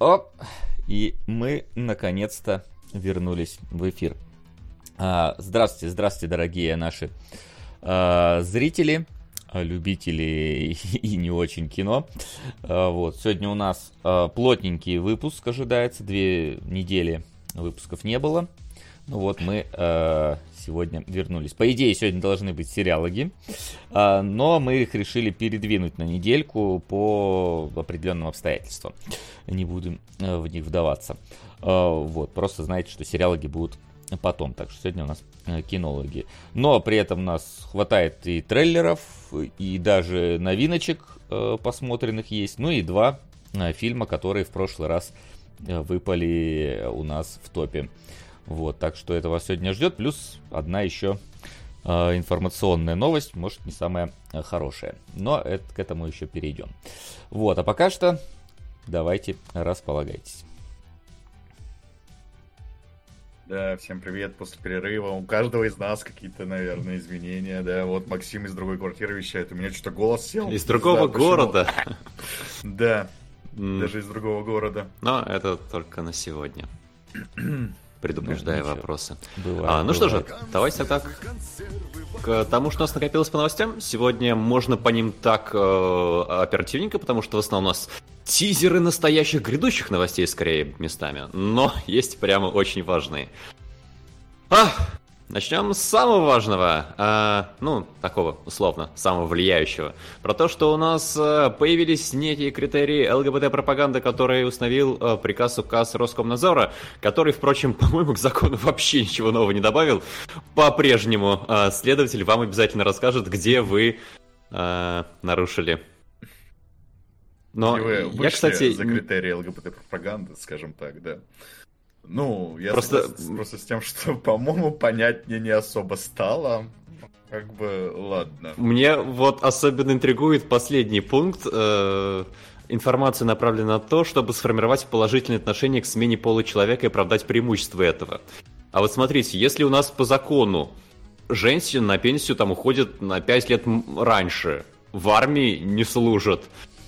Оп! И мы наконец-то вернулись в эфир. А, здравствуйте, здравствуйте, дорогие наши а, зрители, любители и не очень кино. А, вот, сегодня у нас плотненький выпуск ожидается, две недели выпусков не было. Ну вот мы э, сегодня вернулись. По идее, сегодня должны быть сериалоги, э, но мы их решили передвинуть на недельку по определенным обстоятельствам. Не будем э, в них вдаваться. Э, вот, просто знаете, что сериалоги будут потом. Так что сегодня у нас э, кинологи. Но при этом у нас хватает и трейлеров, и даже новиночек э, посмотренных есть. Ну и два э, фильма, которые в прошлый раз э, выпали у нас в топе. Вот, так что это вас сегодня ждет. Плюс одна еще э, информационная новость, может не самая э, хорошая. Но это, к этому еще перейдем. Вот, а пока что давайте располагайтесь. Да, всем привет после перерыва. У каждого из нас какие-то, наверное, изменения. Да, вот Максим из другой квартиры вещает. У меня что-то голос сел. Из другого да, города. Да, даже из другого города. Но это только на сегодня предупреждая ну, вопросы. Бывает, а, ну бывает. что же, давайте так к тому, что у нас накопилось по новостям. Сегодня можно по ним так э, оперативненько, потому что в основном у нас тизеры настоящих грядущих новостей скорее местами, но есть прямо очень важные. А, Начнем с самого важного, э, ну, такого, условно, самого влияющего. Про то, что у нас э, появились некие критерии ЛГБТ-пропаганды, которые установил э, приказ указ Роскомнадзора, который, впрочем, по-моему, к закону вообще ничего нового не добавил. По-прежнему э, следователь вам обязательно расскажет, где вы э, нарушили. Но вы я, кстати... за критерии ЛГБТ-пропаганды, скажем так, да. Ну, я просто... просто с тем, что, по-моему, понять мне не особо стало. Как бы, ладно. Мне вот особенно интригует последний пункт. Э, информация направлена на то, чтобы сформировать положительное отношение к смене пола человека и оправдать преимущество этого. А вот смотрите, если у нас по закону женщина на пенсию там уходит на 5 лет раньше, в армии не служат,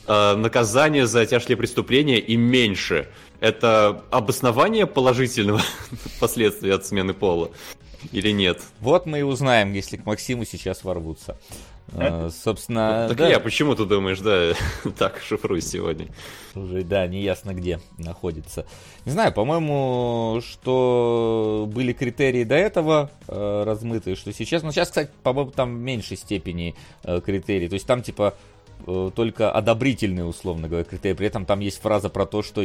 наказание за тяжкие преступления и меньше – это обоснование положительного последствия от смены пола или нет? Вот мы и узнаем, если к Максиму сейчас ворвутся. Uh, собственно, так да. я почему ты думаешь, да, так шифруй сегодня? Уже, да, неясно где находится. Не знаю, по-моему, что были критерии до этого э, размытые, что сейчас, ну сейчас, кстати, по-моему, там в меньшей степени э, критерии, то есть там типа э, только одобрительные, условно говоря, критерии, при этом там есть фраза про то, что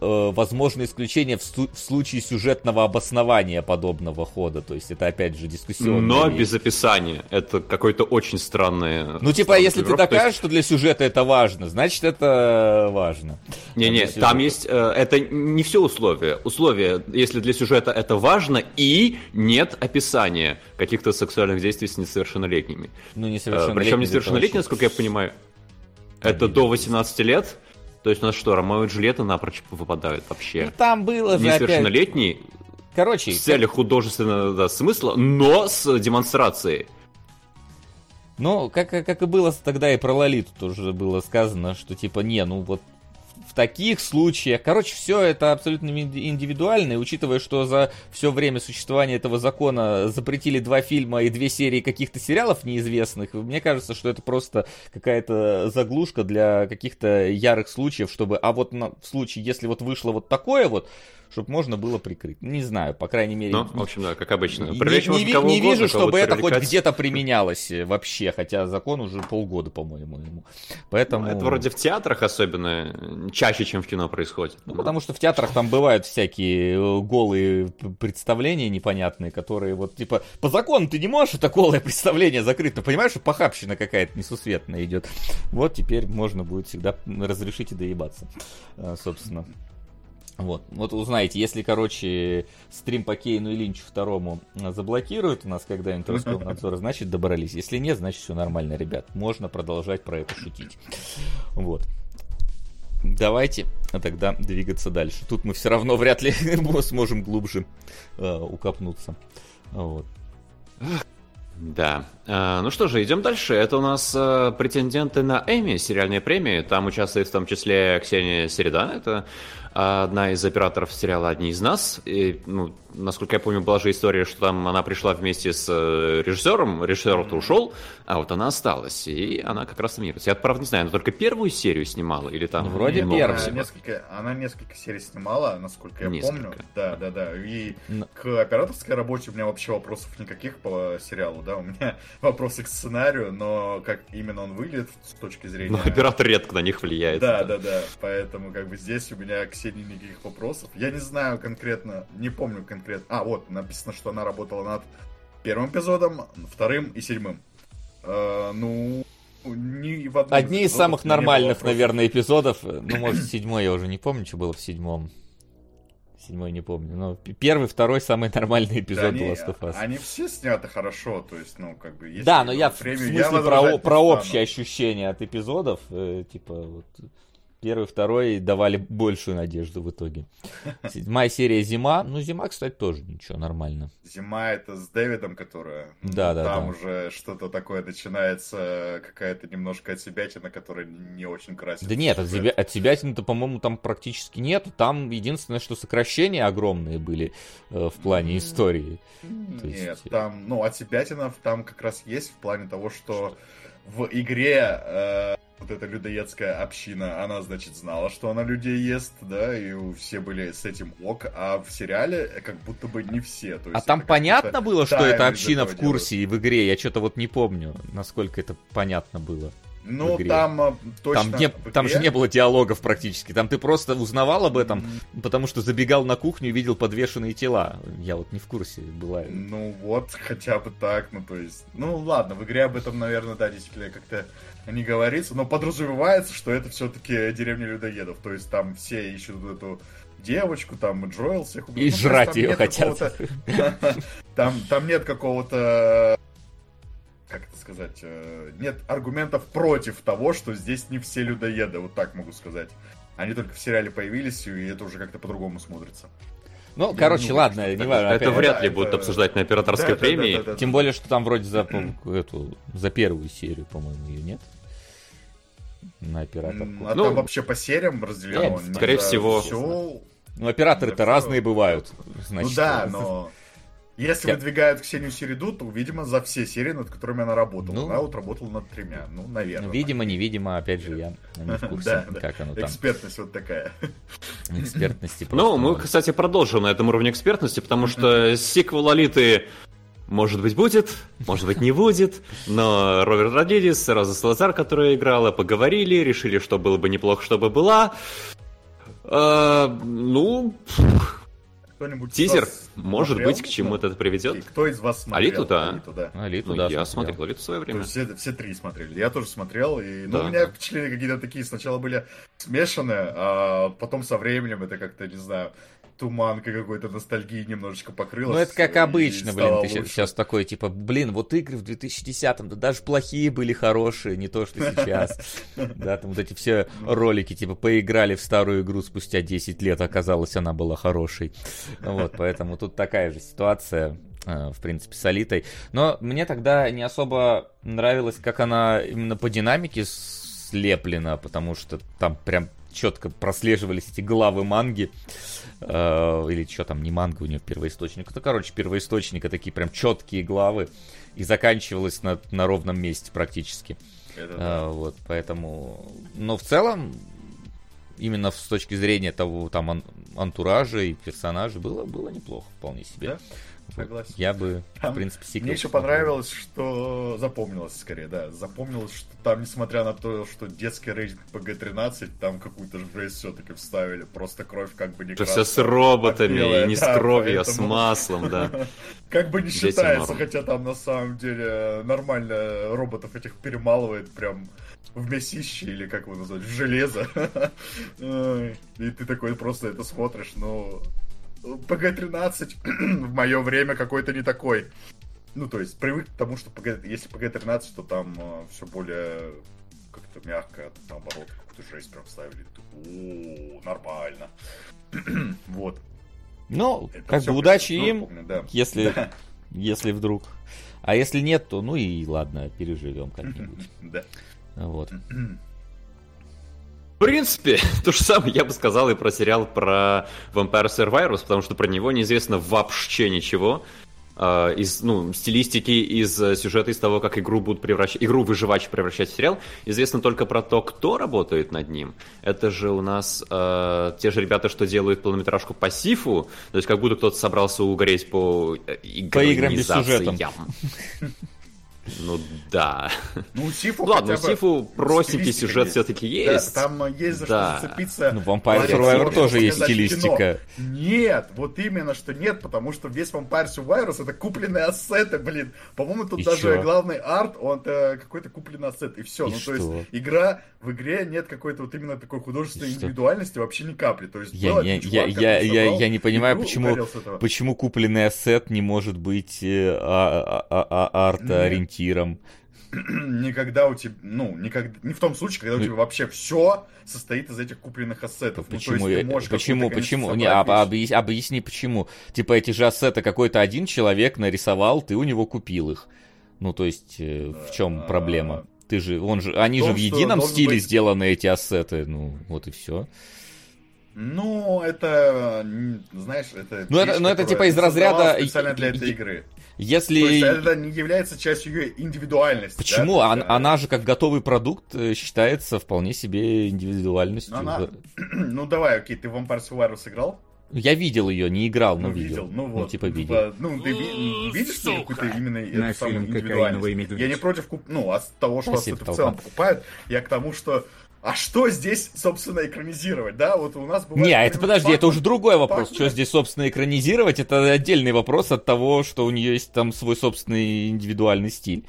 э, возможно исключение в, в случае сюжетного обоснования подобного хода. То есть это опять же дискуссионно. Но вещь. без описания. Это какое-то очень странное. Ну, типа, если ты докажешь, есть... что для сюжета это важно, значит это важно. Не-не, там есть. Э, это не все условия. Условия, если для сюжета это важно, и нет описания каких-то сексуальных действий с несовершеннолетними. Ну, несовершеннолетние. Э, Причем несовершеннолетние, насколько я понимаю, это до 18 лет. То есть у нас что, Ромео и Джульетта напрочь выпадают вообще? Ну, там было же Несовершеннолетний, опять... Короче, с целью художественного да, смысла, но с демонстрацией. Ну, как, как и было тогда и про Лолиту тоже было сказано, что типа, не, ну вот в таких случаях. Короче, все это абсолютно индивидуально, и учитывая, что за все время существования этого закона запретили два фильма и две серии каких-то сериалов неизвестных, мне кажется, что это просто какая-то заглушка для каких-то ярых случаев, чтобы, а вот на, в случае, если вот вышло вот такое вот, чтобы можно было прикрыть. Не знаю, по крайней мере. Ну, в общем, да, как обычно. Не, не, не, не вижу, чтобы это хоть где-то применялось вообще, хотя закон уже полгода, по-моему, ему. Поэтому... Ну, это вроде в театрах особенно чаще, чем в кино происходит. Ну, потому что в театрах там бывают всякие э, голые представления непонятные, которые вот, типа, по закону ты не можешь это голое представление закрыть, но понимаешь, что похабщина какая-то несусветная идет. Вот теперь можно будет всегда разрешить и доебаться, э, собственно. Вот, вот узнаете, если, короче, стрим по Кейну и Линчу второму заблокируют у нас когда-нибудь Роскомнадзор, значит добрались. Если нет, значит все нормально, ребят. Можно продолжать про это шутить. Вот. Давайте тогда двигаться дальше. Тут мы все равно вряд ли сможем глубже э, укопнуться. Вот. Да. А, ну что же, идем дальше. Это у нас а, претенденты на Эми, сериальные премии. Там участвует в том числе Ксения Середа. Это одна из операторов сериала «Одни из нас». И, ну, насколько я помню, была же история, что там она пришла вместе с э, режиссером, режиссер-то ушел, а вот она осталась, и она как раз номинируется. Я, правда, не знаю, она только первую серию снимала или там... Ну, вроде первую. Она несколько, она несколько серий снимала, насколько я несколько. помню. Да, да, да. И Но... к операторской работе у меня вообще вопросов никаких по сериалу, да, у меня вопросы к сценарию, но как именно он выглядит с точки зрения... Но оператор редко на них влияет. Да, да, да, поэтому как бы здесь у меня к Ксении никаких вопросов. Я не знаю конкретно, не помню конкретно. А, вот, написано, что она работала над первым эпизодом, вторым и седьмым. Э, ну, ни в одном Одни из самых нормальных, наверное, эпизодов. Ну, может, седьмой я уже не помню, что было в седьмом. Седьмой не помню. Но первый, второй самый нормальный эпизод да, Last of Us. Они все сняты хорошо, то есть, ну, как бы... Да, но я в смысле я про, про общее ощущение от эпизодов, э, типа, вот, Первый, второй давали большую надежду в итоге. Седьмая серия «Зима». Ну, «Зима», кстати, тоже ничего, нормально. «Зима» — это с Дэвидом, которая... Да, да, Там да. уже что-то такое начинается, какая-то немножко от себятина, которая не очень красит. Да нет, от, себя, от себятины-то, по-моему, там практически нет. Там единственное, что сокращения огромные были э, в плане истории. Нет, есть... там, ну, от себятинов там как раз есть в плане того, что в игре... Э вот эта людоедская община, она, значит, знала, что она людей ест, да, и все были с этим ок, а в сериале как будто бы не все. То а есть а там понятно было, что эта община в курсе делают. и в игре? Я что-то вот не помню, насколько это понятно было. Ну, там э, точно... Там, не, там же не было диалогов практически. Там ты просто узнавал об этом, mm-hmm. потому что забегал на кухню и видел подвешенные тела. Я вот не в курсе была. Ну вот, хотя бы так, ну то есть... Ну ладно, в игре об этом, наверное, да, действительно как-то не говорится, но подразумевается, что это все-таки деревня людоедов. То есть там все ищут эту девочку, там Джоэл всех убил. И ну, жрать ее хотят. Там, там нет какого-то как это сказать, э, нет аргументов против того, что здесь не все людоеды, вот так могу сказать. Они только в сериале появились, и это уже как-то по-другому смотрится. Ну, Я короче, не ладно, не важно. Это вряд ли это... будут обсуждать на операторской да, премии. Да, да, да, да, Тем более, что там вроде за эту за первую серию, по-моему, ее нет. На операторку. А ну, там вообще по сериям разделено? Нет, скорее всего. Все... Ну, операторы-то разные бывают. Значит, ну да, но если Я... выдвигают Ксению Середу, то, видимо, за все серии, над которыми она работала. Ну, она вот работала над тремя. Ну, наверное. Ну, видимо, невидимо, опять же, я не в курсе, как оно там. Экспертность вот такая. Экспертности Ну, мы, кстати, продолжим на этом уровне экспертности, потому что сиквел Алиты может быть, будет, может быть, не будет, но Роберт Родригес, Роза Салазар, которая играла, поговорили, решили, что было бы неплохо, чтобы была. Э, ну, кто-нибудь Тизер, может смотрел? быть, к чему это приведет. Кто из вас смотрел? Алиту, да. Алиту, да. Алиту, ну, да, я смотрел. смотрел Алиту в свое время. все, все три смотрели. Я тоже смотрел. И, ну, да, у меня впечатления какие-то такие сначала были смешанные, а потом со временем это как-то, не знаю, туманка какой-то ностальгии немножечко покрылась. Ну, это как обычно, блин, ты лучше. сейчас такой, типа, блин, вот игры в 2010-м, да даже плохие были хорошие, не то, что сейчас. Да, там вот эти все ролики, типа, поиграли в старую игру спустя 10 лет, оказалось, она была хорошей. Вот, поэтому тут такая же ситуация э, в принципе, с Алитой. Но мне тогда не особо нравилось, как она именно по динамике слеплена, потому что там прям четко прослеживались эти главы манги. Э, или что там, не манга у нее первоисточник. Ну, короче, первоисточника такие прям четкие главы. И заканчивалось на, на ровном месте практически. Это да. э, вот, поэтому... Но в целом, именно с точки зрения того там ан- антуража и персонажей было, было неплохо вполне себе. Да? Согласен. Я бы, там, в принципе, сиквел... Мне еще понравилось, что... Запомнилось, скорее, да. Запомнилось, что там, несмотря на то, что детский рейтинг PG-13, там какую-то жесть все-таки вставили. Просто кровь как бы не Это все с роботами, белая, не да, с кровью, поэтому... а с маслом, да. Как бы не считается, хотя там на самом деле нормально роботов этих перемалывает прям в мясище, или как его назвать, в железо. И ты такой просто это смотришь, но ПГ-13 в мое время какой-то не такой. Ну, то есть, привык к тому, что ПГ, если ПГ-13, то там э, все более как-то мягко, наоборот, какую-то жесть прям ставили. О, нормально. вот. Ну, Это как бы удачи им, помню, да. если... Да. если вдруг. А если нет, то ну и ладно, переживем как-нибудь. Да. Вот. В принципе, то же самое я бы сказал и про сериал про Vampire Survivors, потому что про него неизвестно вообще ничего. Uh, из ну, стилистики, из uh, сюжета, из того, как игру будут превращать, игру выживач превращать в сериал, известно только про то, кто работает над ним. Это же у нас uh, те же ребята, что делают полнометражку по Сифу, то есть как будто кто-то собрался угореть по, по играм без сюжета. Ну да. Ну, у Сифу Ладно, у Сифу простенький сюжет есть. все-таки есть. Да, там есть за да. что зацепиться. Ну, Vampire Survivor тоже есть стилистика. Кино. Нет, вот именно что нет, потому что весь Vampire Survivor это купленные ассеты, блин. По-моему, тут и даже чё? главный арт, он какой-то купленный ассет, и все. И ну, что? то есть, игра, в игре нет какой-то вот именно такой художественной индивидуальности вообще ни капли. То есть, я, не, я, я, я, я не понимаю, почему, почему купленный ассет не может быть э, а, а, а, арт-ориентиром. никогда у тебя, ну, никогда, не в том случае, когда у ну тебя вообще все состоит из этих купленных ассетов. Почему? Ну, есть почему? Почему? Не, а, объясни, объясни, почему. Типа эти же ассеты какой-то один человек нарисовал, ты у него купил их. Ну, то есть, э, в чем проблема? Ты же, он же, они том, же в едином стиле быть... сделаны эти ассеты. Ну, вот и все. Ну, это, знаешь, это... Ну, это, ну, это типа из разряда... Специально для этой игры. Если... То есть это не является частью ее индивидуальности. Почему? Да? Она, она же как готовый продукт э, считается вполне себе индивидуальностью. Она... ну давай, окей, ты в Vampire Survivor сыграл? Я видел ее, не играл, но ну, видел. видел. Ну, ну вот, типа ну, видел. Типа, ну, ты ви- видишь какую-то именно эту самую индивидуальность? Я не против, куп... ну, от того, что это в целом покупают, я к тому, что а что здесь, собственно, экранизировать, да? Вот у нас бывает... Не, а это подожди, Пакман, это уже другой вопрос. Пакман. Что здесь, собственно, экранизировать, это отдельный вопрос от того, что у нее есть там свой собственный индивидуальный стиль.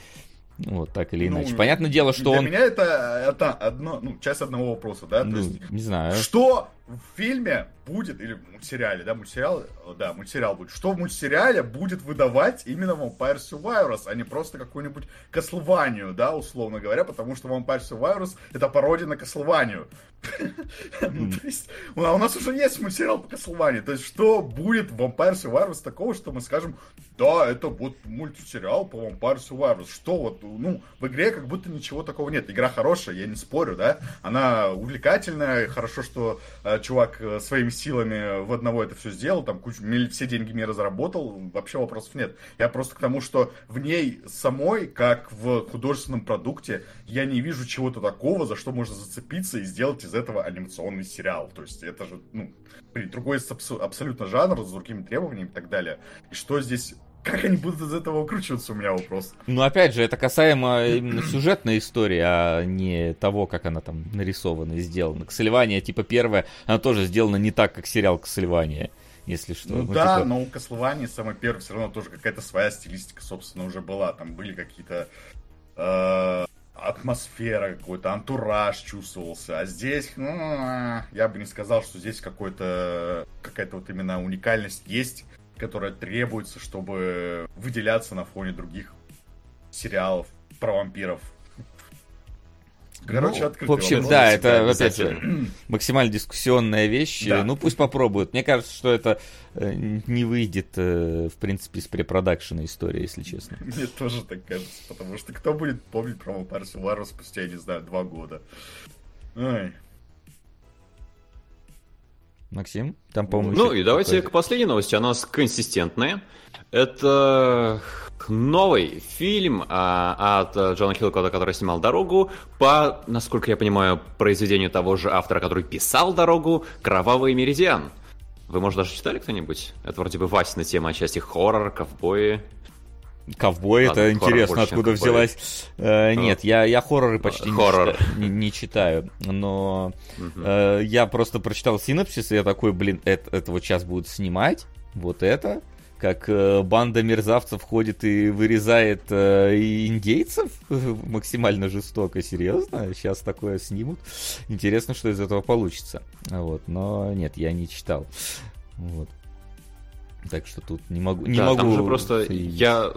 Вот так или иначе. Ну, Понятное дело, что для он... меня это, это одно, ну, часть одного вопроса, да? Ну, есть, не знаю. Что в фильме будет, или в мультсериале, да, мультсериал, да, мультсериал будет, что в мультсериале будет выдавать именно Vampire Survivors, а не просто какую-нибудь Кослванию, да, условно говоря, потому что Vampire Survivors это пародия на Кослванию. ну, то есть, у нас уже есть мультсериал по Кослвании, то есть, что будет в Vampire Survivors такого, что мы скажем, да, это вот мультсериал по Vampire Survivors, что вот, ну, в игре как будто ничего такого нет, игра хорошая, я не спорю, да, она увлекательная, хорошо, что э, чувак э, своими силами в одного это все сделал, там кучу, все деньги мира заработал, вообще вопросов нет. Я просто к тому, что в ней самой, как в художественном продукте, я не вижу чего-то такого, за что можно зацепиться и сделать из этого анимационный сериал. То есть это же, ну, другой абсолютно жанр, с другими требованиями и так далее. И что здесь как они будут из этого выкручиваться, у меня вопрос. Ну, опять же, это касаемо именно сюжетной истории, а не того, как она там нарисована и сделана. Кассельвания, типа, первая, она тоже сделана не так, как сериал Кассельвания, если что. Ну, ну да, типа... но у Кассельвании самый первый все равно тоже какая-то своя стилистика, собственно, уже была. Там были какие-то... Э, атмосфера какой-то, антураж чувствовался. А здесь, ну, я бы не сказал, что здесь какой-то какая-то вот именно уникальность есть которая требуется, чтобы выделяться на фоне других сериалов про вампиров. Короче, ну, В общем, да, это, опять же, максимально дискуссионная вещь. Да. Ну, пусть попробуют. Мне кажется, что это э, не выйдет, э, в принципе, из препродакшена история, если честно. Мне тоже так кажется, потому что кто будет помнить про Survivor спустя, я не знаю, два года. Ой. Максим, там, по-моему, Ну и давайте к последней новости. Она консистентная. Это новый фильм а, от Джона Хиллкота, который снимал «Дорогу», по, насколько я понимаю, произведению того же автора, который писал «Дорогу», «Кровавый меридиан». Вы, может, даже читали кто-нибудь? Это вроде бы Васина тема, отчасти хоррор, ковбои. Ковбой, Ладно, это интересно, откуда взялась. Э, нет, я, я хорроры почти хоррор. не, не, не читаю, но угу. э, я просто прочитал синопсис, и я такой, блин, это, это вот сейчас будут снимать, вот это, как э, банда мерзавцев ходит и вырезает э, индейцев максимально жестоко, серьезно, сейчас такое снимут. Интересно, что из этого получится. Вот, но нет, я не читал. Вот. Так что тут не могу, не да, могу. Там же просто я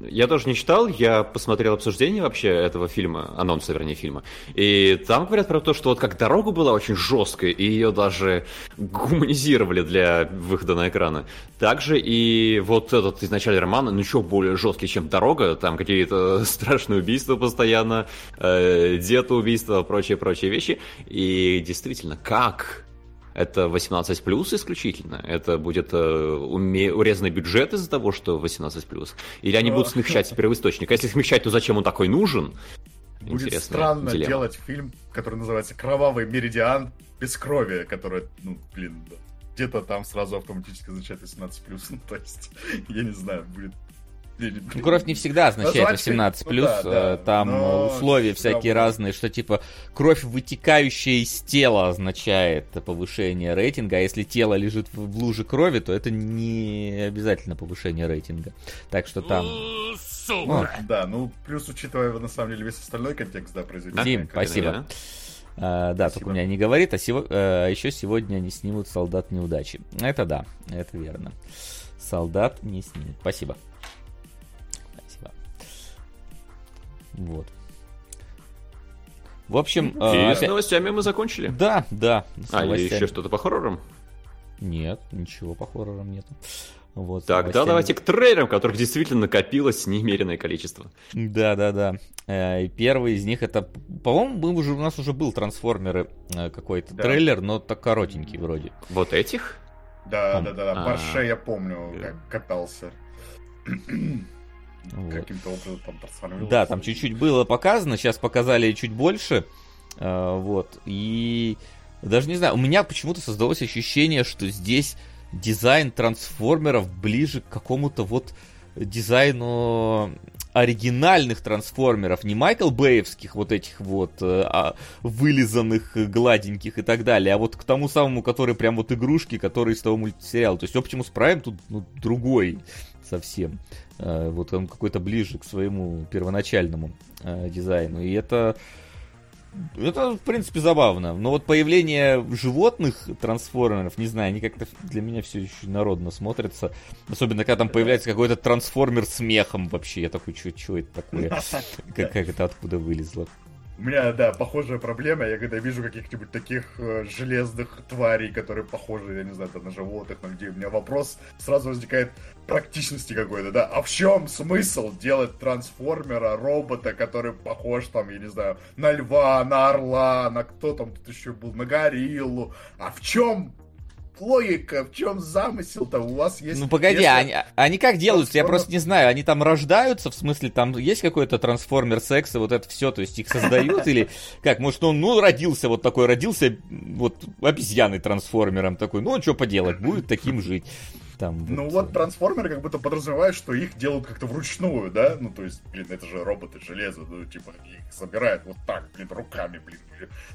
я тоже не читал, я посмотрел обсуждение вообще этого фильма, анонса, вернее, фильма. И там говорят про то, что вот как дорога была очень жесткой, и ее даже гуманизировали для выхода на экраны. Также и вот этот изначальный роман, ну еще более жесткий, чем дорога, там какие-то страшные убийства постоянно, э, убийства, прочие-прочие вещи. И действительно, как это 18 плюс исключительно? Это будет э, уме... урезанный бюджет из-за того, что 18 плюс? Или они будут смягчать первоисточник? А если смягчать, то зачем он такой нужен? Будет Интересная странно дилемма. делать фильм, который называется «Кровавый меридиан без крови», который, ну, блин, где-то там сразу автоматически означает 18+. Ну, то есть, я не знаю, будет кровь не всегда означает 18 ну, плюс, да, да, э, там но... условия всякие равно. разные, что типа кровь, вытекающая из тела, означает повышение рейтинга, а если тело лежит в луже крови, то это не обязательно повышение рейтинга. Так что там... Ну, да, ну плюс учитывая на самом деле весь остальной контекст, да, произведения. Дим, спасибо. А, да, Спасибо. только у меня не говорит, а, сего, а еще сегодня они снимут солдат неудачи. Это да, это верно. Солдат не снимут. Спасибо. Вот. В общем... И э, с новостями мы закончили. Да, да. А, или еще что-то по хоррорам? Нет, ничего по хоррорам нету. Вот, Тогда новостями... давайте к трейлерам, которых действительно накопилось немеренное количество. Да, да, да. Э, первый из них это, по-моему, мы уже, у нас уже был трансформеры э, какой-то да. трейлер, но так коротенький вроде. Вот этих? Да, да, да, да. Порше я помню, как катался. Вот. Каким-то образом там трансформировался. Да, там чуть-чуть было показано, сейчас показали чуть больше. Э, вот. И даже не знаю, у меня почему-то создалось ощущение, что здесь дизайн трансформеров ближе к какому-то вот дизайну оригинальных трансформеров, не Майкл Бэевских вот этих вот э, а, вылизанных, гладеньких и так далее, а вот к тому самому, который прям вот игрушки, которые из того мультсериала. То есть Optimus Prime тут ну, другой совсем. Э, вот он какой-то ближе к своему первоначальному э, дизайну. И это это, в принципе, забавно. Но вот появление животных трансформеров, не знаю, они как-то для меня все еще народно смотрятся. Особенно, когда там появляется какой-то трансформер с мехом вообще. Я такой, что это такое? Как, как это откуда вылезло? У меня, да, похожая проблема. Я когда вижу каких-нибудь таких э, железных тварей, которые похожи, я не знаю, там, на животных, на людей, у меня вопрос сразу возникает практичности какой-то, да. А в чем смысл делать трансформера, робота, который похож, там, я не знаю, на льва, на орла, на кто там тут еще был, на гориллу? А в чем логика, в чем замысел-то у вас есть? Ну погоди, если... они, они как делаются? Я просто не знаю. Они там рождаются, в смысле, там есть какой-то трансформер секса, вот это все, то есть их создают или как? Может, он, ну, родился вот такой, родился вот обезьяной трансформером такой, ну, что поделать, будет таким жить. Там, ну вот, вот трансформеры как будто подразумевают, что их делают как-то вручную, да? Ну то есть, блин, это же роботы железо, ну типа их собирают вот так, блин, руками, блин,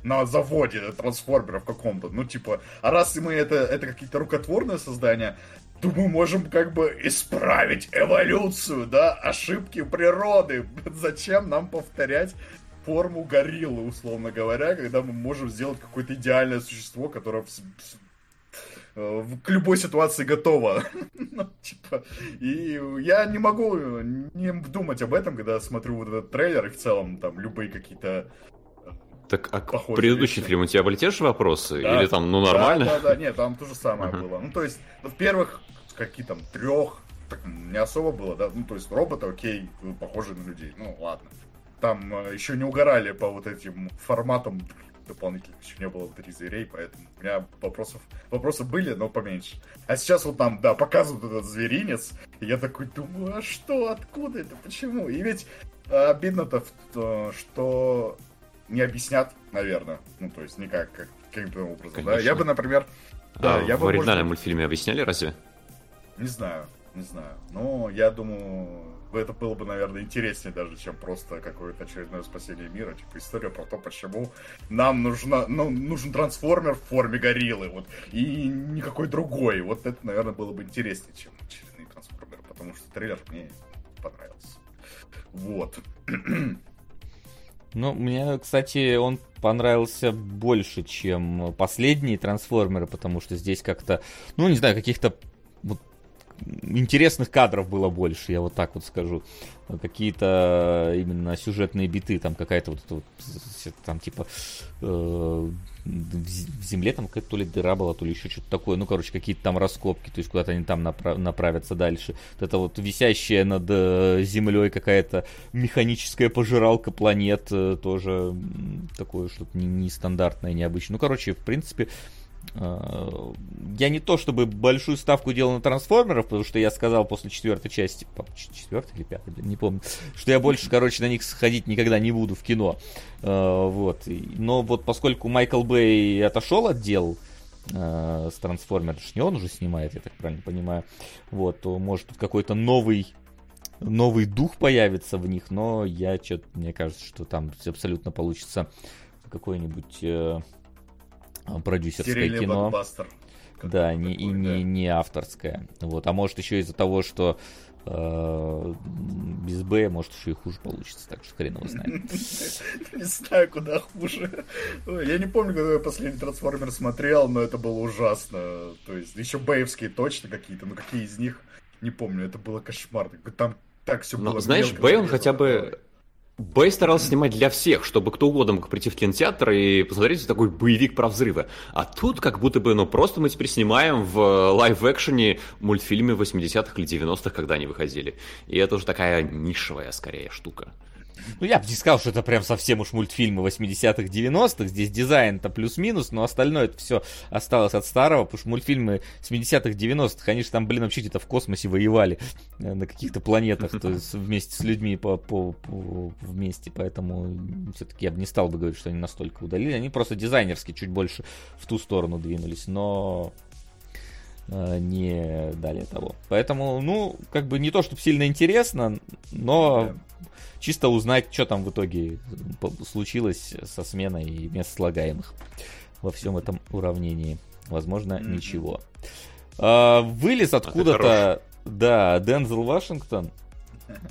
на заводе трансформеров каком-то. Ну типа, а раз мы это, это какие-то рукотворные создания, то мы можем как бы исправить эволюцию, да, ошибки природы. Зачем нам повторять форму гориллы, условно говоря, когда мы можем сделать какое-то идеальное существо, которое Э, к любой ситуации готова. ну, типа, и я не могу не думать об этом, когда смотрю вот этот трейлер и в целом там любые какие-то э, так, а к предыдущий фильм у тебя были те же вопросы? Да. Или там, ну, нормально? Да, да, да, нет, там то же самое uh-huh. было. Ну, то есть, ну, в первых, какие там, трех, так, не особо было, да, ну, то есть, роботы, окей, похожи на людей, ну, ладно. Там э, еще не угорали по вот этим форматам дополнительных еще не было три зверей, поэтому у меня вопросов, вопросы были, но поменьше. А сейчас вот там, да, показывают этот зверинец, и я такой думаю, а что, откуда это, почему? И ведь а, обидно-то, что не объяснят, наверное, ну, то есть никак, как, каким-то образом, Конечно. да. Я бы, например... Да, а я в бы, оригинальном может... мультфильме объясняли разве? Не знаю, не знаю. Но я думаю, это было бы, наверное, интереснее даже, чем просто какое-то очередное спасение мира. Типа история про то, почему нам нужна, ну, нужен трансформер в форме гориллы, вот, и никакой другой. Вот это, наверное, было бы интереснее, чем очередные трансформеры, потому что трейлер мне понравился. Вот. Ну, мне, кстати, он понравился больше, чем последние трансформеры, потому что здесь как-то, ну, не знаю, каких-то интересных кадров было больше, я вот так вот скажу. Какие-то именно сюжетные биты, там какая-то вот, вот там типа э, в земле там то ли дыра была, то ли еще что-то такое. Ну, короче, какие-то там раскопки, то есть куда-то они там направ- направятся дальше. Вот это вот висящая над э, землей какая-то механическая пожиралка планет, э, тоже такое что-то нестандартное, необычное. Ну, короче, в принципе, Э, я не то чтобы большую ставку делал на трансформеров, потому что я сказал после четвертой части, четвертой или пятой, не помню, что я больше, короче, на них сходить никогда не буду в кино. Э, вот. Но вот поскольку Майкл Бэй отошел от дел э, с трансформером, не он уже снимает, я так правильно понимаю, вот, то может тут какой-то новый новый дух появится в них, но я что-то, мне кажется, что там абсолютно получится какой-нибудь продюсерское Стерильный кино. Блокбастер. Да, не, и не, не авторское. Вот. А может еще из-за того, что э, без Б, может еще и хуже получится, так что хрен его знает. Не знаю, куда хуже. Я не помню, когда я последний трансформер смотрел, но это было ужасно. То есть еще бэевские точно какие-то, но какие из них, не помню, это было кошмар. Там так все было. Знаешь, Бэй, он хотя бы Бэй старался снимать для всех, чтобы кто угодно мог прийти в кинотеатр и посмотреть такой боевик про взрывы. А тут как будто бы, ну, просто мы теперь снимаем в лайв-экшене мультфильмы 80-х или 90-х, когда они выходили. И это уже такая нишевая, скорее, штука. Ну, я бы не сказал, что это прям совсем уж мультфильмы 80-х, 90-х. Здесь дизайн-то плюс-минус, но остальное это все осталось от старого, потому что мультфильмы 70-х, 90-х, они же там, блин, вообще где-то в космосе воевали э, на каких-то планетах, то есть вместе с людьми по, по, по, вместе, поэтому все-таки я бы не стал бы говорить, что они настолько удалили. Они просто дизайнерски чуть больше в ту сторону двинулись, но э, не далее того. Поэтому, ну, как бы не то, чтобы сильно интересно, но чисто узнать, что там в итоге случилось со сменой мест слагаемых во всем этом уравнении. Возможно, mm-hmm. ничего. А, вылез откуда-то, да, Дензел Вашингтон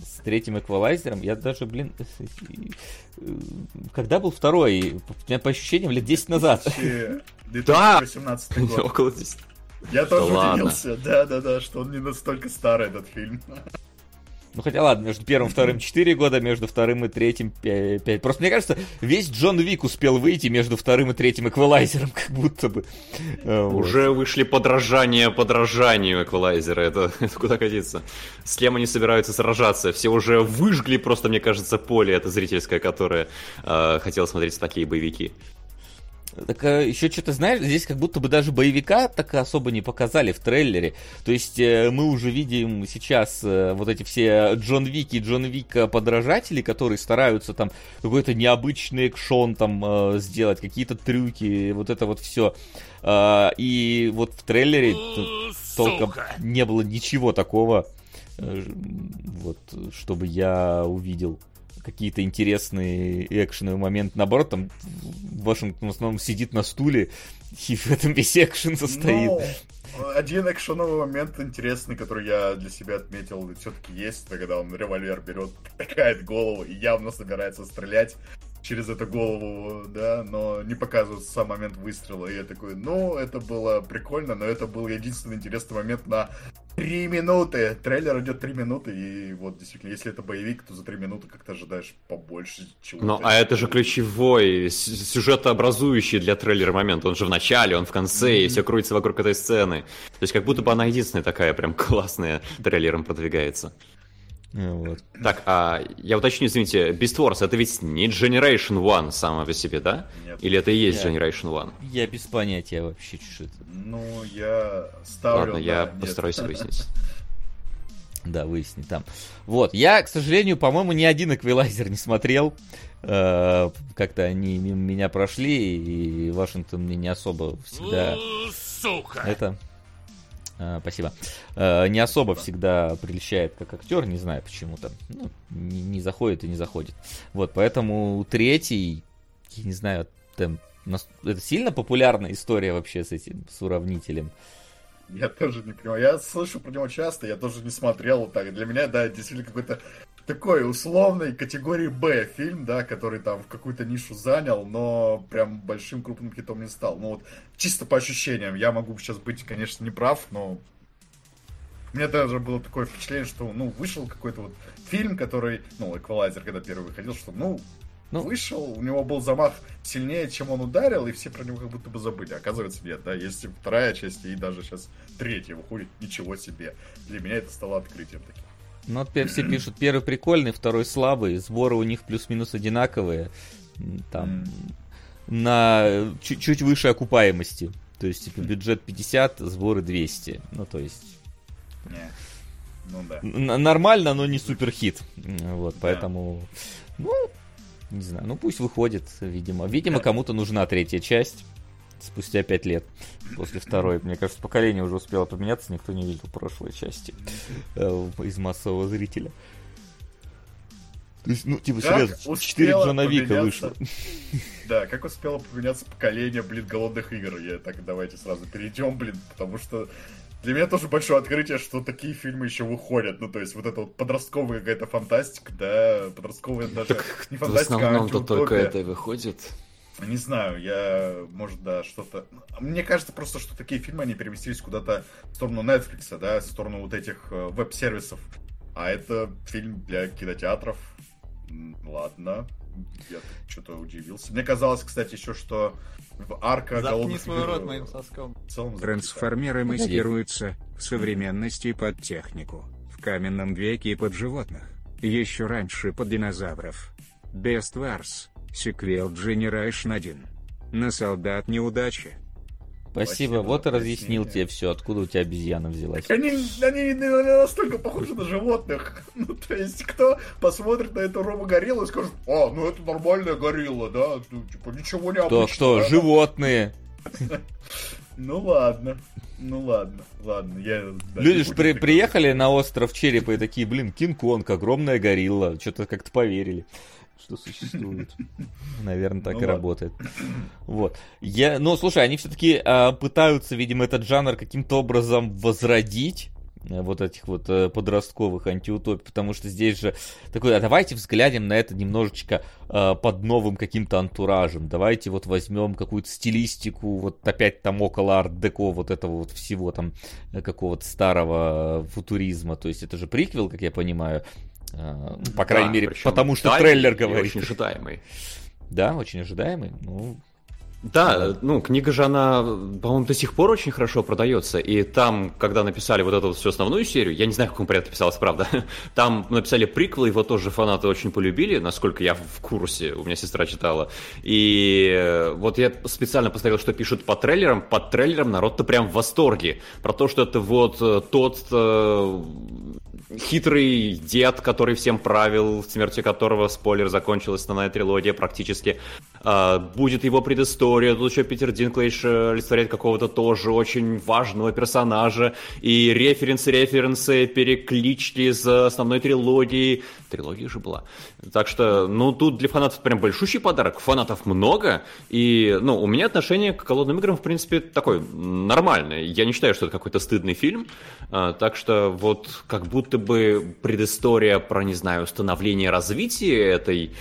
с третьим эквалайзером. Я даже, блин, когда был второй? По ощущениям, лет 10 назад. 2018 год. Около 10. Я тоже удивился, да-да-да, что он не настолько старый, этот фильм. Ну хотя ладно, между первым и вторым 4 года, между вторым и третьим 5. 5. Просто мне кажется, весь Джон Вик успел выйти между вторым и третьим эквалайзером, как будто бы. Э, Уже вот. вышли подражания подражанию эквалайзера. Это, это куда годится? С кем они собираются сражаться? Все уже выжгли просто, мне кажется, поле это зрительское, которое э, хотело смотреть такие боевики. Так а, еще что-то, знаешь, здесь как будто бы даже боевика так особо не показали в трейлере. То есть э, мы уже видим сейчас э, вот эти все Джон Вики, Джон Вика подражатели, которые стараются там какой-то необычный экшон там э, сделать, какие-то трюки, вот это вот все. А, и вот в трейлере толком не было ничего такого, вот, чтобы я увидел какие-то интересные экшеновые моменты. Наоборот, там Вашингтон в основном сидит на стуле, и в этом весь экшен состоит. Но ну, один экшеновый момент интересный, который я для себя отметил, все-таки есть, когда он револьвер берет, такает голову и явно собирается стрелять через эту голову, да, но не показывают сам момент выстрела. И я такой, ну, это было прикольно, но это был единственный интересный момент на три минуты. Трейлер идет три минуты, и вот действительно, если это боевик, то за три минуты как-то ожидаешь побольше чего-то. Ну, а это же ключевой, сюжетообразующий для трейлера момент. Он же в начале, он в конце, mm-hmm. и все крутится вокруг этой сцены. То есть как будто бы она единственная такая прям классная трейлером продвигается. Вот. Так, а я уточню, извините, Beast Wars это ведь не Generation One сама по себе, да? Нет. Или это и есть я, Generation One? Я без понятия вообще, что это. Ну, я ставлю... Ладно, я нет. постараюсь выяснить. Да, выясни там. Вот, я, к сожалению, по-моему, ни один эквилайзер не смотрел. Э, как-то они мимо меня прошли, и Вашингтон мне не особо всегда... Сука! Это спасибо. Э, не особо всегда приличает как актер, не знаю почему-то. Ну, не, не заходит и не заходит. Вот, поэтому третий, я не знаю, там, это сильно популярная история вообще с этим, с уравнителем. Я тоже не понимаю. Я слышу про него часто, я тоже не смотрел так. Для меня, да, действительно какой-то такой условной категории Б фильм, да, который там в какую-то нишу занял, но прям большим крупным хитом не стал. Ну вот чисто по ощущениям, я могу сейчас быть, конечно, не прав, но меня даже было такое впечатление, что, ну, вышел какой-то вот фильм, который, ну, Эквалайзер, когда первый выходил, что, ну, ну, вышел, у него был замах сильнее, чем он ударил, и все про него как будто бы забыли. Оказывается, нет, да, есть вторая часть, и даже сейчас третья выходит, ничего себе. Для меня это стало открытием таким. Ну, вот все пишут, первый прикольный, второй слабый, сборы у них плюс-минус одинаковые, там, на чуть-чуть выше окупаемости. То есть, типа, бюджет 50, сборы 200. Ну, то есть... Ну да. Нормально, но не супер хит. Вот, поэтому... Да. Ну, не знаю, ну пусть выходит, видимо. Видимо, кому-то нужна третья часть спустя пять лет после второй. Мне кажется, поколение уже успело поменяться, никто не видел прошлой части э, из массового зрителя. То есть, ну, типа, серьезно, 4 Джона Вика вышло. Да, как успело поменяться поколение, блин, голодных игр. Я так, давайте сразу перейдем, блин, потому что для меня тоже большое открытие, что такие фильмы еще выходят. Ну, то есть, вот это вот подростковая какая-то фантастика, да, подростковая даже так не фантастика, в основном-то а только это и выходит. Не знаю, я, может, да, что-то... Мне кажется просто, что такие фильмы, они переместились куда-то в сторону Netflix, да, в сторону вот этих э, веб-сервисов. А это фильм для кинотеатров. Ладно, я что-то удивился. Мне казалось, кстати, еще, что в арка Заткни свой рот моим соском. Трансформеры маскируются в современности под технику, в каменном веке под животных, еще раньше под динозавров. Best Wars, сиквел Generation 1. На солдат неудачи. Спасибо, Спасибо вот и разъяснил тебе все, откуда у тебя обезьяна взялась. Они, они настолько похожи на животных. Ну, то есть, кто посмотрит на эту Рома гориллу и скажет, а, ну это нормальная горилла, да, ну, типа, ничего не Кто, кто, да? животные. Ну ладно. Ну ладно, ладно, я... Да, Люди же при, приехали на остров Черепа и такие, блин, Кинг-Конг, огромная горилла. Что-то как-то поверили что существует. Наверное, так ну, и ладно. работает. Вот. Я, ну, слушай, они все-таки а, пытаются, видимо, этот жанр каким-то образом возродить э, вот этих вот э, подростковых антиутопий, потому что здесь же такой, а давайте взглянем на это немножечко э, под новым каким-то антуражем, давайте вот возьмем какую-то стилистику, вот опять там около арт-деко вот этого вот всего там э, какого-то старого футуризма, то есть это же приквел, как я понимаю, ну, по крайней да, мере, потому что трейлер говорит. Очень ожидаемый. Да, очень ожидаемый. Ну, да, ну, книга же, она, по-моему, до сих пор очень хорошо продается. И там, когда написали вот эту вот всю основную серию, я не знаю, в каком порядке писалось, правда, там написали приквел, его тоже фанаты очень полюбили, насколько я в курсе, у меня сестра читала. И э, вот я специально посмотрел, что пишут по трейлерам. Под трейлером народ-то прям в восторге. Про то, что это вот э, тот э, хитрый дед, который всем правил, смертью которого, спойлер, закончилась основная трилогия практически. А, будет его предыстория, тут еще Питер Динклейш э, олицетворяет какого-то тоже очень важного персонажа, и референсы-референсы, переклички из основной трилогии. Трилогия же была. Так что, ну, тут для фанатов прям большущий подарок. Фанатов много, и, ну, у меня отношение к «Голодным играм», в принципе, такое нормальное. Я не считаю, что это какой-то стыдный фильм, а, так что вот как будто бы предыстория про, не знаю, становление развития этой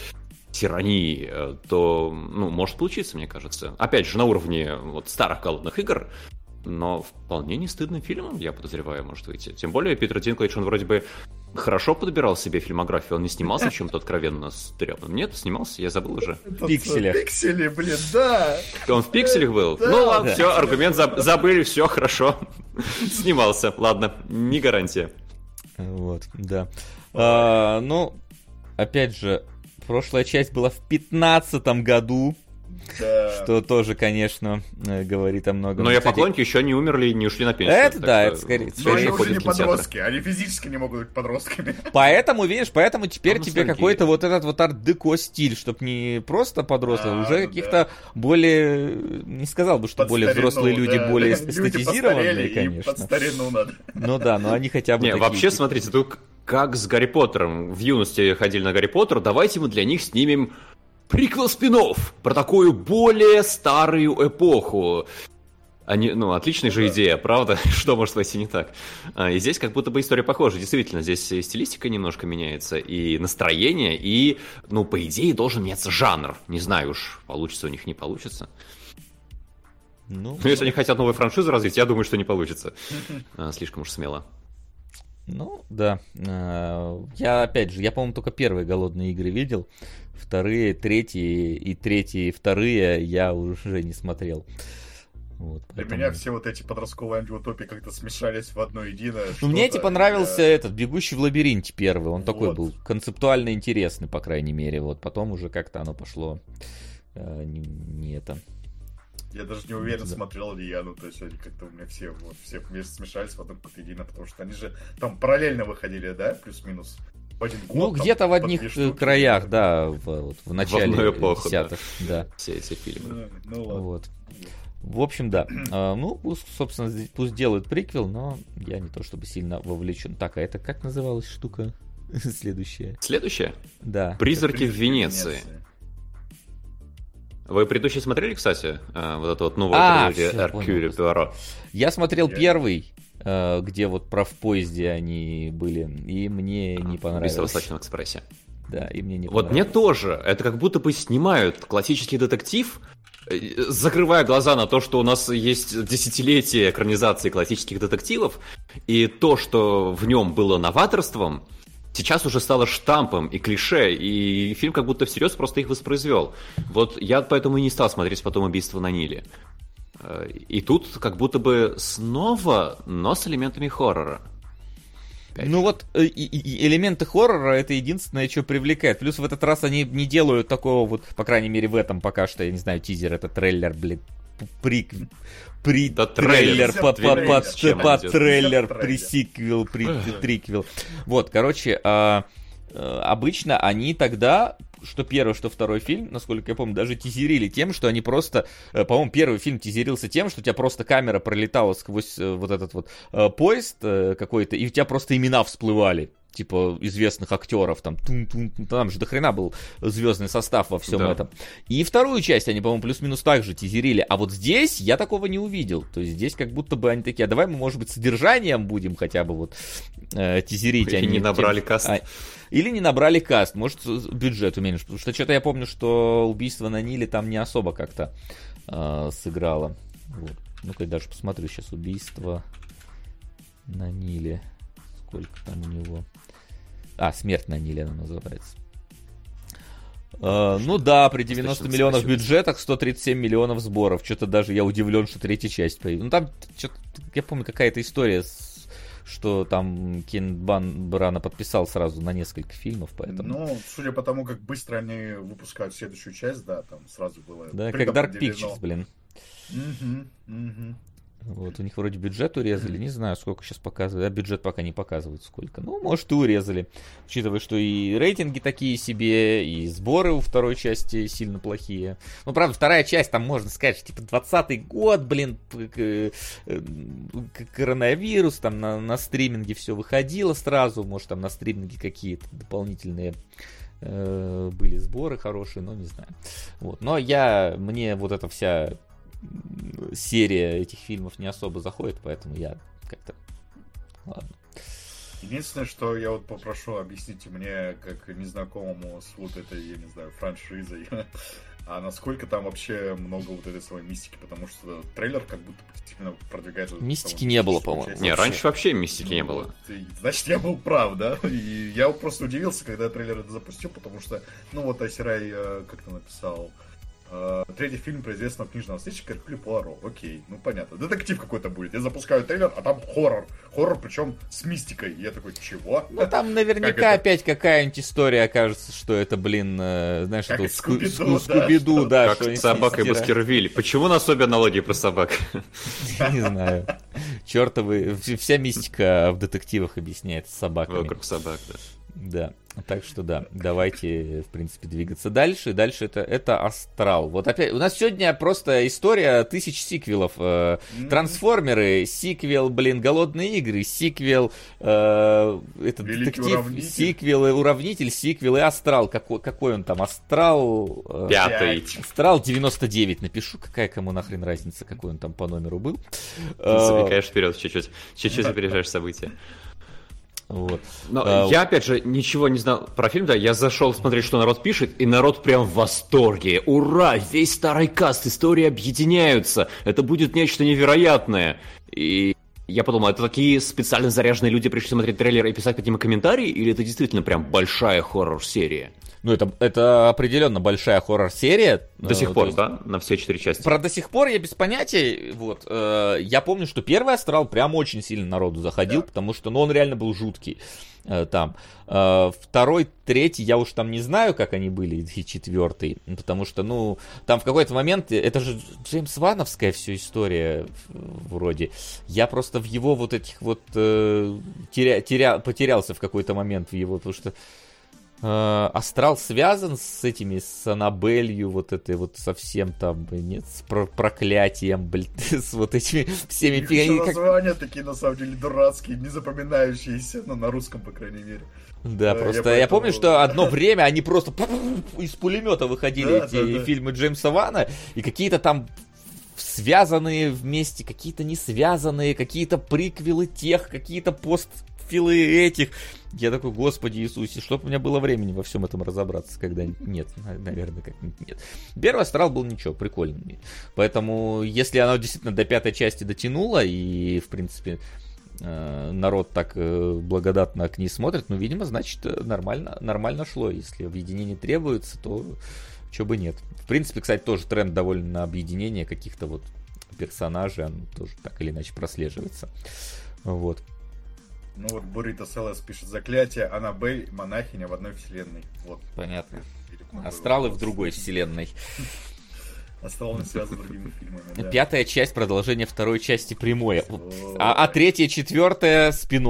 тирании, э, то, ну, может получиться, мне кажется. Опять же, на уровне вот старых голодных игр, но вполне не стыдным фильмом, я подозреваю, может выйти. Тем более Питер Динклейдж, он вроде бы хорошо подбирал себе фильмографию, он не снимался в чем-то откровенно стрёмным. Нет, снимался, я забыл уже. В пикселях. В пикселе, блин, да. Он в пикселях был? Да, ну ладно, да. все, аргумент забыли, все, хорошо. Снимался, ладно, не гарантия. Вот, да. А, ну, опять же, прошлая часть была в пятнадцатом году. Да. Что тоже, конечно, э, говорит о многом. Но я поклонники еще не умерли и не ушли на пенсию. Это да, это скорее. Но они уже не подростки, они физически не могут быть подростками. Поэтому, видишь, поэтому теперь а тебе какой-то вот этот вот арт-деко стиль, чтобы не просто подросток, а, уже каких-то более, не сказал бы, что более взрослые люди, более эстетизированные, конечно. Под старину надо. Ну да, но они хотя бы Не, вообще, смотрите, тут как с Гарри Поттером. В юности ходили на Гарри Поттер, давайте мы для них снимем приквел спинов про такую более старую эпоху. Они, ну, отличная же идея, правда? Что может пойти не так? А, и здесь как будто бы история похожа. Действительно, здесь и стилистика немножко меняется, и настроение, и, ну, по идее, должен меняться жанр. Не знаю уж, получится у них, не получится. Ну, Но если они хотят новую франшизу развить, я думаю, что не получится. А, слишком уж смело. Ну, да. Э, я, опять же, я, по-моему, только первые голодные игры видел. Вторые, третьи и третьи, и вторые я уже не смотрел. Вот, поэтому... Для меня все вот эти подростковые антиутопии как-то смешались в одно единое. Ну, мне типа понравился я... этот «Бегущий в лабиринте» первый. Он вот. такой был концептуально интересный, по крайней мере. Вот потом уже как-то оно пошло э, не, не это. Я даже не уверен, да. смотрел ли я, ну, то есть они как-то у меня все, вот, все вместе смешались в одном какое-то единое, потому что они же там параллельно выходили, да, плюс-минус? Один год, ну, где-то в одних штуки, краях, да, в, вот, в начале в эпоху, да. да. Все эти фильмы. Ну, ну ладно. Вот. В общем, да. А, ну, пусть, собственно, пусть делают приквел, но я не то чтобы сильно вовлечен. Так, а это как называлась штука? Следующая. Следующая? Да. Призраки в Венеции. Вы предыдущий смотрели, кстати, а, вот это вот новое а, Эркюль Пуаро? Я смотрел я... первый, а, где вот про в поезде они были, и мне а, не понравилось. В Восточном экспрессе. Да, и мне не Вот мне тоже. Это как будто бы снимают классический детектив, э, закрывая глаза на то, что у нас есть десятилетие экранизации классических детективов, и то, что в нем было новаторством, сейчас уже стало штампом и клише, и фильм как будто всерьез просто их воспроизвел. Вот я поэтому и не стал смотреть потом «Убийство на Ниле». Э, и тут как будто бы снова, но с элементами хоррора. Ну вот э, элементы хоррора это единственное, что привлекает. Плюс в этот раз они не делают такого вот, по крайней мере в этом пока что, я не знаю, тизер, это трейлер, блин, при, при да, трейлер, по, по, по, по трейлер, при сиквел, при триквел. Вот, короче, а, а, обычно они тогда что первый, что второй фильм, насколько я помню, даже тизерили тем, что они просто, э, по-моему, первый фильм тизерился тем, что у тебя просто камера пролетала сквозь э, вот этот вот э, поезд какой-то, и у тебя просто имена всплывали типа известных актеров, там, тун -тун -тун, там же дохрена был звездный состав во всем да. этом. И вторую часть они, по-моему, плюс-минус так же тизерили, а вот здесь я такого не увидел. То есть здесь как будто бы они такие, а давай мы, может быть, содержанием будем хотя бы вот э, тизерить. Или а не набрали тем... каст. А, или не набрали каст, может, бюджет уменьшить. Потому что что-то я помню, что убийство на Ниле там не особо как-то э, сыграло. Вот. Ну-ка, я даже посмотрю сейчас убийство на Ниле. Сколько там у него? А, смерть на Ниле она называется. Uh, ну да, при 90 миллионов бюджетах 137 миллионов сборов. Что-то даже я удивлен, что третья часть появилась. Ну там, я помню, какая-то история, с, что там Кен Бан Брана подписал сразу на несколько фильмов, поэтому... Ну, судя по тому, как быстро они выпускают следующую часть, да, там сразу было... Да, как Dark Pictures, блин. Угу, угу. Вот, у них вроде бюджет урезали, не знаю, сколько сейчас показывают, а бюджет пока не показывают сколько. Ну, может, и урезали, учитывая, что и рейтинги такие себе, и сборы у второй части сильно плохие. Ну, правда, вторая часть, там можно сказать, что, типа, 20 год, блин, э, коронавирус, там на, на стриминге все выходило сразу, может, там на стриминге какие-то дополнительные э, были сборы хорошие, но не знаю. Вот. Но я, мне вот эта вся серия этих фильмов не особо заходит, поэтому я как-то... Ладно. Единственное, что я вот попрошу, объясните мне, как незнакомому с вот этой, я не знаю, франшизой, а насколько там вообще много вот этой своей мистики, потому что трейлер как будто действительно продвигает... Мистики не было, по-моему. Не, раньше вообще мистики ну, не было. значит, я был прав, да? И я просто удивился, когда трейлер это запустил, потому что, ну вот Айсерай э, как-то написал, Uh, третий фильм про известного книжного сыщика Эркюля Пуаро. Окей, ну понятно. Детектив какой-то будет. Я запускаю трейлер, а там хоррор. Хоррор, причем с мистикой. И я такой, чего? Ну там наверняка как опять какая-нибудь история окажется, что это, блин, э, знаешь, как это Скуби-Ду, Скуби-Ду, да. Как с собакой Баскервиль. Почему у нас обе аналогии про собак? Не знаю. Чертовы, вся мистика в детективах объясняется собаками. Вокруг собак, да. Да. Так что да, давайте, в принципе, двигаться дальше. Дальше это, это Астрал. Вот опять, у нас сегодня просто история тысяч сиквелов. Э, трансформеры, сиквел, блин, Голодные игры, сиквел, э, этот Великий детектив, уравнитель. сиквел, уравнитель, сиквел и Астрал. Какой, какой он там? Астрал... Э, Пятый. Астрал 99 напишу, какая кому нахрен разница, какой он там по номеру был. Ты забегаешь вперед чуть-чуть, чуть-чуть опережаешь события. Вот. Но а, я, опять же, ничего не знал про фильм, да, я зашел смотреть, что народ пишет, и народ прям в восторге. Ура, весь старый каст, истории объединяются, это будет нечто невероятное. И Я подумал, это такие специально заряженные люди пришли смотреть трейлер и писать какие-то комментарии, или это действительно прям большая хоррор-серия? Ну, это, это определенно большая хоррор-серия. До сих пор, есть... да? На все четыре части. Про до сих пор я без понятия. Вот. Э, я помню, что первый астрал прям очень сильно народу заходил, да. потому что ну, он реально был жуткий э, там. Э, второй, третий, я уж там не знаю, как они были, и четвертый. Потому что, ну, там в какой-то момент, это же Джеймс Вановская все история вроде. Я просто в его вот этих вот э, теря, теря, потерялся в какой-то момент в его, потому что э, Астрал связан с этими, с Аннабелью, вот этой вот совсем там, нет, с про проклятием, блин, с вот этими всеми... Их названия как... такие, на самом деле, дурацкие, не запоминающиеся, ну, на русском, по крайней мере. Да, э, просто я, я помню, что одно время они просто из пулемета выходили, эти фильмы Джеймса Вана, и какие-то там связанные вместе, какие-то не связанные, какие-то приквелы тех, какие-то постфилы этих. Я такой, господи Иисусе, чтоб у меня было времени во всем этом разобраться, когда нет, наверное, как нет. Первый астрал был ничего, прикольный. Поэтому, если оно действительно до пятой части дотянуло, и, в принципе, э, народ так э, благодатно к ней смотрит, ну, видимо, значит, нормально, нормально шло. Если объединение требуется, то чего бы нет. В принципе, кстати, тоже тренд довольно на объединение каких-то вот персонажей, он тоже так или иначе прослеживается. Вот. Ну вот Бурита Селес пишет заклятие, Аннабель, монахиня в одной вселенной. Вот. Понятно. Астралы в другой вселенной. Астрал не связан с другими фильмами. Да. Пятая часть продолжение второй части прямое. А, а третья, четвертая спин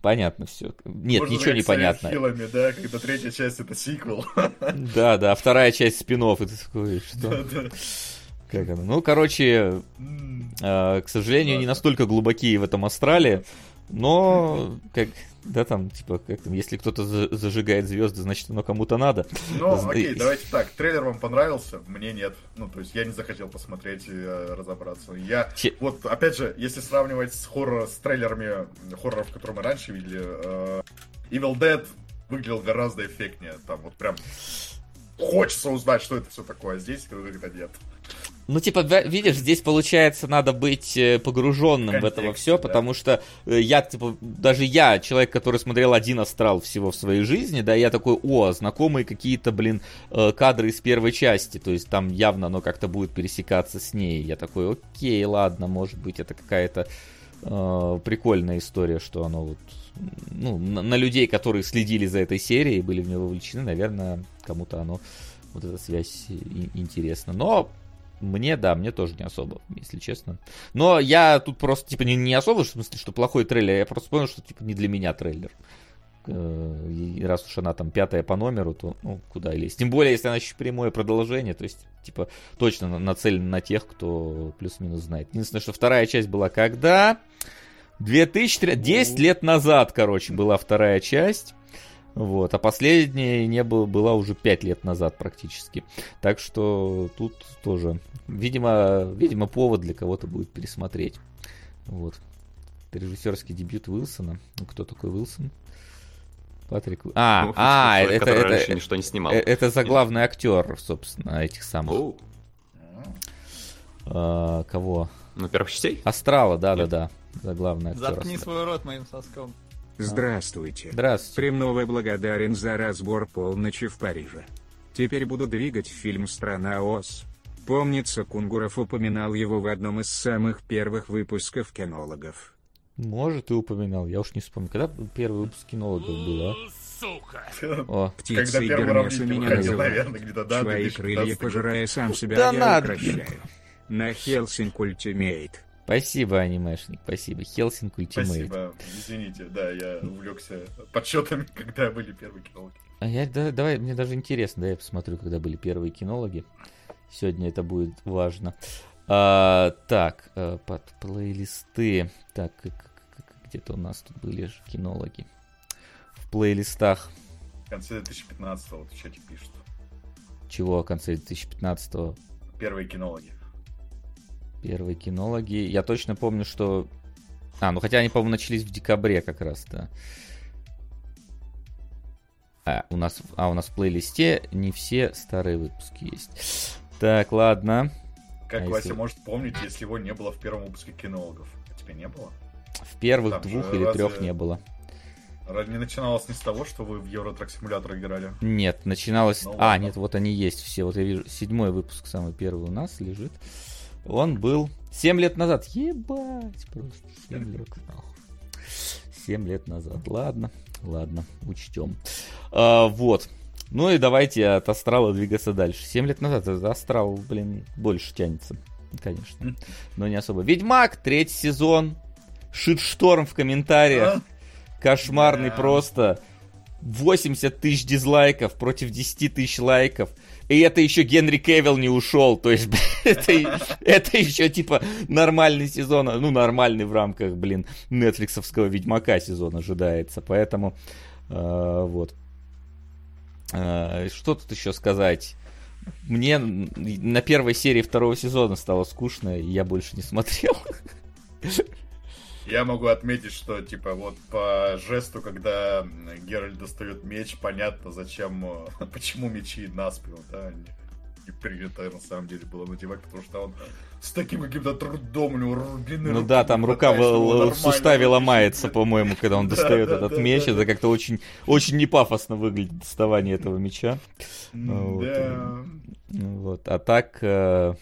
Понятно все. Нет, Можно ничего не понятно. Филами, да, когда третья часть это сиквел. Да, да, вторая часть спин И ты такой, что? Да, да. Как оно? Ну, короче, э, к сожалению, не настолько глубокие в этом астрале. Но, как, да, там, типа, как там, если кто-то зажигает звезды, значит, оно кому-то надо. Ну, окей, давайте так. Трейлер вам понравился? Мне нет. Ну, то есть я не захотел посмотреть и э, разобраться. Я, Че... вот, опять же, если сравнивать с хоррор, с трейлерами хорроров, которые мы раньше видели, э, Evil Dead выглядел гораздо эффектнее. Там вот прям хочется узнать, что это все такое. А здесь когда нет. Ну, типа, видишь, здесь, получается, надо быть э, погруженным Контекст, в это все, да. потому что э, я, типа, даже я, человек, который смотрел один астрал всего в своей жизни, да, я такой, о, знакомые какие-то, блин, э, кадры из первой части, то есть там явно оно как-то будет пересекаться с ней. Я такой, окей, ладно, может быть, это какая-то э, прикольная история, что оно вот, ну, на, на людей, которые следили за этой серией, были в него вовлечены, наверное, кому-то оно, вот эта связь интересна. Но мне, да, мне тоже не особо, если честно. Но я тут просто, типа, не, не особо, в смысле, что плохой трейлер, я просто понял, что, типа, не для меня трейлер. Э, и раз уж она там пятая по номеру, то, ну, куда лезть. Тем более, если она еще прямое продолжение, то есть, типа, точно нацелена на тех, кто плюс-минус знает. Единственное, что вторая часть была когда? 2003... 10 лет назад, короче, была вторая часть. Вот. А последняя не было, была уже 5 лет назад практически. Так что тут тоже, видимо, видимо повод для кого-то будет пересмотреть. Вот. Это режиссерский дебют Уилсона. Ну, кто такой Уилсон? Патрик... А, ну, а, это, это, это, ничто не снимал. Э, это заглавный актер, собственно, этих самых. А, кого? Ну, первых частей? Астрала, да-да-да. Заглавный актер. Заткни свой рот моим соском. Здравствуйте. Здравствуйте. Премного благодарен за разбор полночи в Париже. Теперь буду двигать фильм «Страна Оз». Помнится, Кунгуров упоминал его в одном из самых первых выпусков кинологов. Может, и упоминал. Я уж не вспомню. Когда первый выпуск кинологов был, а? Сука! О. Птицей Гермеса меня называют. Свои крылья пожирая сам себя, да я надо. укрощаю. На Hellsing Ultimate. Спасибо, анимешник, спасибо. Hellsing Ultimate. Спасибо, извините, да, я увлекся подсчетами, когда были первые кинологи. А я, да, давай, мне даже интересно, да, я посмотрю, когда были первые кинологи. Сегодня это будет важно. А, так, а, под плейлисты. Так, где-то у нас тут были же кинологи. В плейлистах. В конце 2015 вот в чате пишут. Чего в конце 2015 -го? Первые кинологи. Первые кинологи. Я точно помню, что... А, ну хотя они, по-моему, начались в декабре как раз, да. А, у нас, а у нас в плейлисте не все старые выпуски есть. Так, ладно. Как а Вася если... может помнить, если его не было в первом выпуске кинологов? А тебя не было? первых Там двух или разве... трех не было. Не начиналось не с того, что вы в Евротрак симулятор играли? Нет, начиналось... Ну, а, нет, вот они есть все. Вот я вижу, седьмой выпуск, самый первый у нас лежит. Он был 7 лет назад. Ебать, просто 7 лет. 7 лет назад. Ладно, ладно, учтем. А, вот. Ну и давайте от Астрала двигаться дальше. 7 лет назад Астрал, блин, больше тянется. Конечно. Но не особо. Ведьмак, третий сезон. Шитшторм в комментариях. А? Кошмарный просто. 80 тысяч дизлайков против 10 тысяч лайков. И это еще Генри Кевилл не ушел. То есть, это, это еще типа нормальный сезон. Ну, нормальный в рамках, блин, нетфликсовского Ведьмака сезон ожидается. Поэтому, э, вот. Э, что тут еще сказать? Мне на первой серии второго сезона стало скучно, и я больше не смотрел. Я могу отметить, что, типа, вот по жесту, когда Геральт достает меч, понятно, зачем, э, почему мечи на спину, да, не принято, на самом деле, было надевать, потому что он с таким каким-то трудом у него длинные Ну да, там рука в, в суставе ломается, по-моему, когда он достает этот меч. Это как-то очень, очень непафосно выглядит доставание этого меча. Вот. вот. А так, э,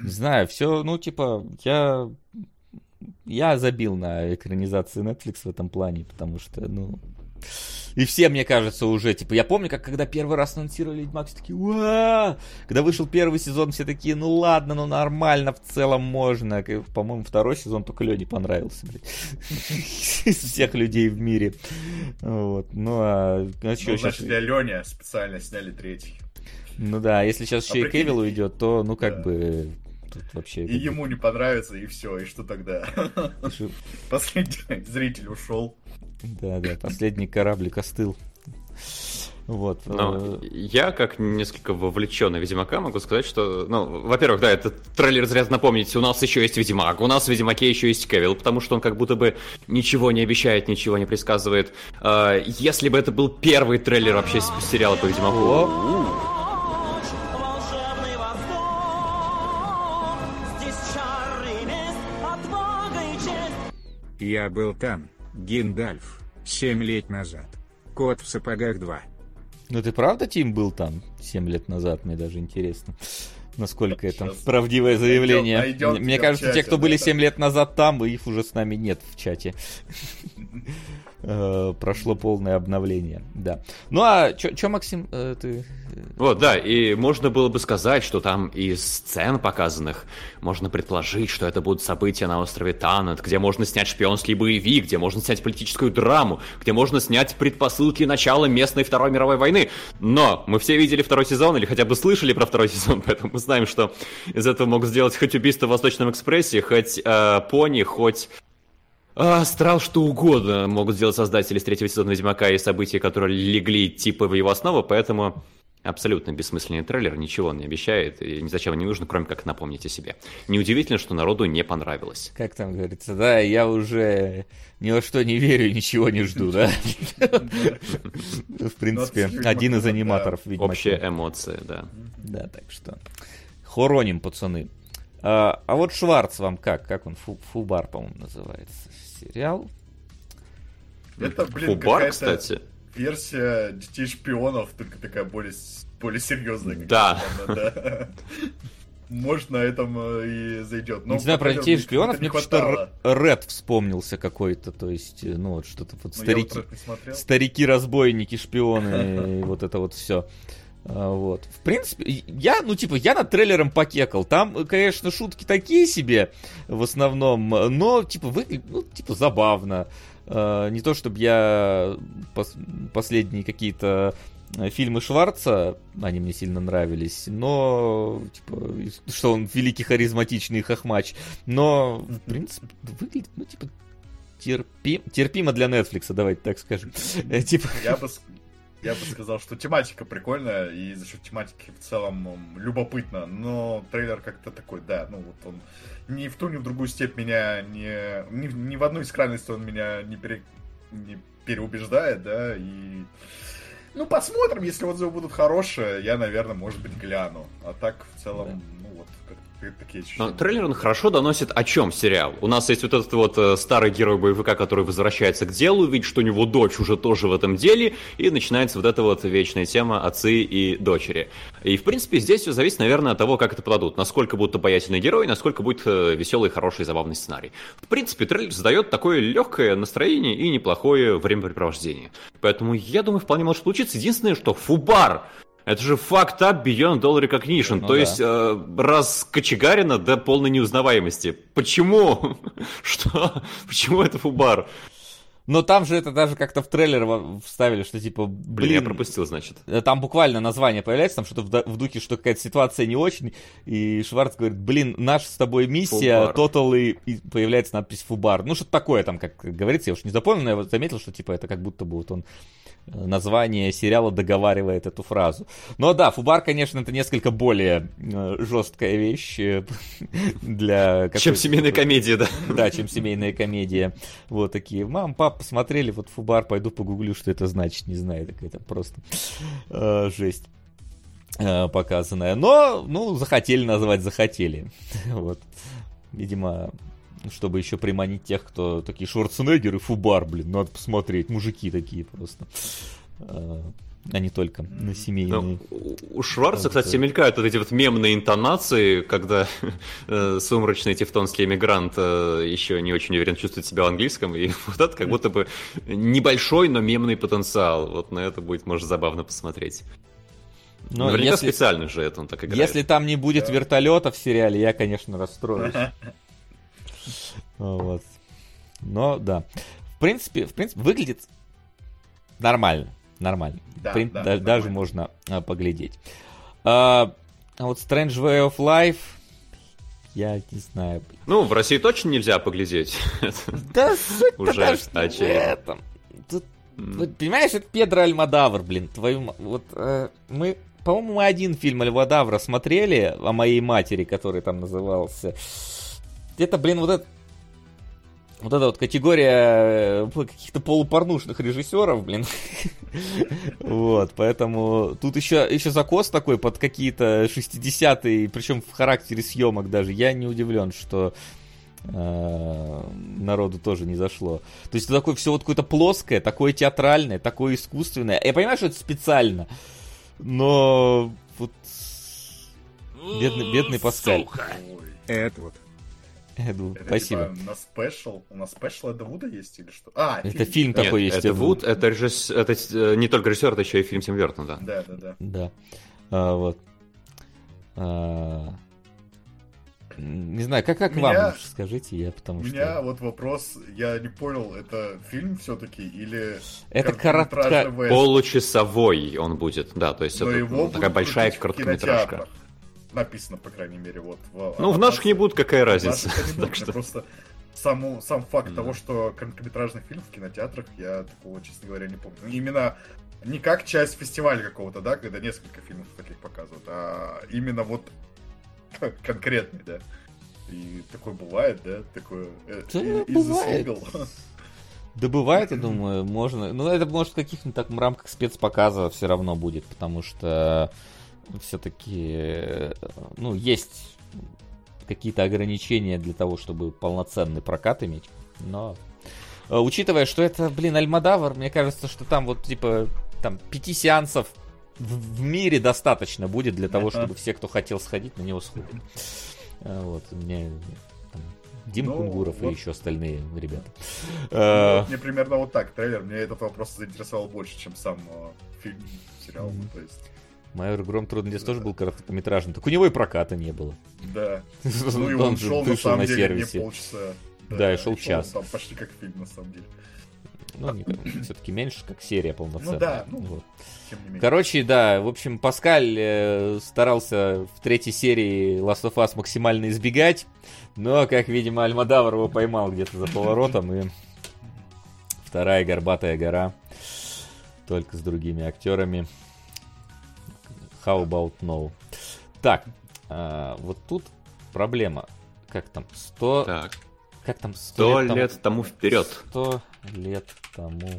не знаю, все, ну, типа, я я забил на экранизации Netflix в этом плане, потому что, ну... И все, мне кажется, уже, типа, я помню, как когда первый раз анонсировали Ведьмак, все такие, Уа! Когда вышел первый сезон, все такие, ну ладно, ну нормально, в целом можно. По-моему, второй сезон только Лене понравился, блядь. Из всех людей в мире. Вот, ну а... Значит, для Лени специально сняли третий. Ну да, если сейчас а еще и Кевилл уйдет, то, ну, как бы, тут вообще... И ему не понравится, и все, и что тогда? Последний зритель ушел. Да, да, последний кораблик остыл. Вот. Но э, я, как несколько вовлеченный Ведьмака, могу сказать, что, ну, во-первых, да, этот трейлер зря напомнить, у нас еще есть Ведьмак, у нас в Ведьмаке еще есть Кевилл, потому что он как будто бы ничего не обещает, ничего не предсказывает. А, если бы это был первый трейлер вообще сериала по Ведьмаку... Я был там, Гиндальф, семь лет назад. Кот в сапогах 2. Ну ты правда, Тим, был там 7 лет назад? Мне даже интересно, насколько это Сейчас правдивое заявление. Найдем, найдем Мне кажется, чате, те, кто да, были 7 лет назад там, их уже с нами нет в чате. Э, прошло полное обновление, да. Ну а что, Максим, э, ты... Вот, да, и можно было бы сказать, что там из сцен показанных можно предположить, что это будут события на острове Танат, где можно снять шпионский боевик, где можно снять политическую драму, где можно снять предпосылки начала местной Второй мировой войны. Но мы все видели второй сезон, или хотя бы слышали про второй сезон, поэтому мы знаем, что из этого могут сделать хоть убийство в Восточном экспрессе, хоть э, пони, хоть Астрал что угодно могут сделать создатели с третьего сезона Ведьмака и события, которые легли типа в его основу, поэтому абсолютно бессмысленный трейлер, ничего он не обещает, и ни зачем не нужно, кроме как напомнить о себе. Неудивительно, что народу не понравилось. Как там говорится, да, я уже ни во что не верю, ничего не жду, да? В принципе, один из аниматоров Ведьмака. Общая эмоция, да. Да, так что хороним, пацаны. А, а вот Шварц вам как? Как он? Фу, Фубар, по-моему, называется сериал. Это, блин, Фубар, кстати. Версия детей шпионов, только такая более, более серьезная. Да. да. Может, на этом э, и зайдет. Но не знаю, про детей шпионов мне что-то Ред вспомнился какой-то, то есть, э, ну вот что-то вот ну, старики, старики-разбойники, шпионы, вот это вот все. А, вот. В принципе, я, ну, типа, я над трейлером покекал. Там, конечно, шутки такие себе в основном, но, типа, выглядит, ну, типа, забавно. А, не то, чтобы я пос последние какие-то фильмы Шварца, они мне сильно нравились, но, типа, что он великий харизматичный хохмач, но, в принципе, выглядит, ну, типа, терпим, терпимо для Netflix, давайте так скажем. Типа... Я бы, я бы сказал, что тематика прикольная, и за счет тематики в целом любопытно, но трейлер как-то такой, да, ну вот он ни в ту, ни в другую степь меня не... Ни, ни в одну из крайностей он меня не, пере, не переубеждает, да, и... Ну, посмотрим, если отзывы будут хорошие, я, наверное, может быть, гляну. А так, в целом, такие ощущения. Трейлер он хорошо доносит о чем сериал. У нас есть вот этот вот э, старый герой боевика, который возвращается к делу, видит, что у него дочь уже тоже в этом деле, и начинается вот эта вот вечная тема отцы и дочери. И, в принципе, здесь все зависит, наверное, от того, как это подадут. Насколько будут обаятельные герои, насколько будет э, веселый, хороший, забавный сценарий. В принципе, трейлер задает такое легкое настроение и неплохое времяпрепровождение. Поэтому, я думаю, вполне может получиться. Единственное, что Фубар это же факт up beyond all recognition. Ну, То да. есть э, раз Кочегарина до полной неузнаваемости. Почему? Что? Почему это Фубар? Но там же это даже как-то в трейлер вставили, что типа, блин... блин я пропустил, значит. Э, там буквально название появляется, там что-то в, духе, что какая-то ситуация не очень, и Шварц говорит, блин, наша с тобой миссия, Total, и, и появляется надпись Фубар. Ну, что-то такое там, как говорится, я уж не запомнил, но я вот заметил, что типа это как будто бы вот он название сериала договаривает эту фразу. Но да, Фубар, конечно, это несколько более э, жесткая вещь э, для... Чем семейная комедия, да? Да, чем семейная комедия. Вот такие. Мам, пап, посмотрели, вот Фубар, пойду погуглю, что это значит, не знаю, это просто э, жесть э, показанная. Но, ну, захотели назвать, захотели. Вот. Видимо, чтобы еще приманить тех, кто такие Шварценеггер и Фубар, блин, надо посмотреть, мужики такие просто. А, а не только на семейные. Ну, у Шварца, кстати, мелькают вот эти вот мемные интонации, когда э, сумрачный тевтонский эмигрант э, еще не очень уверен чувствует себя в английском, и вот это как будто бы небольшой, но мемный потенциал. Вот на это будет, может, забавно посмотреть. Но Наверняка если, специально же это он так играет. Если там не будет вертолета в сериале, я, конечно, расстроюсь. Вот. Но да. В принципе, в принципе, выглядит нормально. Нормально. Да, При... да, даже нормально. можно а, поглядеть. А, а вот Strange Way of Life, я не знаю. Ну, в России точно нельзя поглядеть. Да суть уже этом. Тут, вот, понимаешь, это Педро Альмадавр, блин, твою... Вот э, мы, по-моему, мы один фильм Альмадавра смотрели о моей матери, который там назывался... Это, блин, вот это вот эта вот категория э, каких-то полупорнушных режиссеров, блин. Вот, поэтому тут еще, еще закос такой под какие-то 60-е, причем в характере съемок даже. Я не удивлен, что э, народу тоже не зашло. То есть такое все вот какое-то плоское, такое театральное, такое искусственное. Я понимаю, что это специально, но вот бедный, бедный Паскаль. Это вот Эду, это спасибо. Типа на спешл, у нас спешл это Вуда есть или что? А, это фильм, фильм такой Нет, есть. Это Вуд, это, режисс... это э, не только режиссер, это еще и фильм Тим Бертон, да. Да, да, да. Да. А, вот. А... Не знаю, как, как меня, вам, скажите, я потому у что... У меня вот вопрос, я не понял, это фильм все-таки или... Это коротко... Получасовой он будет, да, то есть Но это его такая большая короткометражка написано, по крайней мере, вот. В, ну, в наших не будет, какая разница. так что... Просто саму, сам факт mm. того, что короткометражный фильм в кинотеатрах, я такого, честно говоря, не помню. Именно не как часть фестиваля какого-то, да, когда несколько фильмов таких показывают, а именно вот конкретный, да. И такое бывает, да, такое э, да, бывает. Да бывает, я думаю, можно. Ну, это может в каких-нибудь так рамках спецпоказа все равно будет, потому что все-таки, ну, есть какие-то ограничения для того, чтобы полноценный прокат иметь, но э, учитывая, что это, блин, Альмадавр, мне кажется, что там вот, типа, там, пяти сеансов в, в мире достаточно будет для того, чтобы все, кто хотел сходить, на него сходили. Э, вот, мне там, Дим ну, Кунгуров вот. и еще остальные ребята. Ну, э, мне примерно вот так, трейлер, мне этот вопрос заинтересовал больше, чем сам фильм, сериал, mm-hmm. то есть... Майор Гром Трудный да. тоже был короткометражный. Так у него и проката не было. Да. Ну и он шел на самом деле не полчаса. Да, и шел час. Там почти как фильм на самом деле. Ну, все-таки меньше, как серия полноценная. Ну да, ну, вот. Короче, да, в общем, Паскаль э, старался в третьей серии Last of Us максимально избегать, но, как, видимо, Альмадавр его поймал где-то за поворотом, и вторая горбатая гора, только с другими актерами. How about no? Так, а, вот тут проблема. Как там? 100... Так. Как там? 100 лет, лет тому вперед. 100 лет тому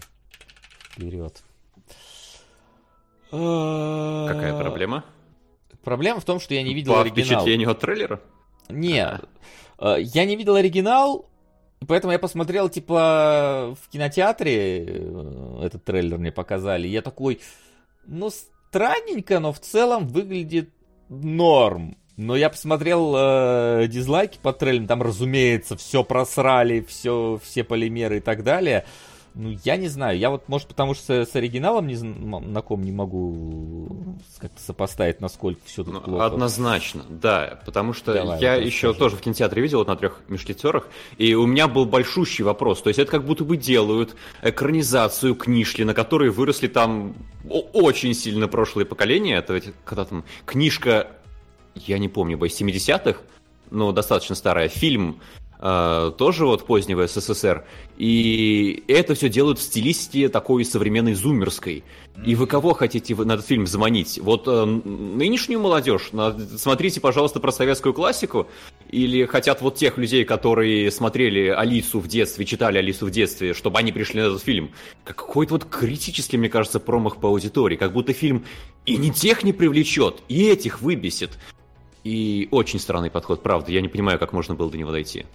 вперед. Какая проблема? Проблема в том, что я не видел По оригинал. впечатлению от трейлера? Не, э, я не видел оригинал, поэтому я посмотрел, типа, в кинотеатре э, этот трейлер мне показали. Я такой, ну, странненько, но в целом выглядит норм. Но я посмотрел э, дизлайки по трейлерам, там, разумеется, все просрали, все, все полимеры и так далее. Ну, я не знаю. Я вот, может, потому что с оригиналом не знаком не могу как-то сопоставить, насколько все тут ну, плохо. Однозначно, да. Потому что Давай, я еще скажи. тоже в кинотеатре видел вот на трех мушкетерах, и у меня был большущий вопрос. То есть это как будто бы делают экранизацию книжки, на которой выросли там очень сильно прошлые поколения. Это ведь когда там книжка, я не помню, из 70-х, но достаточно старая. Фильм тоже вот позднего СССР. И это все делают в стилистике такой современной зумерской. И вы кого хотите на этот фильм заманить? Вот э, нынешнюю молодежь? Смотрите, пожалуйста, про советскую классику. Или хотят вот тех людей, которые смотрели Алису в детстве, читали Алису в детстве, чтобы они пришли на этот фильм? Какой-то вот критический, мне кажется, промах по аудитории. Как будто фильм и не тех не привлечет, и этих выбесит. И очень странный подход, правда. Я не понимаю, как можно было до него дойти.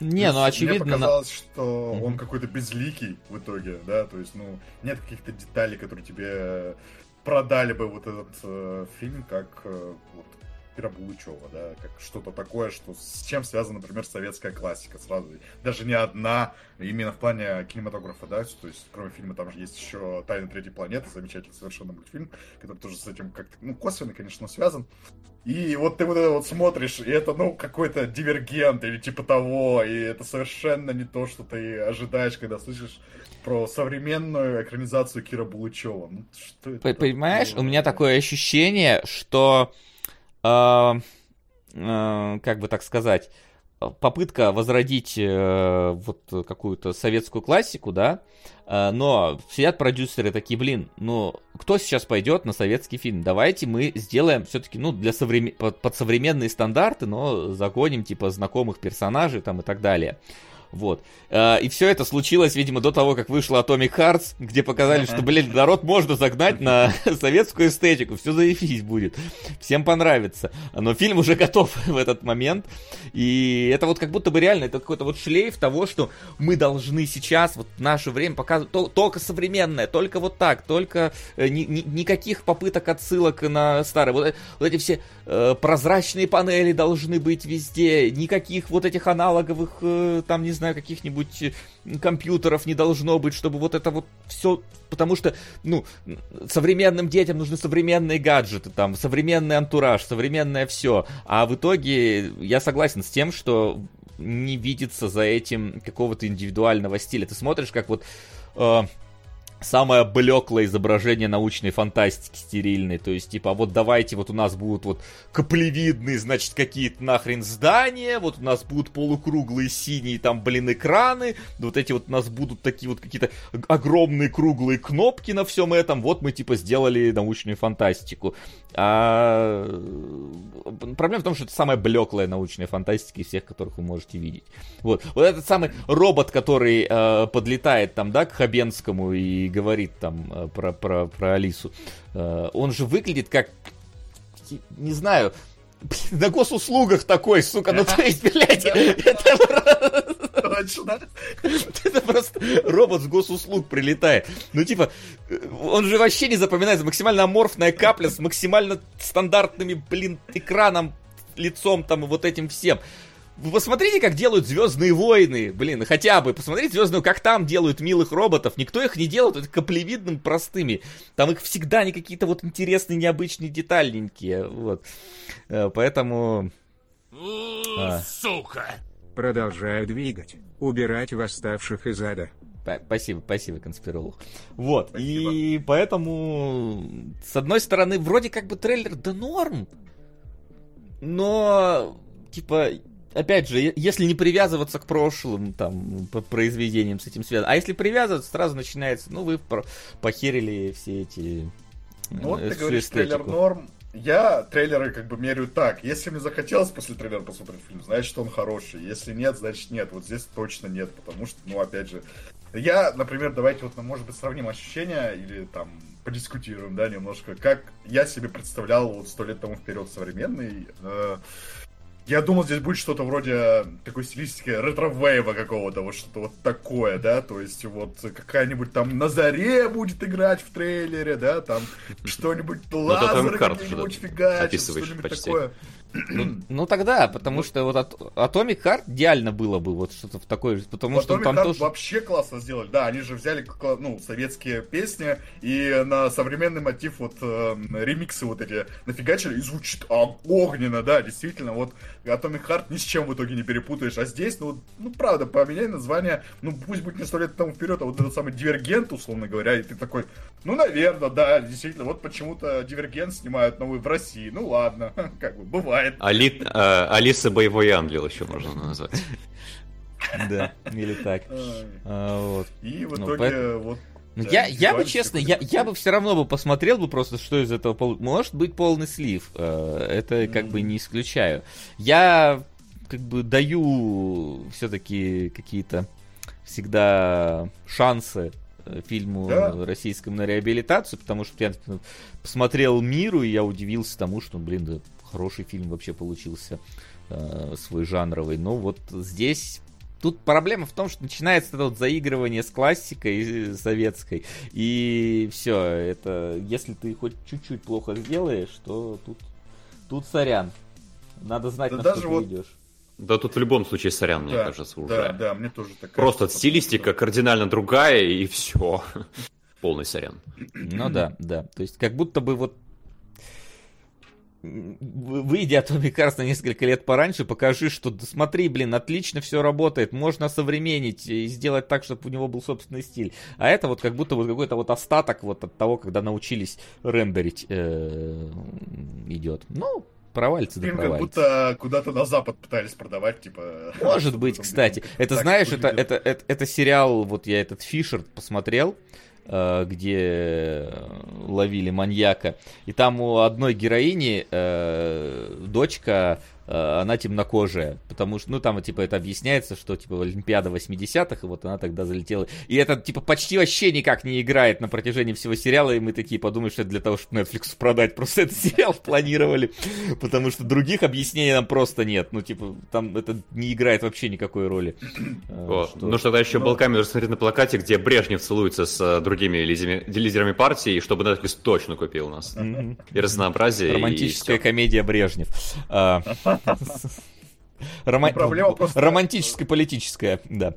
Не, ну очевидно... Мне показалось, что mm-hmm. он какой-то безликий в итоге, да, то есть, ну, нет каких-то деталей, которые тебе продали бы вот этот э, фильм как э, вот, Кира Булычева, да, как что-то такое, что с чем связана, например, советская классика сразу. Даже не одна, именно в плане кинематографа, да, то есть кроме фильма там же есть еще «Тайны третьей планеты», замечательный совершенно мультфильм, который тоже с этим как-то, ну, косвенно, конечно, связан. И вот ты вот это вот смотришь, и это, ну, какой-то дивергент или типа того, и это совершенно не то, что ты ожидаешь, когда слышишь про современную экранизацию Кира Булычева. Ну, что это Понимаешь, такое? у меня такое ощущение, что, э, э, как бы так сказать, попытка возродить э, вот какую-то советскую классику, да, э, но сидят продюсеры такие, блин, ну кто сейчас пойдет на советский фильм? Давайте мы сделаем все-таки, ну, для современ... под, современные стандарты, но загоним типа знакомых персонажей там и так далее. Вот. А, и все это случилось, видимо, до того, как вышла Atomic Hearts, где показали, что, блин, народ можно загнать на советскую эстетику, все заебись будет, всем понравится. Но фильм уже готов в этот момент, и это вот как будто бы реально, это какой-то вот шлейф того, что мы должны сейчас, вот в наше время показывать только современное, только вот так, только э, ни, ни, никаких попыток отсылок на старые. Вот, вот эти все э, прозрачные панели должны быть везде, никаких вот этих аналоговых, э, там, не знаю, каких-нибудь э, компьютеров не должно быть, чтобы вот это вот все, потому что, ну, современным детям нужны современные гаджеты, там, современный антураж, современное все, а в итоге я согласен с тем, что не видится за этим какого-то индивидуального стиля. Ты смотришь, как вот э, самое блеклое изображение научной фантастики стерильной. То есть, типа, вот давайте, вот у нас будут вот каплевидные, значит, какие-то нахрен здания, вот у нас будут полукруглые синие там, блин, экраны, вот эти вот у нас будут такие вот какие-то огромные круглые кнопки на всем этом, вот мы, типа, сделали научную фантастику. А... Проблема в том, что это самая блеклая научная фантастика из всех, которых вы можете видеть. Вот. Вот этот самый робот, который э, подлетает там, да, к Хабенскому и говорит там э, про, про, про Алису, э, он же выглядит как, не знаю, на госуслугах такой, сука, ну то есть, блядь, это Точно. Это просто робот с госуслуг прилетает. Ну, типа, он же вообще не запоминается. Максимально аморфная капля с максимально стандартными, блин, экраном, лицом там и вот этим всем. Вы посмотрите, как делают Звездные войны, блин, хотя бы. Посмотрите Звездную, как там делают милых роботов. Никто их не делает это каплевидным простыми. Там их всегда не какие-то вот интересные, необычные, детальненькие. Вот. Э, поэтому... А. Сука! Продолжаю двигать. Убирать восставших из ада. Спасибо, спасибо, конспиролог. Вот, спасибо. и поэтому, с одной стороны, вроде как бы трейлер да норм, но, типа, опять же, если не привязываться к прошлым там произведениям с этим связано, а если привязываться, сразу начинается, ну вы похерили все эти. Ну вот ты говоришь, трейлер норм. Я трейлеры как бы меряю так. Если мне захотелось после трейлера посмотреть фильм, значит он хороший. Если нет, значит нет. Вот здесь точно нет, потому что, ну, опять же, я, например, давайте вот, ну, может быть, сравним ощущения или там подискутируем, да, немножко, как я себе представлял вот сто лет тому вперед современный. Э, Я думал, здесь будет что-то вроде такой стилистики ретро-вейва какого-то, вот что-то вот такое, да, то есть вот какая-нибудь там на заре будет играть в трейлере, да, там что-нибудь ну, лазеры какие-нибудь фигачит, что-нибудь такое. Ну, ну тогда, потому что вот от, Atomic Heart идеально было бы вот что-то в такой, потому что там Heart тоже вообще классно сделали. Да, они же взяли ну советские песни и на современный мотив вот э, ремиксы вот эти нафигачили и звучит огненно, да, действительно. Вот Atomic Heart ни с чем в итоге не перепутаешь, а здесь, ну, ну правда, поменяй название, ну пусть будет не сто лет тому вперед, а вот этот самый Дивергент, условно говоря, и ты такой, ну наверное, да, действительно, вот почему-то Дивергент снимают новый в России, ну ладно, как бы бывает. Али... А, Алиса Боевой Ангел еще можно назвать. Да, или так. А, вот. И в ну, итоге вот ну, я, я бы, честно, я, я бы все равно бы посмотрел бы просто, что из этого получится. Может быть полный слив. Э, это как бы не исключаю. Я как бы даю все-таки какие-то всегда шансы э, фильму да? российскому на реабилитацию, потому что я посмотрел миру, и я удивился тому, что, блин, да хороший фильм вообще получился э, свой жанровый. Но вот здесь Тут проблема в том, что начинается это вот заигрывание с классикой советской, и все, это, если ты хоть чуть-чуть плохо сделаешь, то тут, тут сорян. Надо знать, да на даже что вот... ты идешь. Да тут в любом случае сорян, мне да, кажется, уже. Да, да, мне тоже так Просто кажется, стилистика что... кардинально другая, и все. Полный сорян. Ну да, да. То есть как будто бы вот выйди Atomic Heart на несколько лет пораньше, покажи, что смотри, блин, отлично все работает, можно современнить и сделать так, чтобы у него был собственный стиль. А это вот как будто вот какой-то вот остаток вот от того, когда научились рендерить э, идет. Ну, провалится да провалится. как будто куда-то на запад пытались продавать, типа... Может быть, кстати. Это, знаешь, это, это, это, это сериал, вот я этот Фишер посмотрел, где ловили маньяка. И там у одной героини э, дочка Э, она темнокожая, потому что, ну, там, типа, это объясняется, что, типа, Олимпиада 80-х, и вот она тогда залетела. И это, типа, почти вообще никак не играет на протяжении всего сериала, и мы такие подумали, что это для того, чтобы Netflix продать, просто этот сериал планировали, потому что других объяснений нам просто нет, ну, типа, там это не играет вообще никакой роли. Э. Что... Ну, что тогда еще был камера смотреть на плакате, где Брежнев целуется с э, другими лидерами, лидерами партии, чтобы Netflix точно купил нас. И разнообразие, Романтическая комедия Брежнев. Рома... Проблема просто... Романтическая, политическая, да.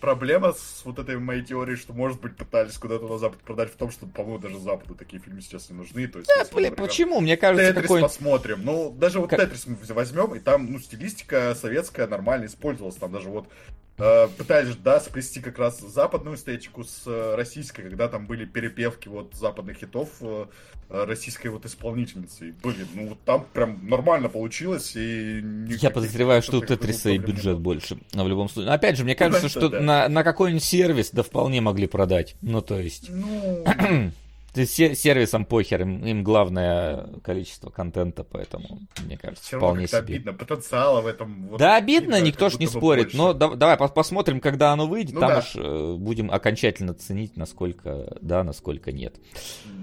Проблема с вот этой моей теорией, что, может быть, пытались куда-то на Запад продать в том, что, по-моему, даже Западу такие фильмы сейчас не нужны. То есть, да, блин, почему? Мне кажется, Тетрис какой... посмотрим. Ну, даже вот как... Тетрис мы возьмем, и там, ну, стилистика советская нормально использовалась. Там даже вот пытались, да, сплести как раз западную эстетику с э, российской, когда там были перепевки вот западных хитов э, российской вот исполнительницы. Блин, ну вот там прям нормально получилось. И Я подозреваю, что у Тетриса и бюджет больше. Но в любом случае. Опять же, мне кажется, что да. на, на какой-нибудь сервис да вполне могли продать. Ну, то есть... Ну... сервисом похер, им, им главное количество контента, поэтому, мне кажется, Все вполне себе. обидно, потенциала в этом... Вот, да, обидно, никто ж не спорит, больше. но да, давай посмотрим, когда оно выйдет, ну, там да. уж э, будем окончательно ценить, насколько да, насколько нет.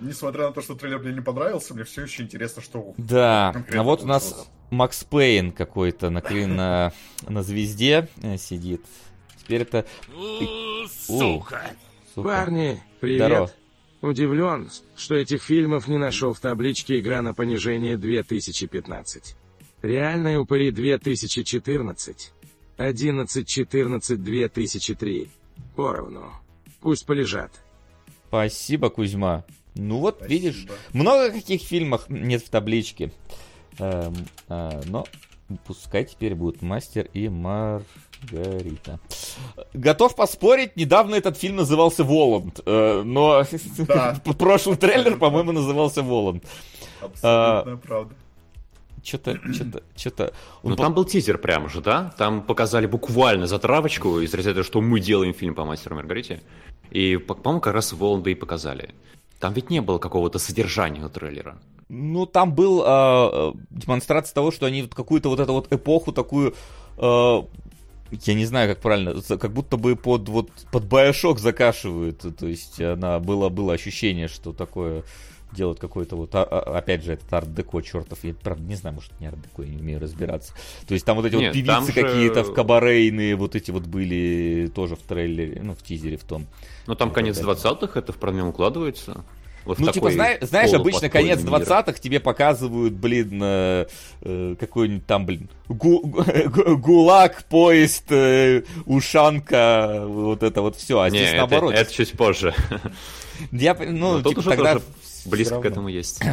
Несмотря на то, что трейлер мне не понравился, мне все еще интересно, что... Да, а вот у нас Макс Пейн какой-то на, на, на звезде э, сидит. Теперь это... Сука! Парни, привет! Здорово. Удивлен, что этих фильмов не нашел в табличке «Игра на понижение 2015». Реальные упыри 2014. 11-14-2003. Поровну. Пусть полежат. Спасибо, Кузьма. Ну вот, Спасибо. видишь, много каких фильмов нет в табличке. Эм, э, но пускай теперь будут Мастер и Мар... Гарита. Готов поспорить, недавно этот фильм назывался Воланд, э, но да. прошлый трейлер, по-моему, назывался Воланд. Абсолютно а, правда. Что-то, что-то, что-то. Ну по... там был тизер прямо же, да? Там показали буквально затравочку из разряда, что мы делаем фильм по мастеру Маргарите. И, по-моему, как раз Воланда и показали. Там ведь не было какого-то содержания у трейлера. Ну, там был э, демонстрация того, что они вот какую-то вот эту вот эпоху такую э, я не знаю, как правильно, как будто бы под вот под Bioshock закашивают, то есть она было было ощущение, что такое делают какой-то вот, а, а, опять же, этот арт-деко чертов, я правда не знаю, может не арт-деко, я не умею разбираться. То есть там вот эти Нет, вот певицы же... какие-то в кабарейные, вот эти вот были тоже в трейлере, ну в тизере в том. Ну там конец 20-х, это вполне укладывается. Вот ну, типа, знаешь, знаешь обычно конец 20-х тебе показывают, блин, э, э, какой-нибудь там, блин, гу, гу, ГУЛАГ, поезд, э, ушанка, вот это вот все. А здесь Не, наоборот. Это, это чуть позже. Я, ну, ну типа, тогда тоже близко к этому есть.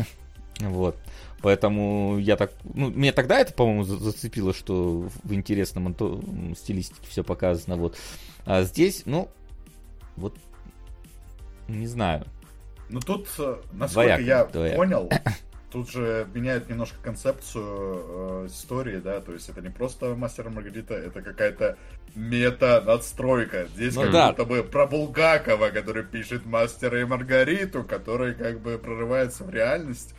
Вот. Поэтому я так... Ну, меня тогда это, по-моему, зацепило, что в интересном стилистике все показано. Вот. А здесь, ну, вот, не знаю. Ну тут, э, насколько Двояк, я двояк. понял, тут же меняют немножко концепцию э, истории, да, то есть это не просто мастер Маргарита, это какая-то мета-надстройка. Здесь ну, как да. будто бы про Булгакова, который пишет Мастера и Маргариту, который как бы прорывается в реальность.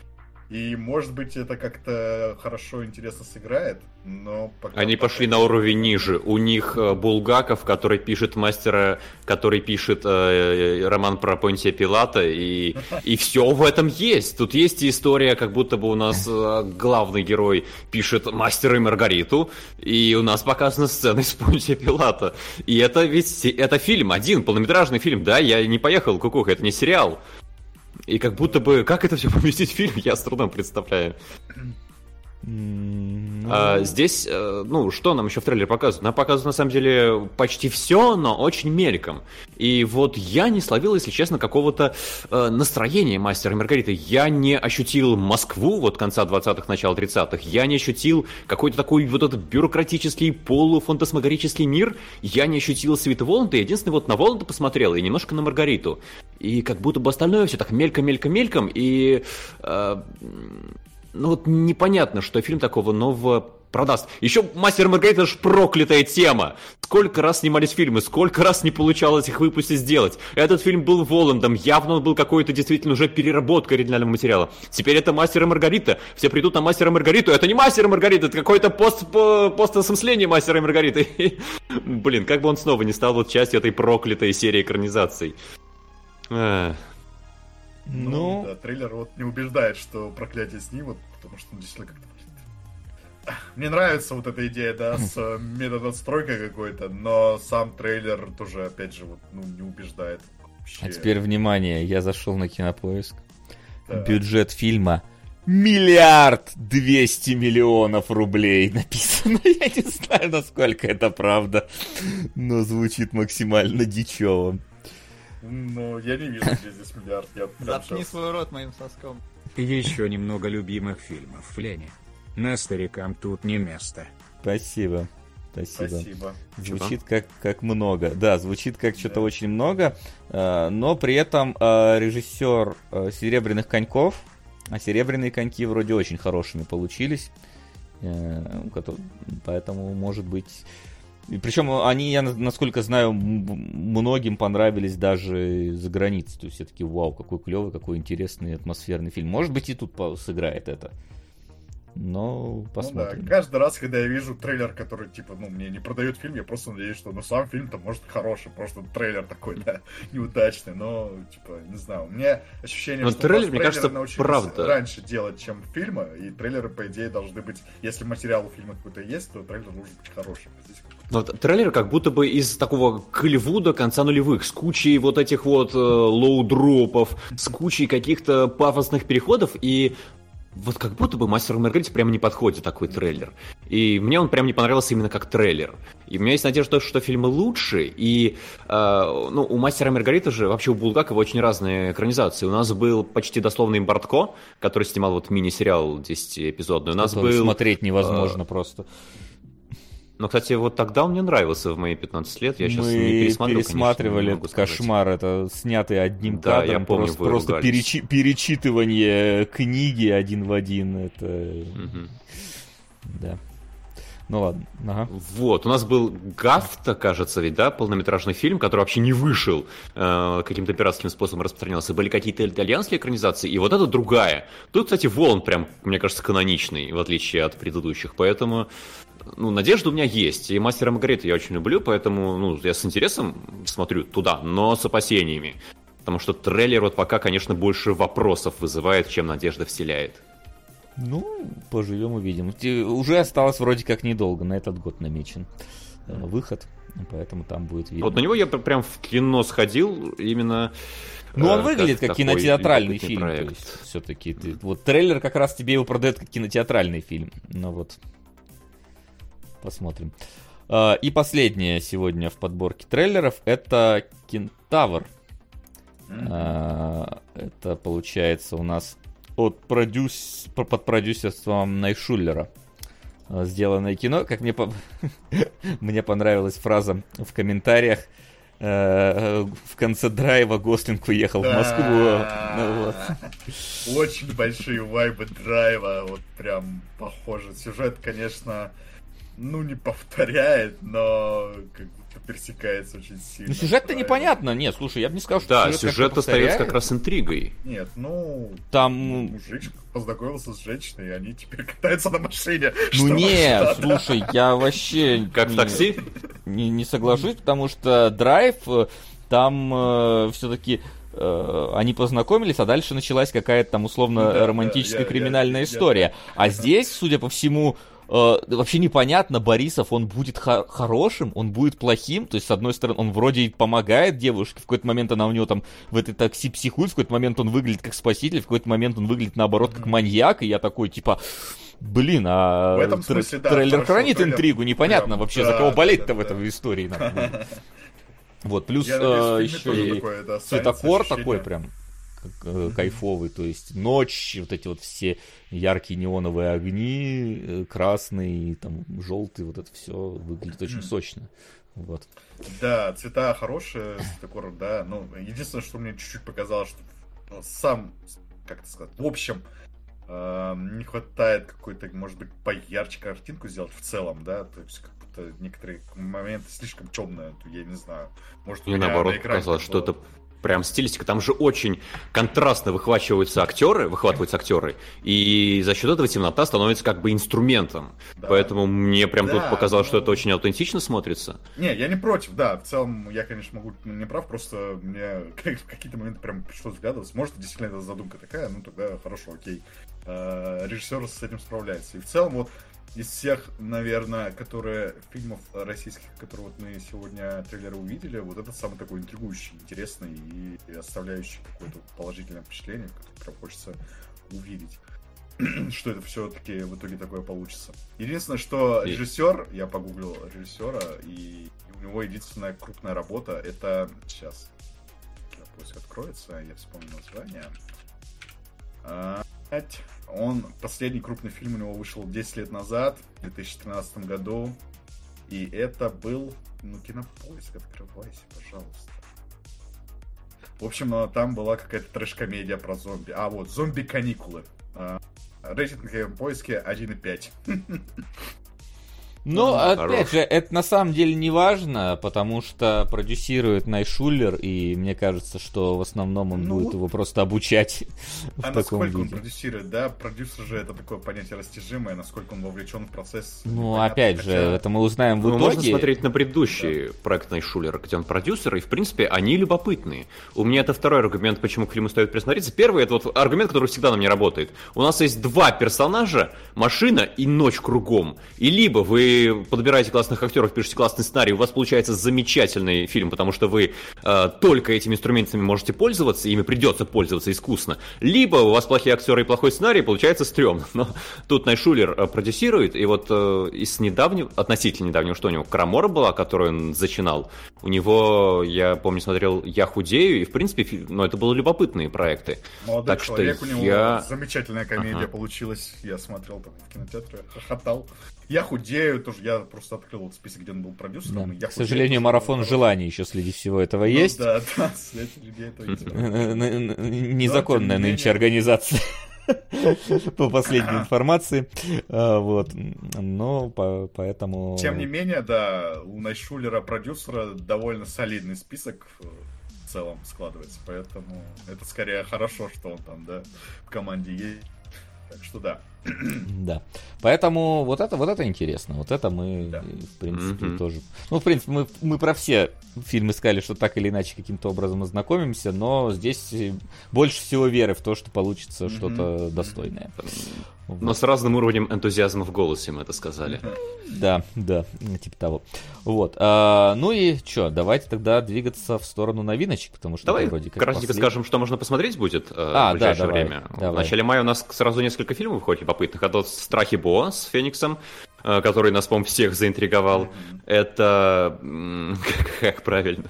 И, может быть, это как-то хорошо, интересно сыграет, но пока... Они пока... пошли на уровень ниже. У них э, Булгаков, который пишет мастера, который пишет э, роман про Понтия Пилата, и, и все в этом есть. Тут есть история, как будто бы у нас э, главный герой пишет мастера и Маргариту, и у нас показана сцена из Понтия Пилата. И это ведь это фильм, один полнометражный фильм, да, я не поехал, кукуха, это не сериал. И как будто бы, как это все поместить в фильм, я с трудом представляю. Ну... А, здесь, э, ну, что нам еще в трейлере показывают? Нам показывают, на самом деле, почти все, но очень мельком. И вот я не словил, если честно, какого-то э, настроения мастера Маргариты. Я не ощутил Москву, вот конца 20-х, начала 30-х. Я не ощутил какой-то такой вот этот бюрократический, полуфантасмагорический мир. Я не ощутил Света Воланда. Единственное, вот на Воланда посмотрел и немножко на Маргариту. И как будто бы остальное все так мельком-мельком-мельком. И... Э, ну вот непонятно, что фильм такого нового продаст. Еще «Мастер Маргарита» это ж проклятая тема. Сколько раз снимались фильмы, сколько раз не получалось их выпустить, сделать. Этот фильм был Воландом, явно он был какой-то действительно уже переработка оригинального материала. Теперь это «Мастер и Маргарита». Все придут на «Мастера и Маргариту». Это не «Мастер и Маргарита», это какой-то пост, постосмысление «Мастера и Маргариты». Блин, как бы он снова не стал вот частью этой проклятой серии экранизаций. Ну, ну да, трейлер вот не убеждает, что проклятие снимут, потому что он действительно как-то мне нравится вот эта идея, да, с э, методостройкой какой-то, но сам трейлер тоже, опять же, вот, ну, не убеждает. Вообще. А теперь внимание, я зашел на кинопоиск. Да. Бюджет фильма миллиард двести миллионов рублей написано. Я не знаю, насколько это правда, но звучит максимально дичево. Ну, я не вижу, где здесь миллиард. Я Заткни свой рот моим соском. Еще немного любимых фильмов в Лене. На старикам тут не место. Спасибо. Спасибо. Спасибо. Звучит как, как много. Да, звучит как что-то очень много. А, но при этом а, режиссер а, Серебряных коньков, а серебряные коньки вроде очень хорошими получились. Э, поэтому, может быть, и причем они, я насколько знаю, многим понравились даже за границей. То есть все таки вау, какой клевый, какой интересный атмосферный фильм. Может быть, и тут сыграет это. Но посмотрим. Ну, да. Каждый раз, когда я вижу трейлер, который, типа, ну, мне не продают фильм, я просто надеюсь, что ну, сам фильм-то может хороший, просто трейлер такой, да, неудачный, но, типа, не знаю, у меня ощущение, но что трейлер, мне кажется, правда. раньше делать, чем фильмы, и трейлеры, по идее, должны быть, если материал у фильма какой-то есть, то трейлер должен быть хорошим. Здесь но трейлер как будто бы из такого Голливуда конца нулевых, с кучей вот этих вот э, лоу-дропов, с кучей каких-то пафосных переходов, и вот как будто бы Мастер Маргарите прямо не подходит такой трейлер. И мне он прям не понравился именно как трейлер. И у меня есть надежда, что фильмы лучше. И э, ну, у Мастера Маргариты же, вообще у Булгакова очень разные экранизации. У нас был почти дословный Бортко, который снимал вот мини-сериал 10-эпизодный. У нас был... Смотреть невозможно э, просто. Но, кстати, вот тогда он мне нравился в мои 15 лет. Я сейчас Мы не пересматривал, пересматривали конечно, кошмар, это снятый одним да, кадром, я помню, просто, просто перечи, перечитывание книги один в один. Это... Угу. Да. Ну ладно. Ага. Вот, у нас был Гафта, кажется, ведь, да, полнометражный фильм, который вообще не вышел, э, каким-то пиратским способом распространялся. Были какие-то итальянские экранизации, и вот это другая. Тут, кстати, Волн прям, мне кажется, каноничный, в отличие от предыдущих, поэтому ну, надежда у меня есть. И «Мастера Маргарита» я очень люблю, поэтому, ну, я с интересом смотрю туда, но с опасениями. Потому что трейлер вот пока, конечно, больше вопросов вызывает, чем надежда вселяет. Ну, поживем увидим. Уже осталось вроде как недолго, на этот год намечен э, выход, поэтому там будет видно. Вот на него я прям в кино сходил именно... Ну, он э, выглядит как, как кинотеатральный фильм, проект. то есть все-таки ты, вот трейлер как раз тебе его продает как кинотеатральный фильм. Ну вот, посмотрим. А, и последнее сегодня в подборке трейлеров это Кентавр. Mm-hmm. Это получается у нас от продюс... под продюсерством Найшуллера э, сделанное кино. Как мне, по... мне понравилась фраза в комментариях. Э, в конце драйва Гослинг уехал да. в Москву. Ну, вот. Очень большие вайбы драйва. Вот прям похоже. Сюжет, конечно, ну, не повторяет, но как пересекается очень сильно. Ну, сюжет-то непонятно. Нет, слушай, я бы не сказал, что Да, сюжет, сюжет остается как раз интригой. Нет, ну... Там... Мужик познакомился с женщиной, и они теперь катаются на машине. Ну нет, слушай, я вообще... Как в такси? Не, не соглашусь, потому что драйв, э, там э, все-таки э, они познакомились, а дальше началась какая-то там условно да, романтическая да, криминальная я, история. Я, я... А здесь, судя по всему, э, вообще непонятно, Борисов, он будет хо- хорошим, он будет плохим, то есть, с одной стороны, он вроде помогает девушке, в какой-то момент она у него там в этой такси психует, в какой-то момент он выглядит как спаситель, в какой-то момент он выглядит, наоборот, как маньяк, и я такой, типа, блин, а в этом смысле, да, трейлер хранит трейлер... интригу, непонятно прям, вообще, да, за кого болеть-то да, в этой истории. Вот, плюс э, еще и цветокор такой прям кайфовый, то есть ночь, вот эти вот все яркие неоновые огни, э, красный, там, желтый, вот это все выглядит очень сочно. Вот. Да, цвета хорошие, цветокор, да. Ну, единственное, что мне чуть-чуть показалось, что ну, сам, как это сказать, в общем, э, не хватает какой-то, может быть, поярче картинку сделать в целом, да, то есть как будто некоторые моменты слишком темные, я не знаю. Может, Мне наоборот показалось, что это прям стилистика. Там же очень контрастно выхвачиваются актеры, выхватываются актеры, и за счет этого темнота становится как бы инструментом. Да. Поэтому мне прям да, тут показалось, ну... что это очень аутентично смотрится. Не, я не против, да. В целом, я, конечно, могу не прав, просто мне в какие-то моменты прям пришлось вгадываться. Может, действительно эта задумка такая, ну тогда хорошо, окей. А, режиссер с этим справляется. И в целом, вот из всех, наверное, которые фильмов российских, которые вот мы сегодня трейлеры увидели, вот этот самый такой интригующий, интересный и оставляющий какое-то положительное впечатление, которое прям хочется увидеть что это все-таки в итоге такое получится. Единственное, что режиссер, я погуглил режиссера, и у него единственная крупная работа это сейчас. Поиск откроется, я вспомню название. А, он, последний крупный фильм у него вышел 10 лет назад, в 2013 году. И это был, ну, кинопоиск, открывайся, пожалуйста. В общем, э, там была какая-то трэш-комедия про зомби. А, вот, зомби-каникулы. А, рейтинг в поиске 1,5. Но, ну, опять хорош. же, это на самом деле не важно, потому что продюсирует Найшулер, и мне кажется, что в основном он ну, будет его просто обучать а в таком виде. он продюсирует, да? Продюсер же это такое понятие растяжимое, насколько он вовлечен в процесс. Ну, опять же, это мы узнаем в ну, итоге. Можно смотреть на предыдущий да. проект Найшулера, где он продюсер, и, в принципе, они любопытные. У меня это второй аргумент, почему к фильму стоит присмотреться. Первый, это вот аргумент, который всегда на мне работает. У нас есть два персонажа, машина и ночь кругом. И либо вы подбираете классных актеров, пишете классный сценарий, у вас получается замечательный фильм, потому что вы э, только этими инструментами можете пользоваться, ими придется пользоваться искусно. Либо у вас плохие актеры и плохой сценарий, получается стрёмно. Но тут Найшулер э, продюсирует, и вот э, из недавнего, относительно недавнего, что у него, Крамора была, которую он зачинал. У него, я помню, смотрел «Я худею», и, в принципе, ну, это были любопытные проекты. Молодой так человек, что у него я... замечательная комедия ага. получилась. Я смотрел там в кинотеатре, хохотал. Я худею, тоже я просто открыл вот список, где он был продюсером. Да. Я К сожалению, марафон желаний еще среди всего этого ну, есть. Да, да, среди этого есть. Незаконная нынче организация. По последней информации. А, вот. Но поэтому... Тем не менее, да, у Найшулера продюсера довольно солидный список в целом складывается. Поэтому это скорее хорошо, что он там, да, в команде есть. Так что да. Да. Поэтому вот это, вот это интересно. Вот это мы, да. в принципе, mm-hmm. тоже... Ну, в принципе, мы, мы про все фильмы сказали, что так или иначе каким-то образом ознакомимся, но здесь больше всего веры в то, что получится mm-hmm. что-то достойное. Вот. Но с разным уровнем энтузиазма в голосе мы это сказали. Да, да, типа того. Вот. А, ну и что, давайте тогда двигаться в сторону новиночек, потому что Давай вроде как кратенько послед... скажем, что можно посмотреть будет э, а, в ближайшее да, давай, время. Давай. В начале мая у нас сразу несколько фильмов выходит любопытных. Это вот «Страхи Бо» с Фениксом, э, который нас, по всех заинтриговал. Это... Как правильно?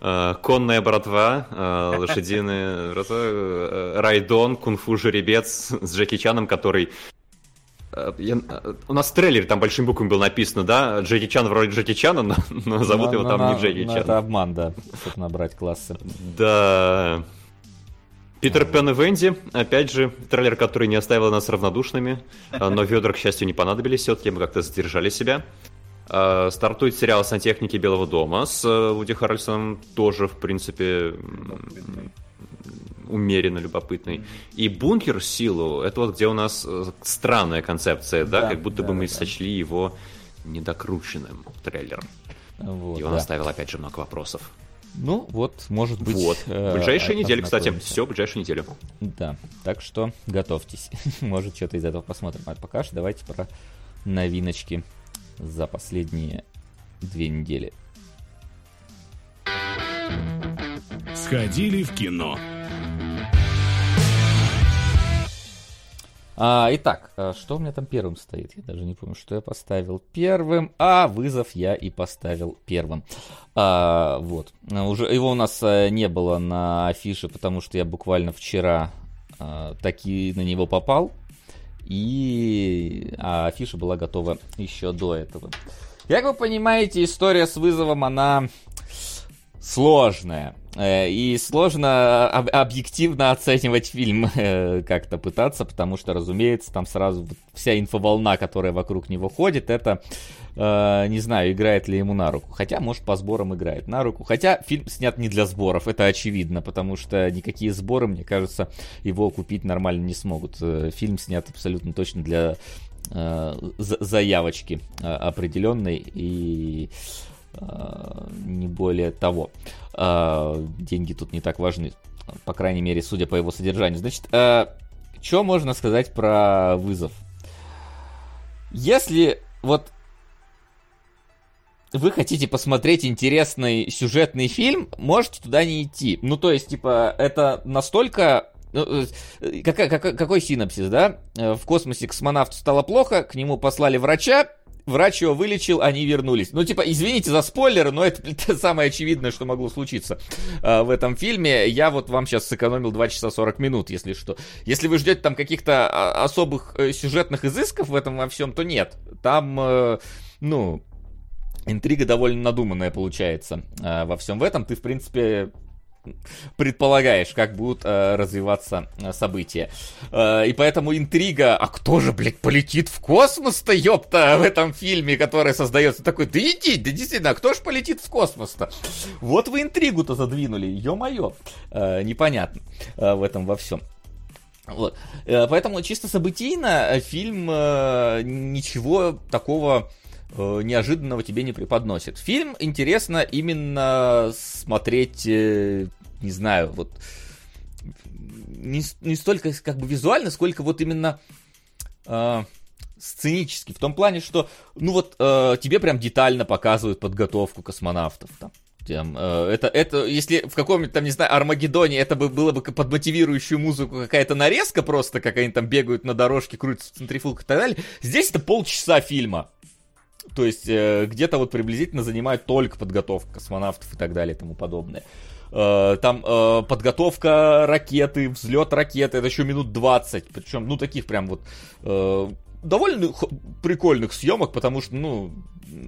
Э, конная братва, э, лошадиные Райдон, кунг-фу жеребец с Джеки Чаном, который я, у нас в трейлере там большим буквами было написано, да, Джеки Чан вроде Джеки Чана, но, но зовут но, его но, там но, не Джеки Чан. Это обман, да, чтобы набрать классы. Да. Питер Пен и Венди, опять же, трейлер, который не оставил нас равнодушными, но ведра, к счастью, не понадобились все-таки, мы как-то задержали себя. Э, стартует сериал «Сантехники Белого дома» с э, Вуди Харрельсоном, тоже, в принципе, умеренно любопытный. И «Бункер. Силу» — это вот где у нас э, странная концепция, да, да как будто да, бы мы да. сочли его недокрученным трейлером. Вот, И он да. оставил, опять же, много вопросов. Ну, вот, может быть... Вот. Э, ближайшие недели, кстати. Все, ближайшую неделю. Да. Так что готовьтесь. может, что-то из этого посмотрим. А пока что давайте про новиночки за последние две недели. Сходили в кино. А, итак, а что у меня там первым стоит? Я даже не помню, что я поставил первым. А, вызов я и поставил первым. А, вот. Уже его у нас э, не было на афише, потому что я буквально вчера а, таки на него попал и а афиша была готова еще до этого. Как вы понимаете, история с вызовом, она сложная. Э, и сложно объективно оценивать фильм э, как-то пытаться, потому что, разумеется, там сразу вся инфоволна, которая вокруг него ходит, это, э, не знаю, играет ли ему на руку. Хотя, может, по сборам играет на руку. Хотя фильм снят не для сборов, это очевидно, потому что никакие сборы, мне кажется, его купить нормально не смогут. Фильм снят абсолютно точно для заявочки определенной и не более того. А, деньги тут не так важны, по крайней мере, судя по его содержанию. Значит, а, что можно сказать про вызов? Если вот вы хотите посмотреть интересный сюжетный фильм, можете туда не идти. Ну, то есть, типа, это настолько ну, э, какой, какой, синапсис, да? Э, в космосе космонавту стало плохо, к нему послали врача, врач его вылечил, они вернулись. Ну, типа, извините за спойлеры, но это, это самое очевидное, что могло случиться э, в этом фильме. Я вот вам сейчас сэкономил 2 часа 40 минут, если что. Если вы ждете там каких-то а, особых э, сюжетных изысков в этом во всем, то нет. Там, э, ну, интрига довольно надуманная получается э, во всем в этом. Ты, в принципе, предполагаешь, как будут э, развиваться э, события. Э, и поэтому интрига, а кто же, блядь, полетит в космос-то, ёпта, в этом фильме, который создается такой, да иди, да действительно, а кто же полетит в космос-то? Вот вы интригу-то задвинули, ё-моё. Э, непонятно э, в этом во всем. Вот. Э, поэтому чисто событийно э, фильм э, ничего такого неожиданного тебе не преподносит. Фильм интересно именно смотреть, э, не знаю, вот не, не столько как бы визуально, сколько вот именно э, сценически. В том плане, что, ну вот, э, тебе прям детально показывают подготовку космонавтов там. Тем, э, это, это, если в каком-нибудь там, не знаю, Армагеддоне это бы было бы под мотивирующую музыку какая-то нарезка просто, как они там бегают на дорожке, крутятся в центрифугах и так далее, здесь это полчаса фильма. То есть э, где-то вот приблизительно занимает только подготовка космонавтов и так далее и тому подобное. Э, там э, подготовка ракеты, взлет ракеты, это еще минут 20. Причем, ну, таких прям вот довольно прикольных съемок, потому что, ну,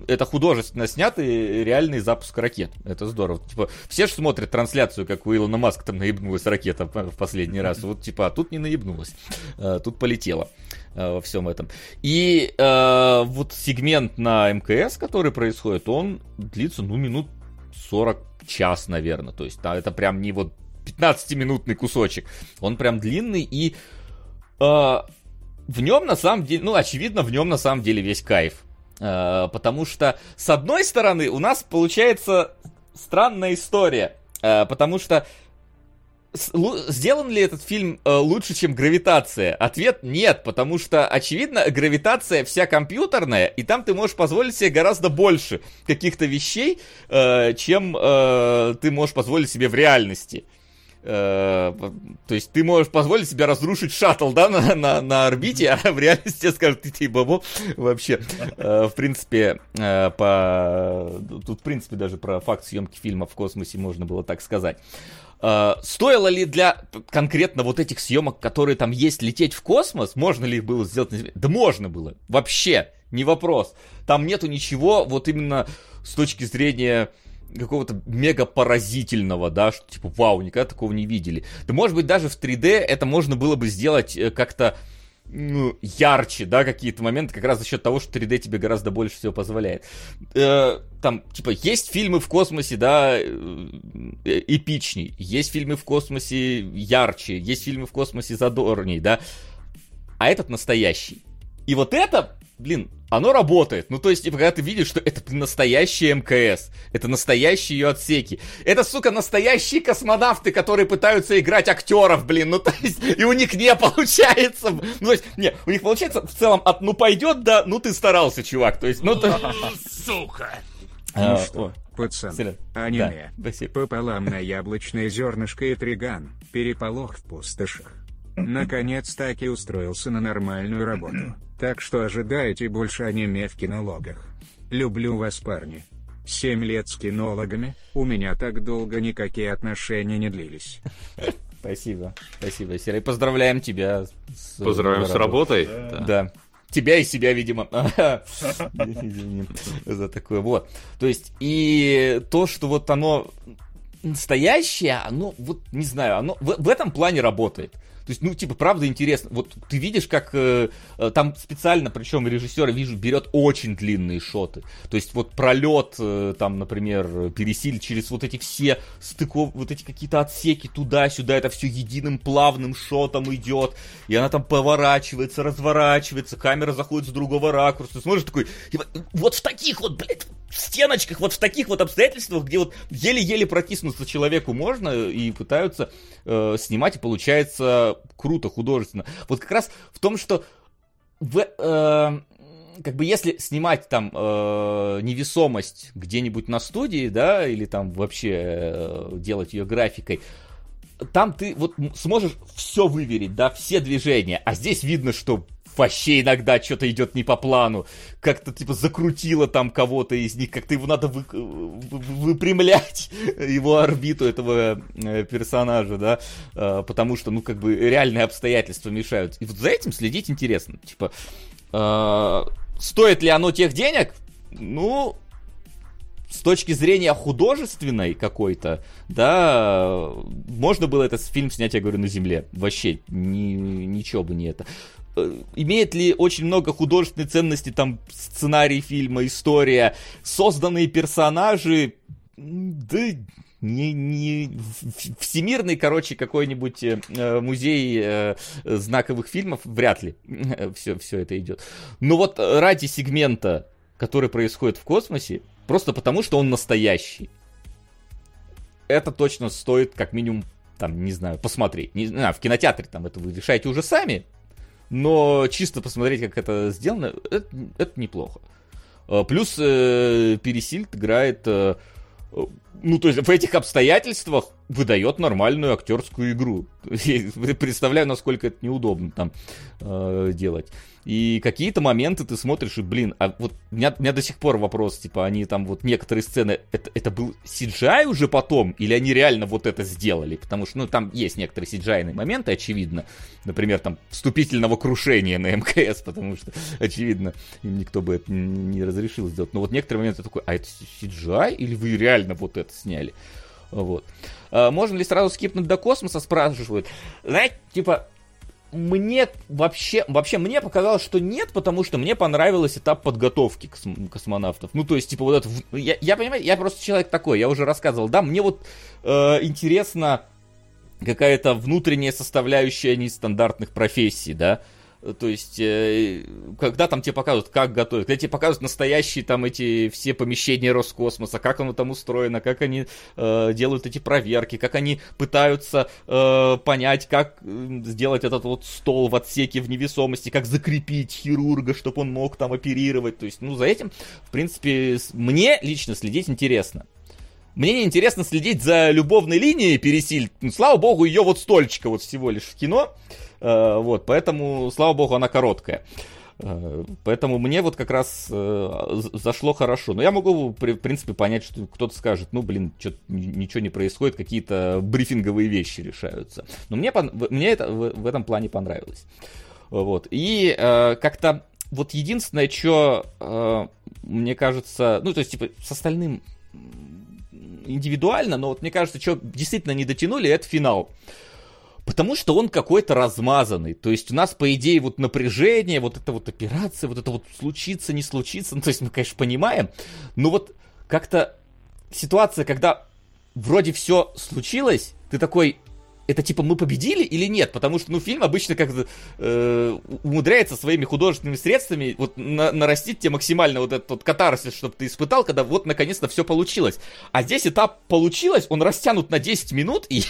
это художественно снятый реальный запуск ракет. Это здорово. Типа, все же смотрят трансляцию, как у Илона Маска там наебнулась ракета в последний раз. Вот, типа, а тут не наебнулась. А, тут полетела а, во всем этом. И э, вот сегмент на МКС, который происходит, он длится, ну, минут 40 час, наверное. То есть, да, это прям не вот 15-минутный кусочек. Он прям длинный и... Э, в нем на самом деле, ну, очевидно, в нем на самом деле весь кайф. Э, потому что, с одной стороны, у нас получается странная история. Э, потому что сделан ли этот фильм э, лучше, чем «Гравитация»? Ответ нет, потому что, очевидно, «Гравитация» вся компьютерная, и там ты можешь позволить себе гораздо больше каких-то вещей, чем ты можешь позволить себе в реальности. Э, то есть ты можешь позволить себе разрушить шаттл, да, на, на, на орбите, а в реальности тебе скажут, ты, бабо, вообще. Э, в принципе, э, по... Тут, в принципе, даже про факт съемки фильма в космосе можно было так сказать. Стоило ли для конкретно вот этих съемок, которые там есть, лететь в космос? Можно ли их было сделать? Да можно было. Вообще, не вопрос. Там нету ничего вот именно с точки зрения какого-то мега поразительного, да, что типа, вау, никогда такого не видели. Да может быть даже в 3D это можно было бы сделать э, как-то ну, ярче, да, какие-то моменты, как раз за счет того, что 3D тебе гораздо больше всего позволяет. Э, там, типа, есть фильмы в космосе, да, э, эпичней, есть фильмы в космосе ярче, есть фильмы в космосе задорней, да, а этот настоящий. И вот это блин, оно работает. Ну, то есть, когда ты видишь, что это настоящие МКС, это настоящие ее отсеки. Это, сука, настоящие космонавты, которые пытаются играть актеров, блин. Ну, то есть, и у них не получается. Ну, то есть, не, у них получается в целом от ну пойдет, да, ну ты старался, чувак. То есть, ну ты... Сука! Ну что, пацан, аниме. Пополам на яблочное зернышко и триган. Переполох в пустошах. Наконец-таки устроился на нормальную работу. Так что ожидайте больше аниме в кинологах. Люблю вас, парни. Семь лет с кинологами, у меня так долго никакие отношения не длились. Спасибо, спасибо, Серый. Поздравляем тебя. С Поздравляем с работой. Да. да. Тебя и себя, видимо. За такое. Вот. То есть, и то, что вот оно настоящее, оно, вот, не знаю, оно в, в этом плане работает. То есть, ну, типа, правда интересно. Вот ты видишь, как э, э там специально, причем режиссер, вижу, берет очень длинные шоты. То есть, вот пролет, э, там, например, пересиль через вот эти все стыков, вот эти какие-то отсеки туда-сюда, это все единым плавным шотом идет. И она там поворачивается, разворачивается, камера заходит с другого ракурса. Смотришь такой, типа, вот в таких вот, блядь, стеночках, вот в таких вот обстоятельствах, где вот еле-еле протиснуться человеку можно, и пытаются э, снимать, и получается круто, художественно. Вот как раз в том, что в, э, как бы если снимать там э, невесомость где-нибудь на студии, да, или там вообще э, делать ее графикой, там ты вот сможешь все выверить, да, все движения, а здесь видно, что вообще иногда что-то идет не по плану. Как-то типа закрутило там кого-то из них, как-то его надо вы, выпрямлять, его орбиту этого э, персонажа, да, э, потому что, ну, как бы реальные обстоятельства мешают. И вот за этим следить интересно. Типа, э, стоит ли оно тех денег? Ну, с точки зрения художественной какой-то, да, можно было этот фильм снять, я говорю, на земле. Вообще, ни, ничего бы не это. Э, имеет ли очень много художественной ценности там сценарий фильма, история, созданные персонажи, да не, не всемирный, короче, какой-нибудь э, музей э, знаковых фильмов, вряд ли все, все это идет. Но вот ради сегмента, который происходит в космосе, просто потому что он настоящий, это точно стоит как минимум там, не знаю, посмотреть. Не знаю, в кинотеатре там это вы решаете уже сами, но чисто посмотреть, как это сделано, это, это неплохо. А, плюс э, Пересильд играет, э, ну, то есть в этих обстоятельствах выдает нормальную актерскую игру. Представляю, насколько это неудобно там э, делать. И какие-то моменты ты смотришь, и, блин, а вот у меня, у меня до сих пор вопрос, типа, они там вот некоторые сцены, это, это был CGI уже потом, или они реально вот это сделали? Потому что, ну, там есть некоторые cgi моменты, очевидно. Например, там, вступительного крушения на МКС, потому что, очевидно, им никто бы это не разрешил сделать. Но вот некоторые моменты такой, а это CGI, или вы реально вот это сняли? Вот. А, можно ли сразу скипнуть до космоса, спрашивают. Знаете, типа, мне вообще, вообще мне показалось, что нет, потому что мне понравился этап подготовки косм- космонавтов. Ну, то есть, типа, вот это... Я, я понимаю, я просто человек такой, я уже рассказывал, да, мне вот э, интересно какая-то внутренняя составляющая нестандартных профессий, да, То есть, э, когда там тебе показывают, как готовят, когда тебе показывают настоящие там эти все помещения Роскосмоса, как оно там устроено, как они э, делают эти проверки, как они пытаются э, понять, как сделать этот вот стол в отсеке в невесомости, как закрепить хирурга, чтобы он мог там оперировать. То есть, ну, за этим, в принципе, мне лично следить интересно. Мне не интересно следить за любовной линией Пересиль. Ну, слава богу, ее вот стольчика вот всего лишь в кино. Э, вот, поэтому, слава богу, она короткая. Э, поэтому мне вот как раз э, зашло хорошо. Но я могу, в принципе, понять, что кто-то скажет, ну, блин, что-то ничего не происходит, какие-то брифинговые вещи решаются. Но мне, мне это в, этом плане понравилось. Вот. И как-то вот единственное, что мне кажется, ну, то есть, типа, с остальным индивидуально, но вот мне кажется, что действительно не дотянули, это финал. Потому что он какой-то размазанный. То есть у нас, по идее, вот напряжение, вот эта вот операция, вот это вот случится, не случится. Ну, то есть мы, конечно, понимаем. Но вот как-то ситуация, когда вроде все случилось, ты такой, это типа мы победили или нет? Потому что, ну, фильм обычно как э, умудряется своими художественными средствами вот на, нарастить тебе максимально вот этот вот катарсис, чтобы ты испытал, когда вот наконец-то все получилось. А здесь этап получилось, он растянут на 10 минут, и,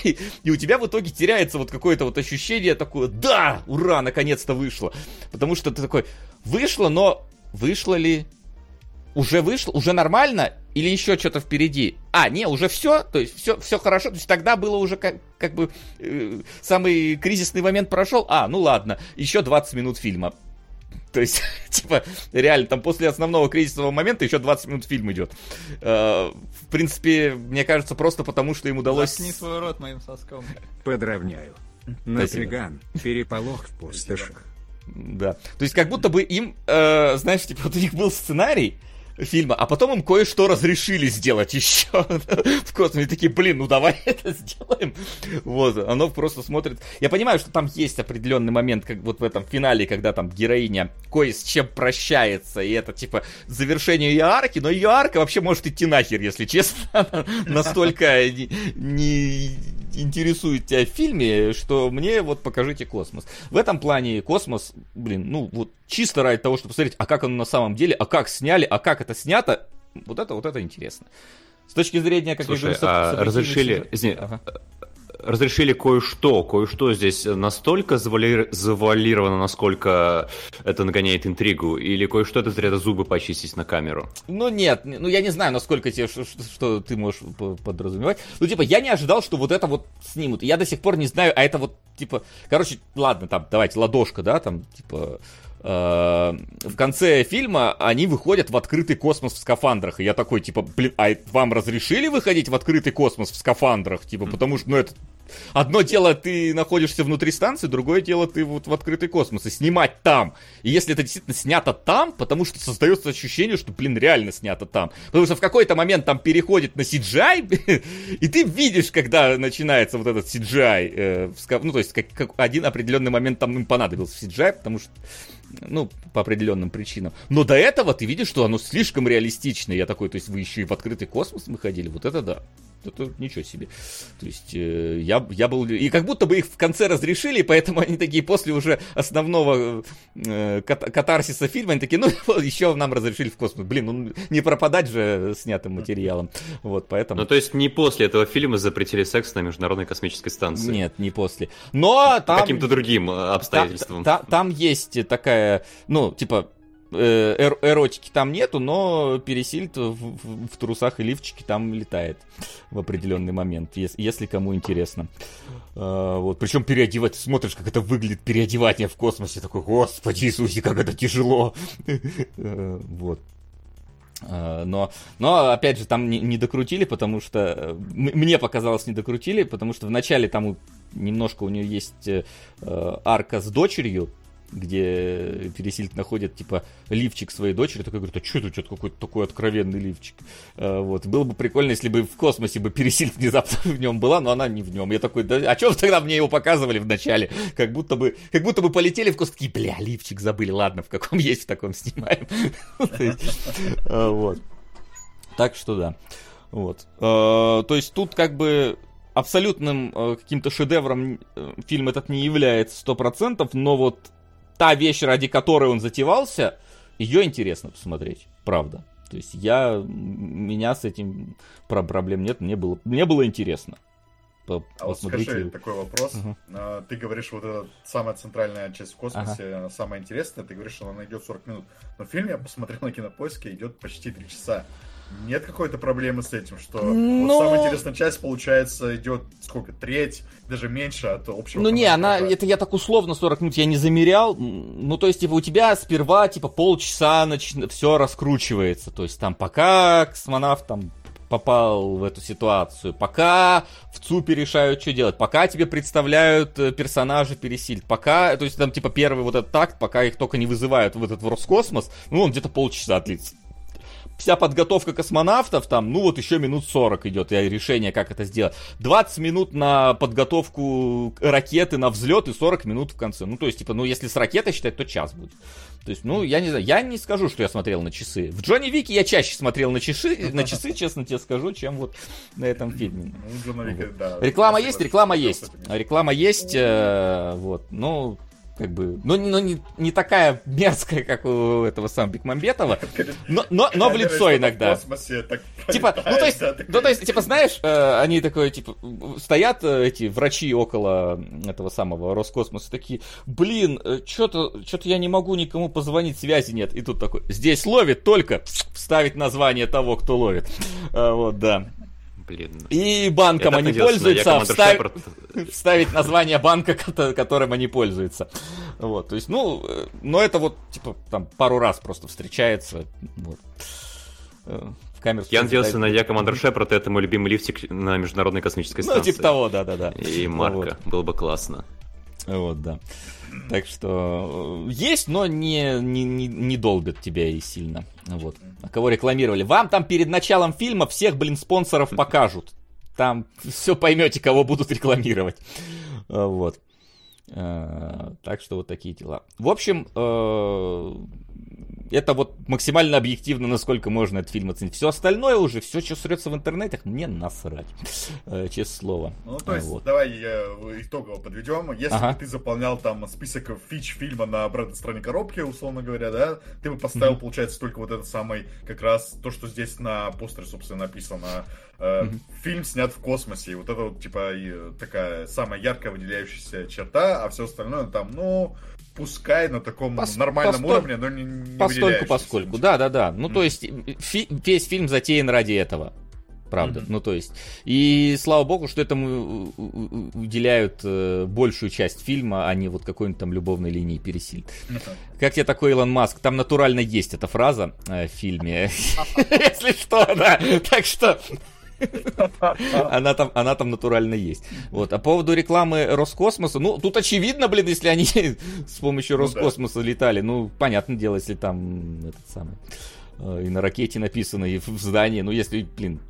и у тебя в итоге теряется вот какое-то вот ощущение такое, да, ура, наконец-то вышло. Потому что ты такой, вышло, но вышло ли? Уже вышло? Уже нормально? Или еще что-то впереди? А, не, уже все, то есть все, все хорошо, то есть тогда было уже как, как бы э, самый кризисный момент прошел. А, ну ладно, еще 20 минут фильма. То есть, типа, реально, там после основного кризисного момента еще 20 минут фильм идет. Э, в принципе, мне кажется, просто потому, что им удалось... Заткни свой рот моим соском. Подравняю. Напряган, переполох в пустошах. Да. То есть, как будто бы им, э, знаешь, типа, вот у них был сценарий, фильма, а потом им кое-что разрешили сделать еще в космосе. Такие, блин, ну давай это сделаем. Вот, оно просто смотрит. Я понимаю, что там есть определенный момент, как вот в этом финале, когда там героиня кое с чем прощается, и это типа завершение ее арки, но ее арка вообще может идти нахер, если честно. Настолько не интересует тебя в фильме, что мне вот покажите космос. В этом плане космос, блин, ну вот чисто ради того, чтобы посмотреть, а как он на самом деле, а как сняли, а как это снято, вот это, вот это интересно. С точки зрения, как Слушай, я говорю, а разрешили, извини, ага разрешили кое-что. Кое-что здесь настолько завали... завуалировано, насколько это нагоняет интригу, или кое-что это зря зубы почистить на камеру? Ну нет, ну я не знаю, насколько тебе, что, что ты можешь подразумевать. Ну типа, я не ожидал, что вот это вот снимут. Я до сих пор не знаю, а это вот, типа, короче, ладно, там, давайте, ладошка, да, там, типа, в конце фильма они выходят в открытый космос в скафандрах. И я такой, типа, блин, а вам разрешили выходить в открытый космос в скафандрах? Типа, потому что, ну, это Одно дело, ты находишься внутри станции, другое дело, ты вот в открытый космос. И снимать там. И если это действительно снято там, потому что создается ощущение, что, блин, реально снято там. Потому что в какой-то момент там переходит на CGI, и ты видишь, когда начинается вот этот CGI. Э, ну, то есть, как, как один определенный момент там им понадобился CGI, потому что ну, по определенным причинам. Но до этого ты видишь, что оно слишком реалистичное. Я такой, то есть вы еще и в открытый космос выходили, вот это да это ничего себе. То есть э, я, я был... И как будто бы их в конце разрешили, поэтому они такие после уже основного э, кат- катарсиса фильма, они такие, ну, еще нам разрешили в космос. Блин, ну не пропадать же снятым материалом. Вот, поэтому... Ну, то есть не после этого фильма запретили секс на Международной космической станции? Нет, не после. Но там... Каким-то другим обстоятельством. Та, та, там есть такая, ну, типа, Э, эр эротики там нету, но пересильд в, в, в трусах и лифчике там летает в определенный момент, если, если кому интересно. А, вот, причем переодевать, смотришь, как это выглядит, переодевание в космосе, такой, господи Иисусе, как это тяжело. Э, вот. А, но, но, опять же, там не, не докрутили, потому что... Э, мне показалось, не докрутили, потому что вначале там немножко у нее есть э, арка с дочерью, где Пересильд находит, типа, лифчик своей дочери, такой говорит, а что это, что-то какой-то такой откровенный лифчик. А, вот. Было бы прикольно, если бы в космосе бы Пересильд внезапно в нем была, но она не в нем. Я такой, да, а вы тогда мне его показывали в начале? Как будто бы, как будто бы полетели в космос, такие, бля, лифчик забыли, ладно, в каком есть, в таком снимаем. А, вот. Так что да. Вот. А, то есть тут как бы абсолютным каким-то шедевром фильм этот не является 100%, но вот та вещь, ради которой он затевался, ее интересно посмотреть, правда. То есть я, меня с этим проблем нет, мне было, мне было интересно. По, а вот скажи такой вопрос. Uh-huh. Ты говоришь, вот эта самая центральная часть в космосе, uh-huh. самая интересная, ты говоришь, что она идет 40 минут. Но фильм я посмотрел на кинопоиске, идет почти 3 часа. Нет какой-то проблемы с этим, что Но... вот самая интересная часть, получается, идет сколько, треть, даже меньше от общего. Ну не, она, это я так условно 40 минут я не замерял. Ну то есть, типа, у тебя сперва, типа, полчаса нач... все раскручивается. То есть там пока космонавт там попал в эту ситуацию, пока в ЦУПе решают, что делать, пока тебе представляют э, персонажа пересиль, пока, то есть там типа первый вот этот такт, пока их только не вызывают в этот в Роскосмос, ну он где-то полчаса длится вся подготовка космонавтов, там, ну вот еще минут 40 идет и решение, как это сделать. 20 минут на подготовку ракеты на взлет и 40 минут в конце. Ну, то есть, типа, ну, если с ракетой считать, то час будет. То есть, ну, я не знаю, я не скажу, что я смотрел на часы. В Джонни Вике я чаще смотрел на часы, на часы, честно тебе скажу, чем вот на этом фильме. Ну, реклама есть, реклама есть. Реклама есть, э, вот. Ну, как бы, ну, ну не, не такая мерзкая, как у этого самого Бекмамбетова, но, но, но в лицо иногда. Типа, ну то есть, ну то есть, типа, знаешь, э, они такое, типа, стоят э, эти врачи около этого самого Роскосмоса, такие, блин, э, что-то, что-то я не могу никому позвонить, связи нет. И тут такой, здесь ловит только вставить название того, кто ловит. Вот, да. Блин. И банком они пользуются, встав... вставить название банка, которым они пользуются. Вот, то есть, ну, э, но это вот, типа, там пару раз просто встречается. Вот. Э, в камеру. Я надеялся на Я Командер Шепард, это мой любимый лифтик на Международной космической станции. Ну, типа того, да-да-да. И Марка, вот. было бы классно. Вот, да. Так что э, есть, но не, не, не, не долбят тебя и сильно. Вот. А кого рекламировали? Вам там перед началом фильма всех, блин, спонсоров покажут. Там все поймете, кого будут рекламировать. А, вот. А, так что вот такие дела. В общем, э, это вот максимально объективно, насколько можно этот фильм оценить. Все остальное уже, все, что срется в интернетах, мне насрать. Э, честное слово. Ну, то есть, вот. давай итогово подведем. Если ага. бы ты заполнял там список фич фильма на обратной стороне коробки, условно говоря, да, ты бы поставил, mm-hmm. получается, только вот этот самый, как раз то, что здесь на постере, собственно, написано. Mm-hmm. Фильм снят в космосе. И вот это вот, типа, такая самая яркая выделяющаяся черта, а все остальное там, ну, пускай на таком Пос, нормальном постоль, уровне, но не, не Постольку, поскольку. Да, да, да. Ну, mm. то есть, фи, весь фильм затеян ради этого. Правда. Mm-hmm. Ну, то есть. И слава богу, что этому уделяют э, большую часть фильма, а не вот какой-нибудь там любовной линии пересиль. Mm-hmm. Как тебе такой Илон Маск? Там натурально есть эта фраза э, в фильме. Если что, да. Так что она там, она там натурально есть. Вот. А по поводу рекламы Роскосмоса, ну, тут очевидно, блин, если они с помощью ну Роскосмоса летали, ну, понятное дело, если там этот самый э, и на ракете написано, и в здании, ну, если, блин,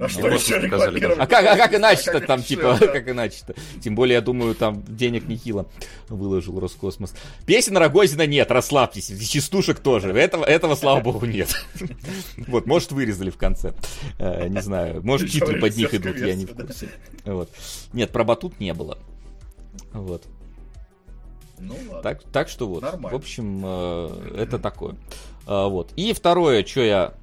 а что еще рекламировать? А как, а как иначе-то там, типа, как иначе-то? Тем более, я думаю, там денег нехило выложил Роскосмос. Песен Рогозина нет, расслабьтесь. Частушек тоже. Этого, этого слава богу, нет. Вот, может, вырезали в конце. Э, не знаю. Может, титры под них идут, я не в курсе. Вот. Нет, про батут не было. Вот. Ну, ладно. Так, так что вот. Нормально. В общем, э, это такое. Э, вот. И второе, что я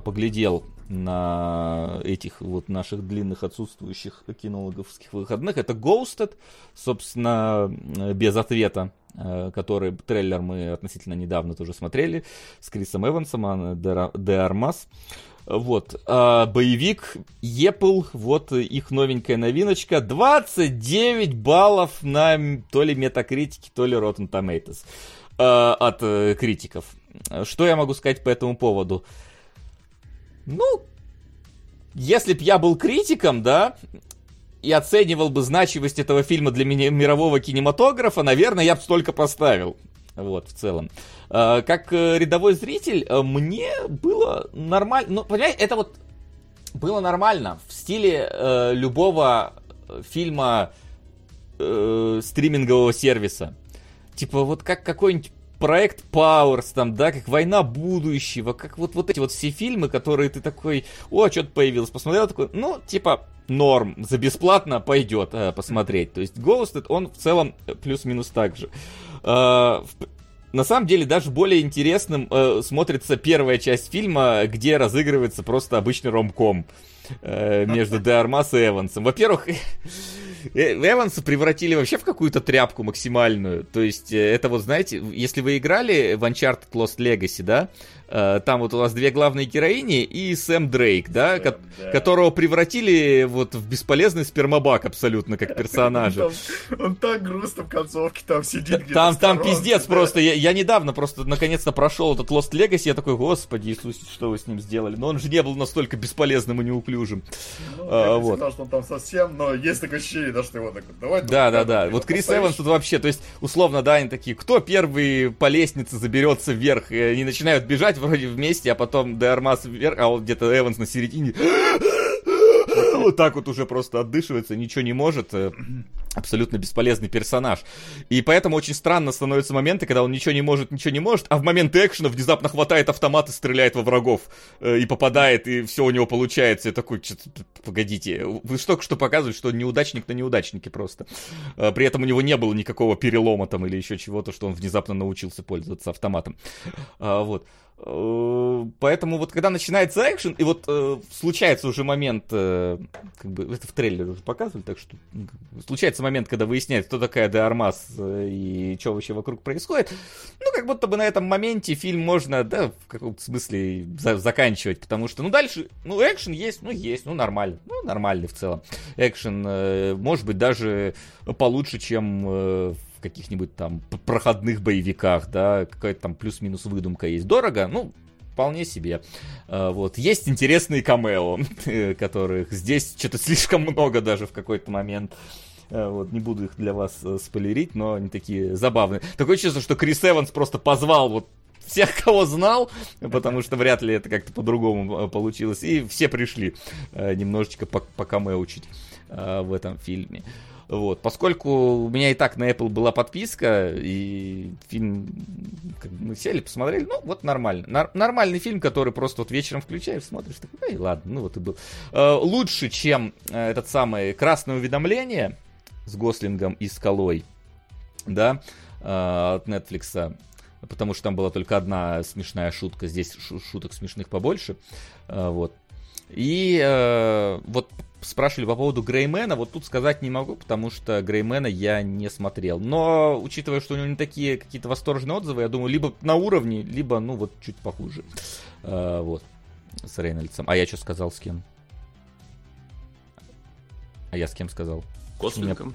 поглядел на этих вот наших длинных отсутствующих кинологовских выходных. Это Ghosted, собственно, без ответа, э, который трейлер мы относительно недавно тоже смотрели с Крисом Эвансом, Анна де Армас. Вот, а, боевик Епл, вот их новенькая новиночка, 29 баллов на то ли Метакритике, то ли Rotten Tomatoes э, от э, критиков. Что я могу сказать по этому поводу? Ну, если б я был критиком, да, и оценивал бы значимость этого фильма для ми- мирового кинематографа, наверное, я бы столько поставил. Вот, в целом. А, как э, рядовой зритель, э, мне было нормально. Ну, понимаете, это вот было нормально. В стиле э, любого фильма стримингового сервиса. Типа, вот как какой-нибудь проект Powers, там, да, как Война будущего, как вот, вот эти вот все фильмы, которые ты такой, о, что-то появилось, посмотрел, такой, ну, типа, норм, за бесплатно пойдет э, посмотреть. То есть Ghost, он в целом плюс-минус так же. Э, на самом деле даже более интересным э, смотрится первая часть фильма, где разыгрывается просто обычный ромком э, между Де Армас и Эвансом. Во-первых, Э, Эванса превратили вообще в какую-то тряпку максимальную. То есть, э, это вот, знаете, если вы играли в Uncharted Lost Legacy, да, Э, там вот у вас две главные героини и Сэм Дрейк, да, Сэм, ко- да. которого превратили вот в бесполезный спермобак абсолютно как персонажа. Он, так грустно в концовке там сидит. Там, там пиздец просто. Я, недавно просто наконец-то прошел этот Lost Legacy, я такой, господи, Иисус, что вы с ним сделали? Но он же не был настолько бесполезным и неуклюжим. Ну, а, вот. Что он там совсем, но есть такое ощущение, да, что его так давай. Да, да, да. Вот Крис Эванс тут вообще, то есть, условно, да, они такие, кто первый по лестнице заберется вверх, и они начинают бежать, вроде вместе, а потом Деармас вверх, а вот где-то Эванс на середине вот так вот уже просто отдышивается, ничего не может. Э, абсолютно бесполезный персонаж. И поэтому очень странно становятся моменты, когда он ничего не может, ничего не может, а в момент экшена внезапно хватает автомат и стреляет во врагов. Э, и попадает, и все у него получается. И такой, погодите, вы что что показываете, что он неудачник на неудачнике просто. Э, при этом у него не было никакого перелома там или еще чего-то, что он внезапно научился пользоваться автоматом. Вот. Э, поэтому вот когда начинается экшен, и вот э, случается уже момент, э, как бы это в трейлере уже показывали, так что случается момент, когда выясняют, кто такая Де э, и что вообще вокруг происходит. Ну, как будто бы на этом моменте фильм можно, да, в каком-то смысле за- заканчивать, потому что, ну, дальше, ну, экшен есть, ну, есть, ну, нормально, ну, нормальный в целом. Экшен, э, может быть, даже получше, чем э, каких-нибудь там проходных боевиках, да, какая-то там плюс-минус выдумка есть. Дорого, ну, вполне себе. А, вот. Есть интересные камео, которых здесь что-то слишком много даже в какой-то момент. А, вот, не буду их для вас э, спойлерить, но они такие забавные. Такое чувство, что Крис Эванс просто позвал вот всех, кого знал, потому что вряд ли это как-то по-другому э, получилось. И все пришли э, немножечко по, по камео учить в этом фильме. Вот, поскольку у меня и так на Apple была подписка, и фильм мы сели, посмотрели, ну, вот нормально. Нар- нормальный фильм, который просто вот вечером включаешь, смотришь, такой, эй, ладно, ну вот и был. Э, лучше, чем э, этот самый «Красное уведомление» с Гослингом и Скалой, да, э, от Netflix, потому что там была только одна смешная шутка, здесь шуток смешных побольше, э, вот. И э, вот спрашивали по поводу Греймена, вот тут сказать не могу, потому что Греймена я не смотрел. Но, учитывая, что у него не такие какие-то восторженные отзывы, я думаю, либо на уровне, либо, ну, вот чуть похуже. А, вот, с Рейнольдсом. А я что сказал с кем? А я с кем сказал? Гослингом.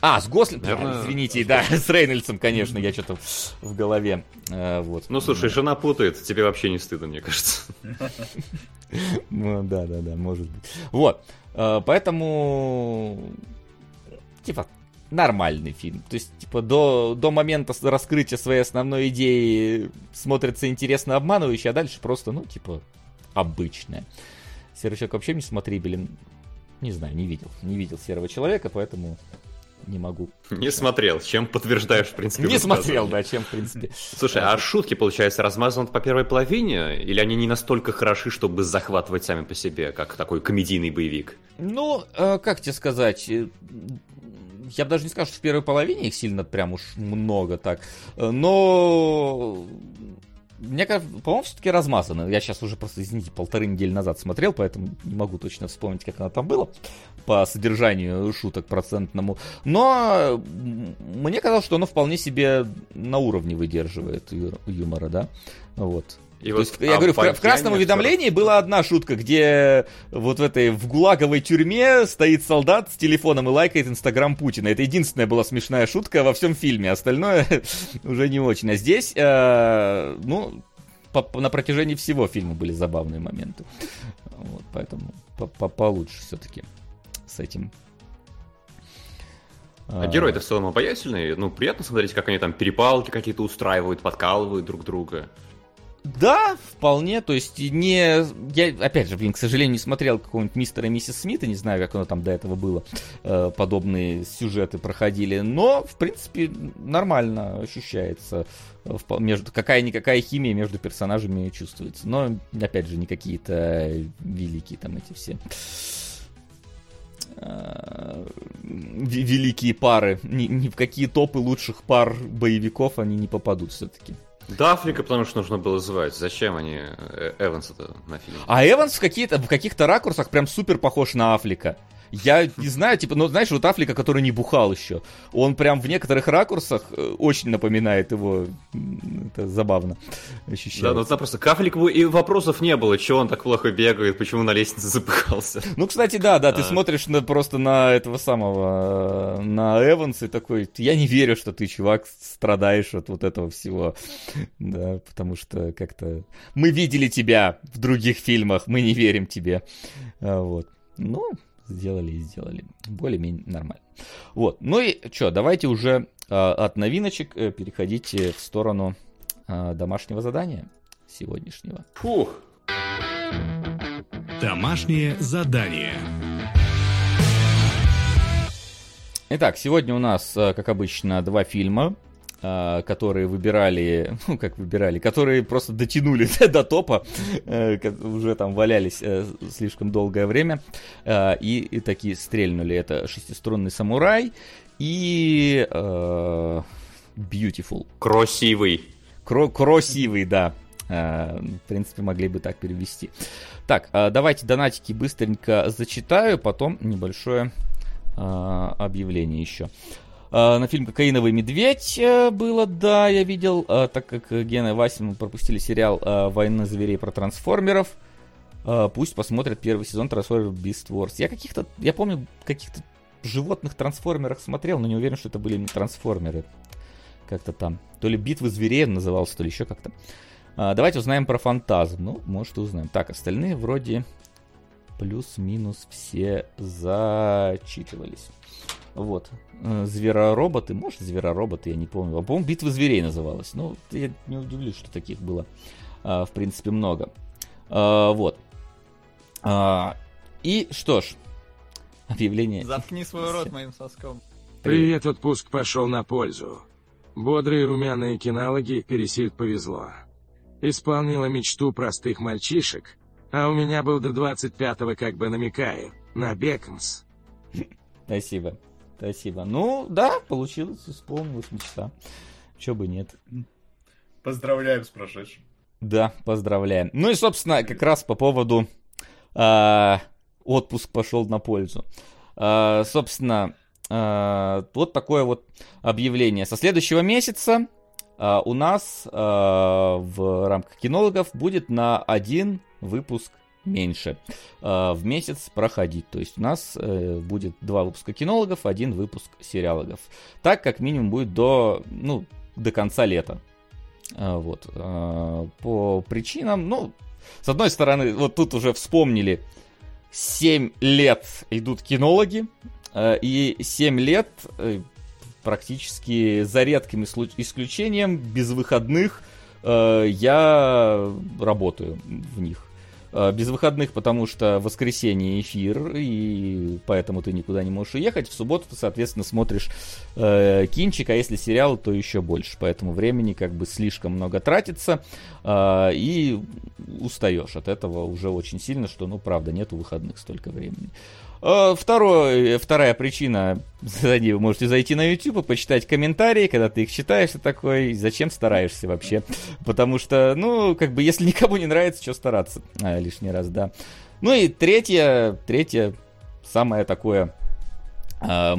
А, с Гослингом, Наверное... извините, да, с Рейнольдсом, конечно, я что-то в голове. А, вот. Ну, слушай, жена путает, тебе вообще не стыдно, мне кажется. Ну, да, да, да, может быть. Вот. Э, поэтому, типа, нормальный фильм. То есть, типа, до, до момента раскрытия своей основной идеи смотрится интересно обманывающе, а дальше просто, ну, типа, обычное. Серый человек вообще не смотрибелен. Не знаю, не видел. Не видел серого человека, поэтому не могу. Не смотрел, чем подтверждаешь, в принципе. Не смотрел, да, чем, в принципе. Слушай, а шутки, получается, размазаны по первой половине? Или они не настолько хороши, чтобы захватывать сами по себе, как такой комедийный боевик? Ну, э, как тебе сказать, э, я бы даже не скажу, что в первой половине их сильно прям уж много так, э, но мне кажется, по-моему, все-таки размазано. Я сейчас уже просто, извините, полторы недели назад смотрел, поэтому не могу точно вспомнить, как она там была по содержанию шуток процентному. Но мне казалось, что оно вполне себе на уровне выдерживает юмора, да. Вот. И То вот, есть, я говорю, в, в красном уведомлении была одна шутка, где вот в этой в гулаговой тюрьме стоит солдат с телефоном и лайкает Инстаграм Путина. Это единственная была смешная шутка во всем фильме, остальное уже не очень. А здесь, э, ну, по, по, на протяжении всего фильма были забавные моменты. Вот, поэтому по, по, получше все-таки с этим. А герои-то в целом обаятельные. Ну, приятно смотреть, как они там перепалки какие-то устраивают, подкалывают друг друга. Да, вполне, то есть не... Я, опять же, блин, к сожалению, не смотрел какого-нибудь мистера и миссис Смита, не знаю, как оно там до этого было, э, подобные сюжеты проходили, но, в принципе, нормально ощущается, э, между, какая-никакая химия между персонажами чувствуется, но, опять же, не какие-то великие там эти все э, великие пары. Ни, ни в какие топы лучших пар боевиков они не попадут все-таки. Да, Африка, потому что нужно было звать. Зачем они э, Эванса-то на фильм? А Эванс в, какие-то, в каких-то ракурсах прям супер похож на Афлика. Я не знаю, типа, ну, знаешь, вот Афлика, который не бухал еще, он прям в некоторых ракурсах э, очень напоминает его. Это забавно ощущается. Да, ну это просто к Афлику и вопросов не было, чего он так плохо бегает, почему на лестнице запыхался. Ну, кстати, да, да, ты а. смотришь на, просто на этого самого, на Эванса и такой, я не верю, что ты, чувак, страдаешь от вот этого всего. Да, потому что как-то мы видели тебя в других фильмах, мы не верим тебе. А, вот. Ну, сделали и сделали. Более-менее нормально. Вот. Ну и что, давайте уже э, от новиночек э, переходите в сторону э, домашнего задания сегодняшнего. Фух. Домашнее задание. Итак, сегодня у нас, как обычно, два фильма. А, которые выбирали, ну как выбирали, которые просто дотянули до топа, э, уже там валялись э, слишком долгое время, э, и, и такие стрельнули. Это шестиструнный самурай и Beautiful. Красивый. Кро красивый, да. В принципе, могли бы так перевести. Так, давайте донатики быстренько зачитаю, потом небольшое объявление еще. А, на фильм «Кокаиновый медведь» э, было, да, я видел, а, так как Гена и Вася пропустили сериал «Война зверей» про трансформеров. Пусть посмотрят первый сезон Трансформеров Beast Wars. Я каких-то, я помню, каких-то животных трансформерах смотрел, но не уверен, что это были трансформеры. Как-то там. То ли битвы зверей назывался, то ли еще как-то. Давайте узнаем про фантазм. Ну, может, узнаем. Так, остальные вроде плюс-минус все зачитывались. Вот. Э, зверороботы, может, зверороботы, я не помню. А, по-моему, битва зверей называлась. Ну, я не удивлюсь, что таких было, а, в принципе, много. А, вот. А, и что ж, объявление. Заткни свой рот моим соском. Привет, отпуск пошел на пользу. Бодрые румяные кинологи пересильд повезло. Исполнила мечту простых мальчишек, а у меня был до 25-го, как бы намекаю, на Бекмс. Спасибо. Спасибо. Ну, да, получилось, исполнилась мечта. Чё бы нет. Поздравляем с прошедшим. Да, поздравляем. Ну и, собственно, как раз по поводу э, отпуск пошел на пользу. Э, собственно, э, вот такое вот объявление. Со следующего месяца э, у нас э, в рамках кинологов будет на один выпуск меньше э, в месяц проходить. То есть у нас э, будет два выпуска кинологов, один выпуск сериалогов. Так как минимум будет до, ну, до конца лета. Э, вот. По причинам, ну, с одной стороны, вот тут уже вспомнили, 7 лет идут кинологи, и 7 лет практически за редким исключением, без выходных, я работаю в них. Э, без выходных, потому что воскресенье эфир, и поэтому ты никуда не можешь уехать. В субботу ты, соответственно, смотришь э, кинчик, а если сериал, то еще больше. Поэтому времени как бы слишком много тратится, э, и устаешь от этого уже очень сильно, что, ну, правда, нету выходных столько времени. Э, второе, вторая причина, вы можете зайти на YouTube и почитать комментарии, когда ты их читаешь, ты такой, зачем стараешься вообще? Потому что, ну, как бы, если никому не нравится, что стараться а, лишний раз, да. Ну и третье, третье, самое такое... Э,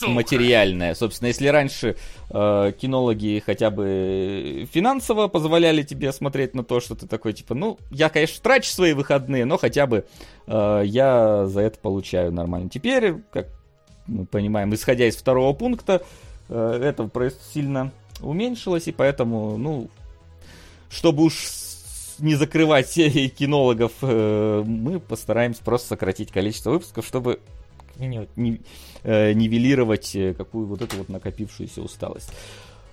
Сука. материальное. Собственно, если раньше э, кинологи хотя бы финансово позволяли тебе смотреть на то, что ты такой, типа, ну, я, конечно, трачу свои выходные, но хотя бы э, я за это получаю нормально. Теперь, как мы понимаем, исходя из второго пункта, э, это сильно уменьшилось, и поэтому, ну, чтобы уж не закрывать кинологов, э, мы постараемся просто сократить количество выпусков, чтобы не, э, нивелировать э, какую вот эту вот накопившуюся усталость.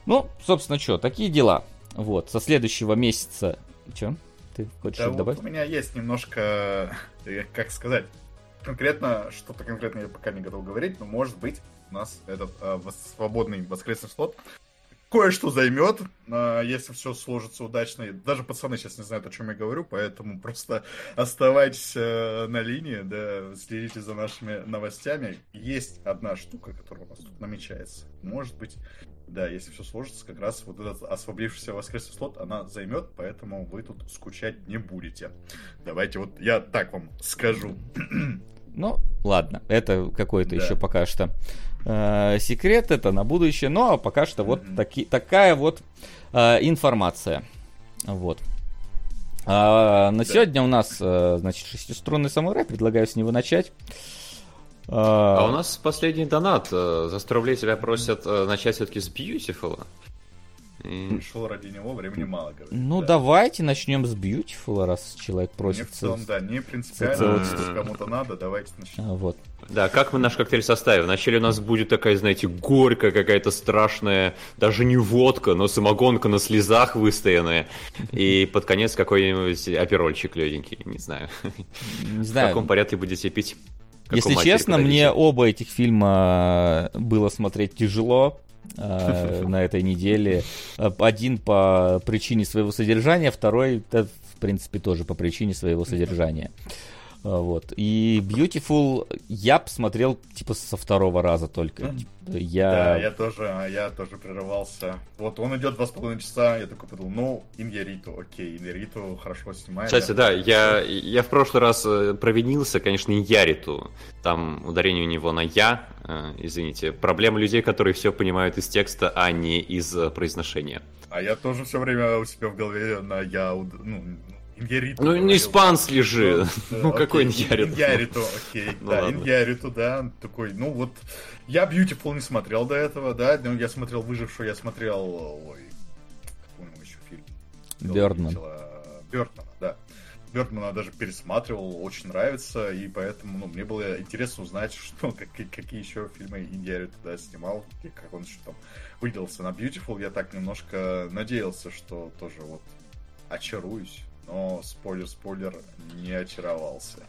Ну, собственно, что, такие дела. Вот, со следующего месяца... Че? Ты хочешь да вот добавить? у меня есть немножко, э, как сказать, конкретно, что-то конкретно я пока не готов говорить, но может быть у нас этот э, свободный воскресный слот кое-что займет, а, если все сложится удачно. Даже пацаны сейчас не знают, о чем я говорю, поэтому просто оставайтесь э, на линии, да, следите за нашими новостями. Есть одна штука, которая у нас тут намечается. Может быть, да, если все сложится, как раз вот этот освободившийся воскресный слот она займет, поэтому вы тут скучать не будете. Давайте вот я так вам скажу. Ну, ладно, это какой-то да. еще пока что э, секрет, это на будущее, но пока что вот таки, такая вот э, информация. Вот. А, на да. сегодня у нас, э, значит, шестиструнный самурай, предлагаю с него начать. А, а у нас последний донат. Э, за 100 рублей тебя просят э, начать все-таки с Beautiful. Пришел ради него, времени мало, говорит. Ну, да. давайте начнем с Beautiful, раз человек просит. Мне в целом, да, не принципиально, если кому-то надо, давайте начнем. А, вот. Да, как мы наш коктейль составим? Вначале у нас будет такая, знаете, горькая какая-то страшная, даже не водка, но самогонка на слезах выстоянная. И под конец какой-нибудь аперольчик легенький, не знаю. Не знаю. В каком порядке будете пить? Если честно, мне оба этих фильма было смотреть тяжело, э, на этой неделе. Один по причине своего содержания, второй, в принципе, тоже по причине своего содержания. А, вот. И Beautiful я посмотрел типа со второго раза только. Типа, я... Да, я тоже, я тоже прерывался. Вот он идет два с половиной часа, я такой подумал, ну, Иньяриту, окей, Иньяриту хорошо снимает. Кстати, да, я, я в прошлый раз э, провинился, конечно, Иньяриту. Там ударение у него на «я», э, извините. Проблема людей, которые все понимают из текста, а не из э, произношения. А я тоже все время у себя в голове на «я», ну, Иньяриту. Ну, не испанский же. Ну, ну какой Иньяриту? Иньяриту, окей. Ну, да, Иньяриту, да. Такой, ну вот, я Beautiful не смотрел до этого, да. Ну, я смотрел Выжившую, я смотрел, ой, какой еще фильм? Бёрдман. Бёрдмана, да. Бёрдмана даже пересматривал, очень нравится, и поэтому ну, мне было интересно узнать, что, какие, какие еще фильмы Иньяриту да, снимал, и как он еще там выделился на Beautiful. Я так немножко надеялся, что тоже вот очаруюсь но спойлер-спойлер не очаровался.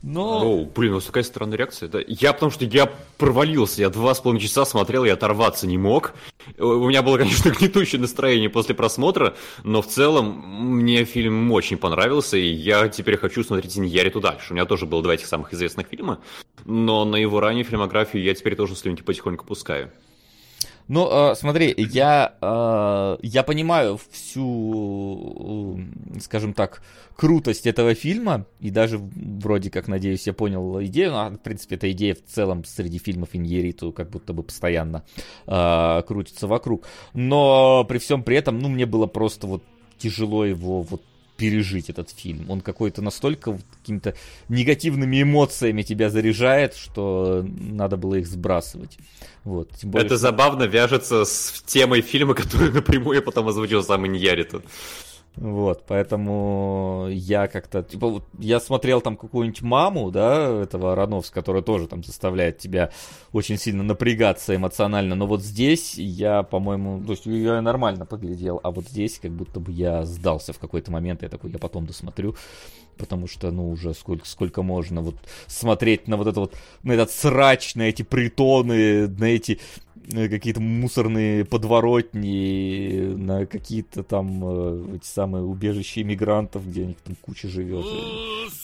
Но... О, блин, у вас такая странная реакция. Да? Я потому что я провалился, я два с половиной часа смотрел, я оторваться не мог. У меня было, конечно, гнетущее настроение после просмотра, но в целом мне фильм очень понравился, и я теперь хочу смотреть Иньяриту дальше. У меня тоже было два этих самых известных фильма, но на его раннюю фильмографию я теперь тоже слюнки потихоньку пускаю. Ну, э, смотри, я, э, я понимаю всю, э, скажем так, крутость этого фильма, и даже вроде как, надеюсь, я понял идею, но, в принципе, эта идея в целом среди фильмов Иньериту как будто бы постоянно э, крутится вокруг. Но при всем при этом, ну, мне было просто вот тяжело его вот пережить этот фильм. Он какой-то настолько какими-то негативными эмоциями тебя заряжает, что надо было их сбрасывать. Вот, тем более, Это что... забавно вяжется с темой фильма, который напрямую я потом озвучил сам Иньяриту. Вот, поэтому я как-то, типа, вот я смотрел там какую-нибудь маму, да, этого Ароновс, которая тоже там заставляет тебя очень сильно напрягаться эмоционально, но вот здесь я, по-моему, то есть я нормально поглядел, а вот здесь как будто бы я сдался в какой-то момент, я такой, я потом досмотрю, потому что, ну, уже сколько, сколько можно вот смотреть на вот это вот, на этот срач, на эти притоны, на эти какие-то мусорные подворотни, на какие-то там э, эти самые убежища иммигрантов, где у них там куча живет.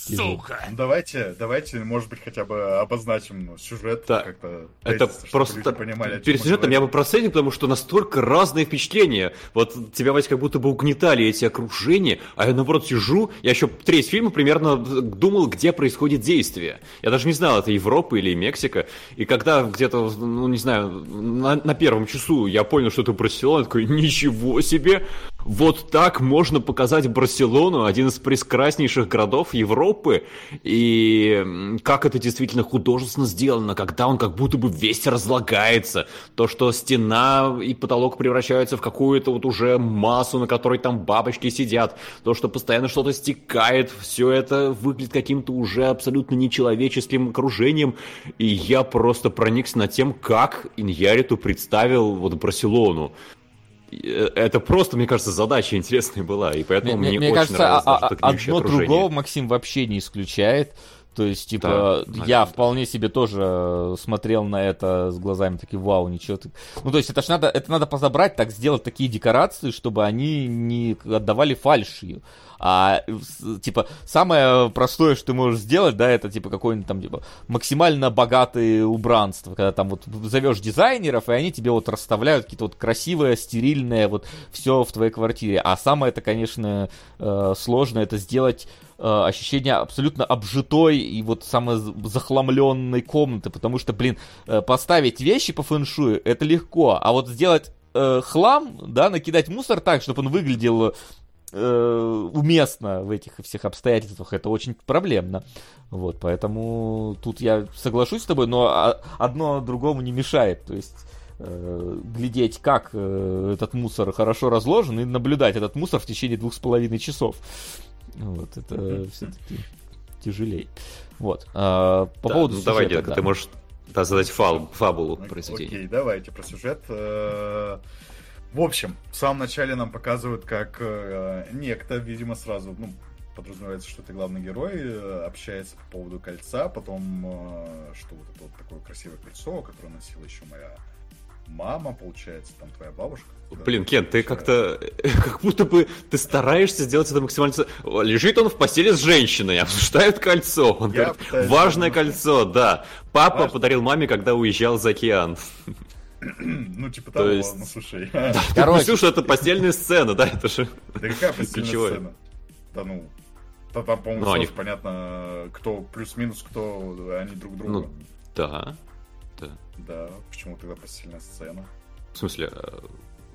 Сука! Ну, давайте, давайте, может быть, хотя бы обозначим сюжет да. как-то. Это просто понимали, перед сюжетом я бы процентил, потому что настолько разные впечатления. Вот тебя, Вась, как будто бы угнетали эти окружения, а я, наоборот, сижу, я еще треть фильма примерно думал, где происходит действие. Я даже не знал, это Европа или Мексика. И когда где-то, ну, не знаю, на, на первом часу я понял, что это Барселона, такой, ничего себе, вот так можно показать Барселону, один из прекраснейших городов Европы, и как это действительно художественно сделано, когда он как будто бы весь разлагается, то, что стена и потолок превращаются в какую-то вот уже массу, на которой там бабочки сидят, то, что постоянно что-то стекает, все это выглядит каким-то уже абсолютно нечеловеческим окружением, и я просто проникся над тем, как Иньяриту представил вот Барселону. Э, это просто, мне кажется, задача интересная была, и поэтому мне, мне, мне очень кажется, нравится, а, а, одно другого Максим вообще не исключает. То есть, типа, да, я вполне себе тоже смотрел на это с глазами такие, вау, ничего ты. Ну, то есть, это ж надо, это надо позабрать, так сделать такие декорации, чтобы они не отдавали фальшью. А, типа, самое простое, что ты можешь сделать, да, это, типа, какое-нибудь там, типа, максимально богатое убранство, когда там вот зовешь дизайнеров, и они тебе вот расставляют какие-то вот красивые, стерильные, вот все в твоей квартире. А самое это, конечно, э, сложное, это сделать э, ощущение абсолютно обжитой и вот самой захламленной комнаты, потому что, блин, э, поставить вещи по фэншую это легко, а вот сделать э, хлам, да, накидать мусор так, чтобы он выглядел э, уместно в этих всех обстоятельствах, это очень проблемно. Вот, поэтому тут я соглашусь с тобой, но одно другому не мешает. То есть э, глядеть, как э, этот мусор хорошо разложен, и наблюдать этот мусор в течение двух с половиной часов. Вот, это все-таки тяжелее. Вот. А, по да, поводу ну, сюжета, давай, детка, да. ты можешь да, задать фаб, фабулу произведения. Окей, давайте про сюжет. Э, в общем, в самом начале нам показывают, как э, некто, видимо, сразу, ну, подразумевается, что это главный герой, э, общается по поводу кольца, потом, что вот это вот такое красивое кольцо, которое носила еще моя мама, получается, там твоя бабушка. Блин, Кен, ты как-то, как будто бы ты стараешься сделать это максимально... Лежит он в постели с женщиной, обсуждают кольцо. Он говорит, важное кольцо, да. Папа Важно. подарил маме, когда уезжал за океан. Ну, типа того, есть... ну слушай. Да, Короче. Ты что это постельная сцена, да? Это же... Да какая постельная сцена? Да ну, да, там, по-моему, ну, они... понятно, кто плюс-минус, кто они друг друга. Ну, да. Да. Да, почему тогда постельная сцена? В смысле, э,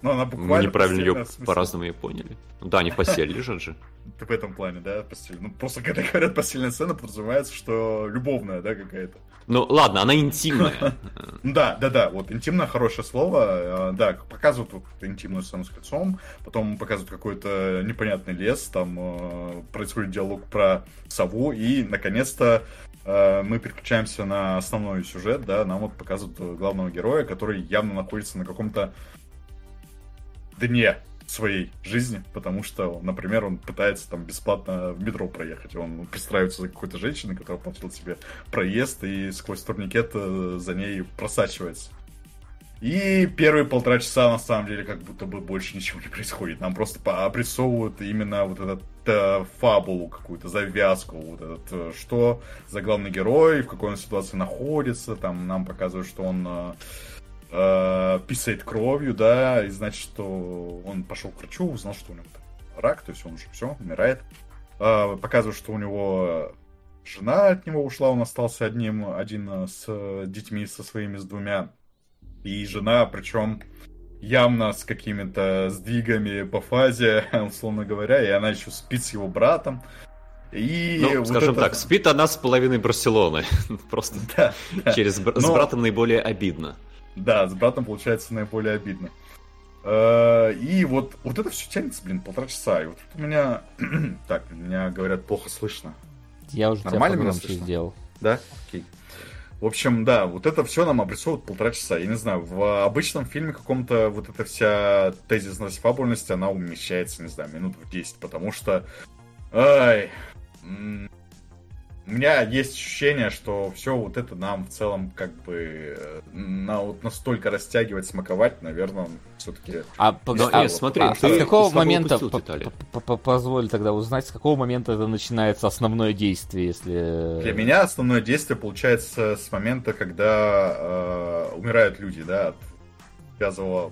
ну, она буквально Мы неправильно ее по-разному ее поняли. Ну да, они в постели лежат же. Ты в этом плане, да, постель. Ну, просто когда говорят постельная сцена, подразумевается, что любовная, да, какая-то. Ну, ладно, она интимная. Да, да, да, вот интимное хорошее слово. Э, да, показывают вот интимную сцену с кольцом, потом показывают какой-то непонятный лес, там э, происходит диалог про сову, и, наконец-то, э, мы переключаемся на основной сюжет, да, нам вот показывают главного героя, который явно находится на каком-то дне своей жизни, потому что, например, он пытается там бесплатно в метро проехать. Он пристраивается за какой-то женщиной, которая платила себе проезд, и сквозь турникет э, за ней просачивается. И первые полтора часа, на самом деле, как будто бы больше ничего не происходит. Нам просто обрисовывают именно вот этот э, фабулу, какую-то завязку, вот этот, э, что за главный герой, в какой он ситуации находится. Там нам показывают, что он э, э, писает кровью, да, и значит, что он пошел к врачу, узнал, что у него рак, то есть он уже все, умирает. Э, показывает, что у него жена от него ушла, он остался одним, один с детьми, со своими, с двумя. И жена, причем явно с какими-то сдвигами по фазе, условно говоря, и она еще спит с его братом. И ну, вот скажем это... так, спит она с половиной Барселоны. Просто да, через Но... с братом наиболее обидно. Да, с братом получается наиболее обидно. Э, и вот, вот это все тянется, блин, полтора часа. И вот у меня... так, меня говорят, плохо слышно. Я уже Нормально тебя меня слышно? сделал. Да? Окей. В общем, да, вот это все нам обрисовывают полтора часа. Я не знаю, в обычном фильме каком-то вот эта вся тезисность, фабульность, она умещается, не знаю, минут в 10, потому что... Ай, у меня есть ощущение, что все вот это нам в целом как бы э, на, вот настолько растягивать, смаковать, наверное, все-таки... А, погоди, а, смотри, а, ты, с какого момента, позволь тогда узнать, с какого момента это начинается основное действие, если... Для меня основное действие получается с момента, когда э, умирают люди, да, от газового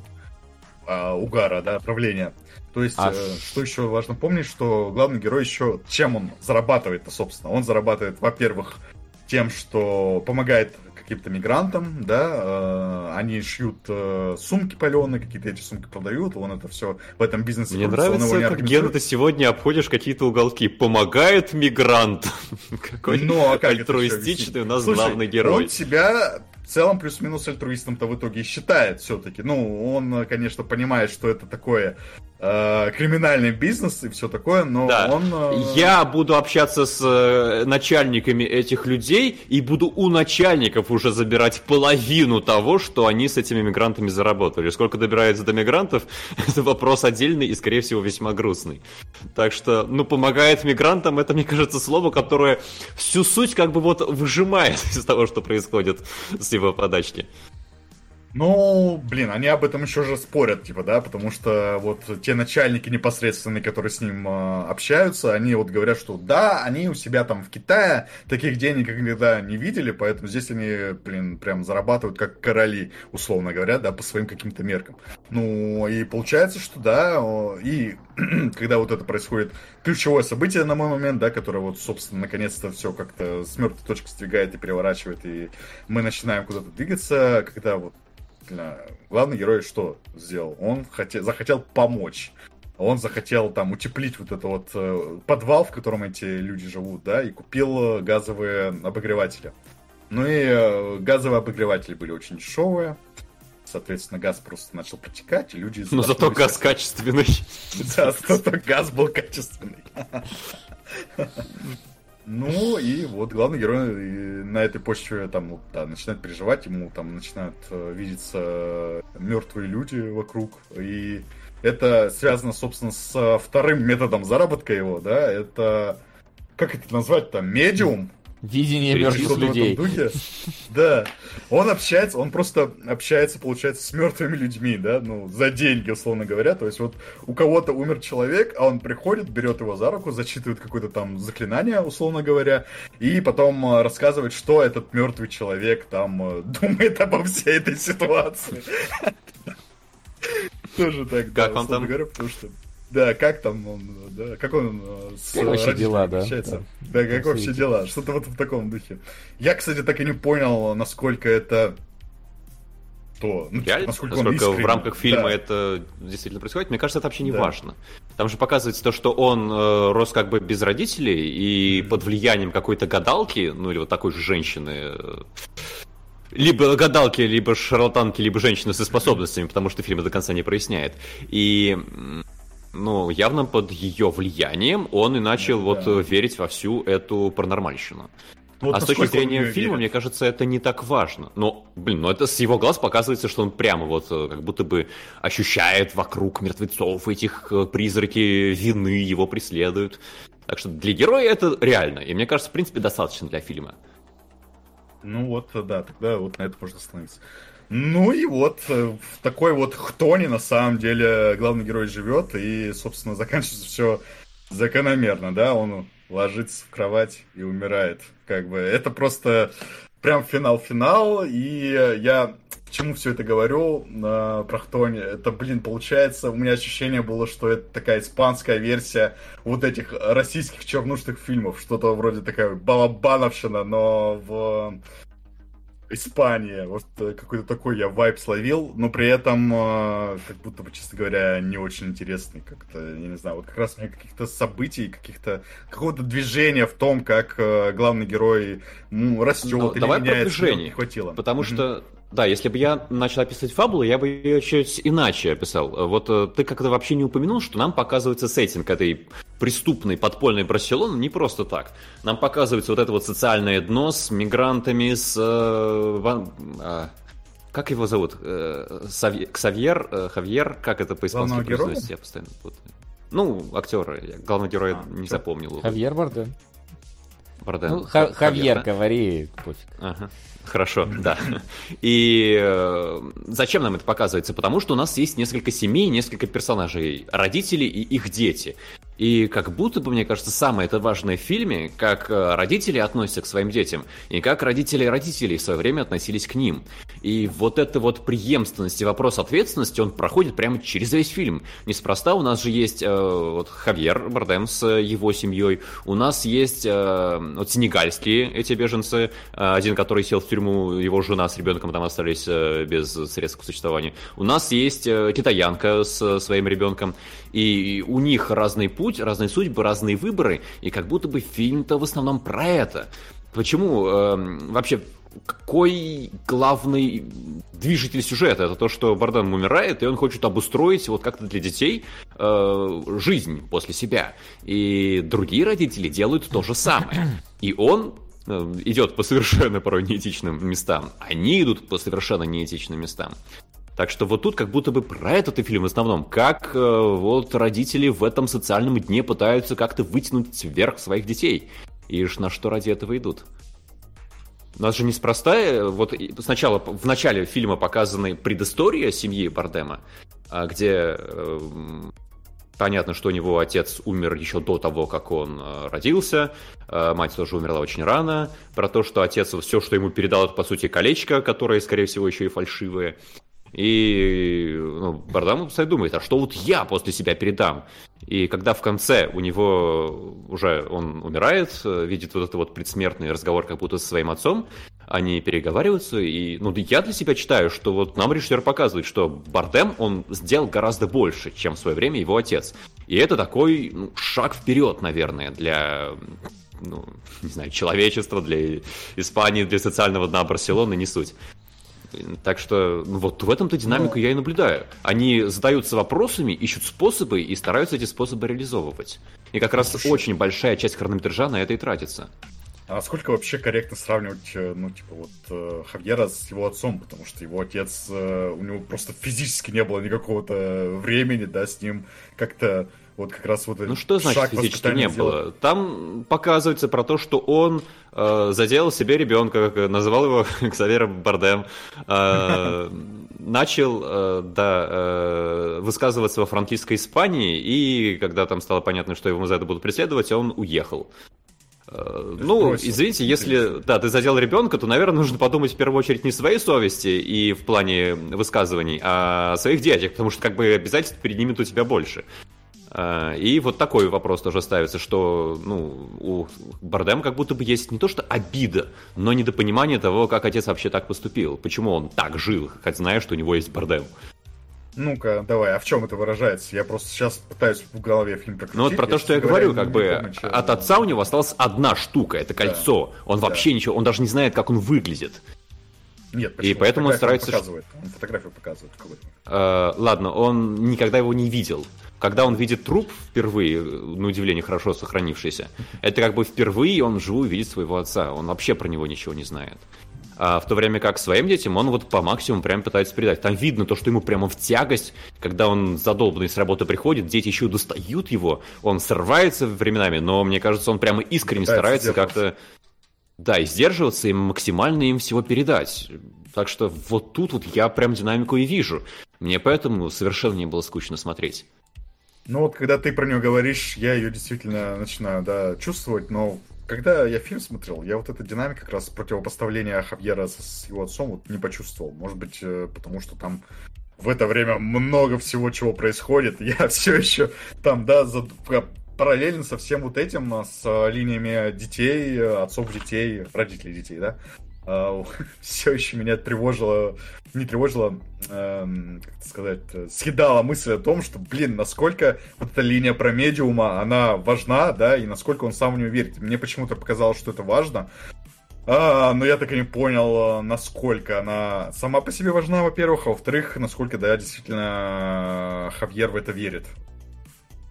э, угара, да, отравления. То есть, а... э, что еще важно помнить, что главный герой еще чем он зарабатывает-то, собственно? Он зарабатывает, во-первых, тем, что помогает каким-то мигрантам, да, э, они шьют э, сумки паленые, какие-то эти сумки продают, он это все в этом бизнесе. Мне нравится, как Гена, ты сегодня обходишь какие-то уголки. Помогает мигрант. Какой ну, а как альтруистичный у нас Слушай, главный герой. Он себя в целом плюс-минус альтруистом-то в итоге считает все-таки. Ну, он, конечно, понимает, что это такое э, криминальный бизнес и все такое, но да. он... Э... Я буду общаться с э, начальниками этих людей и буду у начальников уже забирать половину того, что они с этими мигрантами заработали. Сколько добирается до мигрантов, это вопрос отдельный и, скорее всего, весьма грустный. Так что, ну, помогает мигрантам, это, мне кажется, слово, которое всю суть как бы вот выжимает из того, что происходит с его подачки. Ну, блин, они об этом еще же спорят, типа, да, потому что вот те начальники непосредственные, которые с ним э, общаются, они вот говорят, что да, они у себя там в Китае таких денег никогда не видели, поэтому здесь они, блин, прям зарабатывают как короли, условно говоря, да, по своим каким-то меркам. Ну, и получается, что да, и когда вот это происходит, ключевое событие на мой момент, да, которое вот, собственно, наконец-то все как-то с мертвой точки сдвигает и переворачивает, и мы начинаем куда-то двигаться, когда вот главный герой что сделал? Он хотел, захотел помочь. Он захотел там утеплить вот этот вот э, подвал, в котором эти люди живут, да, и купил газовые обогреватели. Ну и э, газовые обогреватели были очень дешевые. Соответственно, газ просто начал протекать, и люди... Но зато газ качественный. Да, зато газ был качественный. Ну и вот главный герой на этой почве там да, начинает переживать, ему там начинают э, видеться мертвые люди вокруг. И это связано, собственно, с вторым методом заработка его, да, это как это назвать там, медиум, Видение мертвых людей. Да. Он общается, он просто общается, получается, с мертвыми людьми, да, ну, за деньги, условно говоря. То есть вот у кого-то умер человек, а он приходит, берет его за руку, зачитывает какое-то там заклинание, условно говоря, и потом э, рассказывает, что этот мертвый человек там э, думает обо всей этой ситуации. Тоже так, Как он там? потому что да, как там он, да, как он э, с как вообще дела, да? Да, да как вообще дела, что-то вот в таком духе. Я, кстати, так и не понял, насколько это то, ну, Реально? насколько, насколько в рамках фильма да. это действительно происходит, мне кажется, это вообще не да. важно. Там же показывается то, что он э, рос как бы без родителей и mm-hmm. под влиянием какой-то гадалки, ну или вот такой же женщины, э, либо гадалки, либо шарлатанки, либо женщины со способностями, потому что фильм до конца не проясняет. И ну, явно под ее влиянием он и начал да, вот да. верить во всю эту паранормальщину. Вот а с точки зрения фильма, верит. мне кажется, это не так важно. Но, блин, ну это с его глаз показывается, что он прямо вот э, как будто бы ощущает вокруг мертвецов этих э, призраки вины, его преследуют. Так что для героя это реально. И мне кажется, в принципе, достаточно для фильма. Ну вот, да, тогда вот на это можно остановиться. Ну и вот э, в такой вот хтоне на самом деле главный герой живет, и, собственно, заканчивается все закономерно, да, он ложится в кровать и умирает. Как бы это просто прям финал-финал, и я к чему все это говорю на про Хтоне? Это, блин, получается, у меня ощущение было, что это такая испанская версия вот этих российских чернушных фильмов, что-то вроде такая балабановщина, но в Испания. Вот э, какой-то такой я вайп словил, но при этом, э, как будто бы, честно говоря, не очень интересный как-то, я не знаю, вот как раз мне каких-то событий, каких-то, какого-то движения в том, как э, главный герой ну, растет ну, или давай меняется, про движение, не хватило. Потому mm-hmm. что да, если бы я начал описывать фабулу, я бы ее чуть иначе описал. Вот э, ты как-то вообще не упомянул, что нам показывается сеттинг этой преступной подпольной Барселоны не просто так. Нам показывается вот это вот социальное дно с мигрантами, с... Э, ван, э, как его зовут? Э, Савь, Ксавьер? Э, Хавьер? Как это по-испански произносится? Я постоянно путаю. Ну, актер, я главного героя а, не запомнил. Хавьер Барден. Барден. Ну, Хавьер, Хавьер да? говори, пофиг. Ага. Хорошо, да. И э, зачем нам это показывается? Потому что у нас есть несколько семей, несколько персонажей, родители и их дети. И как будто бы, мне кажется, самое это важное в фильме, как э, родители относятся к своим детям, и как родители родителей в свое время относились к ним. И вот эта вот преемственность и вопрос ответственности, он проходит прямо через весь фильм. Неспроста у нас же есть э, вот Хавьер Бардем с его семьей, у нас есть э, вот сенегальские эти беженцы, э, один, который сел в тюрьму, его жена с ребенком там остались э, без средств к существованию. У нас есть э, китаянка с своим ребенком, и у них разный путь, разные судьбы, разные выборы, и как будто бы фильм-то в основном про это. Почему э, вообще какой главный движитель сюжета? Это то, что Барден умирает, и он хочет обустроить вот как-то для детей э, жизнь после себя. И другие родители делают то же самое. И он э, идет по совершенно порой неэтичным местам. Они идут по совершенно неэтичным местам. Так что вот тут как будто бы про этот и фильм в основном. Как э, вот родители в этом социальном дне пытаются как-то вытянуть вверх своих детей. И на что ради этого идут. У нас же неспроста, э, вот сначала в начале фильма показаны предыстория семьи Бардема, а, где э, понятно, что у него отец умер еще до того, как он э, родился, мать тоже умерла очень рано, про то, что отец все, что ему передал, это по сути колечко, которое, скорее всего, еще и фальшивое. И ну, Бардам думает, а что вот я после себя передам? И когда в конце у него уже он умирает, видит вот этот вот предсмертный разговор как будто со своим отцом, они переговариваются, и ну, я для себя читаю, что вот нам режиссер показывает, что Бардем, он сделал гораздо больше, чем в свое время его отец. И это такой ну, шаг вперед, наверное, для ну, не знаю, человечества, для Испании, для социального дна Барселоны, не суть. Так что ну, вот в этом-то динамику Но... я и наблюдаю. Они задаются вопросами, ищут способы и стараются эти способы реализовывать. И как раз Слушай... очень большая часть хронометража на это и тратится. А сколько вообще корректно сравнивать, э, ну, типа, вот, э, Хавьера с его отцом, потому что его отец, э, у него просто физически не было никакого-то времени, да, с ним как-то вот как раз вот Ну что значит физически не сделать? было? Там показывается про то, что он э, заделал себе ребенка, как называл его Ксавер Бардем, э, начал э, да, э, высказываться во франкистской Испании, и когда там стало понятно, что его за это будут преследовать, он уехал. Э, ну, бросил. извините, если да, ты задел ребенка, то, наверное, нужно подумать в первую очередь не своей совести и в плане высказываний, а о своих детях, потому что как бы обязательств перед ними у тебя больше. А, и вот такой вопрос тоже ставится, что ну, у Бардема как будто бы есть не то что обида, но недопонимание того, как отец вообще так поступил. Почему он так жил, хоть зная, что у него есть Бардем. Ну-ка, давай, а в чем это выражается? Я просто сейчас пытаюсь в голове фильм прокрутить. Ну вот про то, что я говорю, как бы помню, от отца у него осталась одна штука, это кольцо. Да. Он вообще да. ничего, он даже не знает, как он выглядит. Нет, почему? И поэтому он старается... Показывает. Он фотографию показывает. Э, ладно, он никогда его не видел. Когда он видит труп впервые, на удивление хорошо сохранившийся, это как бы впервые он вживую видит своего отца. Он вообще про него ничего не знает. А в то время как своим детям он вот по максимуму прям пытается передать. Там видно то, что ему прямо в тягость, когда он задолбанный с работы приходит, дети еще достают его, он срывается временами, но мне кажется, он прямо искренне старается как-то... Да, и сдерживаться и максимально им всего передать. Так что вот тут вот я прям динамику и вижу. Мне поэтому совершенно не было скучно смотреть. Ну вот, когда ты про нее говоришь, я ее действительно начинаю, да, чувствовать, но когда я фильм смотрел, я вот эта динамика как раз противопоставления Хавьера с его отцом вот не почувствовал. Может быть, э, потому что там в это время много всего чего происходит. Я все еще там, да, за, параллельно со всем вот этим, э, с линиями детей, отцов детей, родителей детей, да, а, все еще меня тревожило, не тревожило, эм, как сказать, съедала мысль о том, что, блин, насколько вот эта линия про медиума, она важна, да, и насколько он сам в нее верит. Мне почему-то показалось, что это важно, а, но я так и не понял, насколько она сама по себе важна, во-первых, а во-вторых, насколько, да, действительно Хавьер в это верит.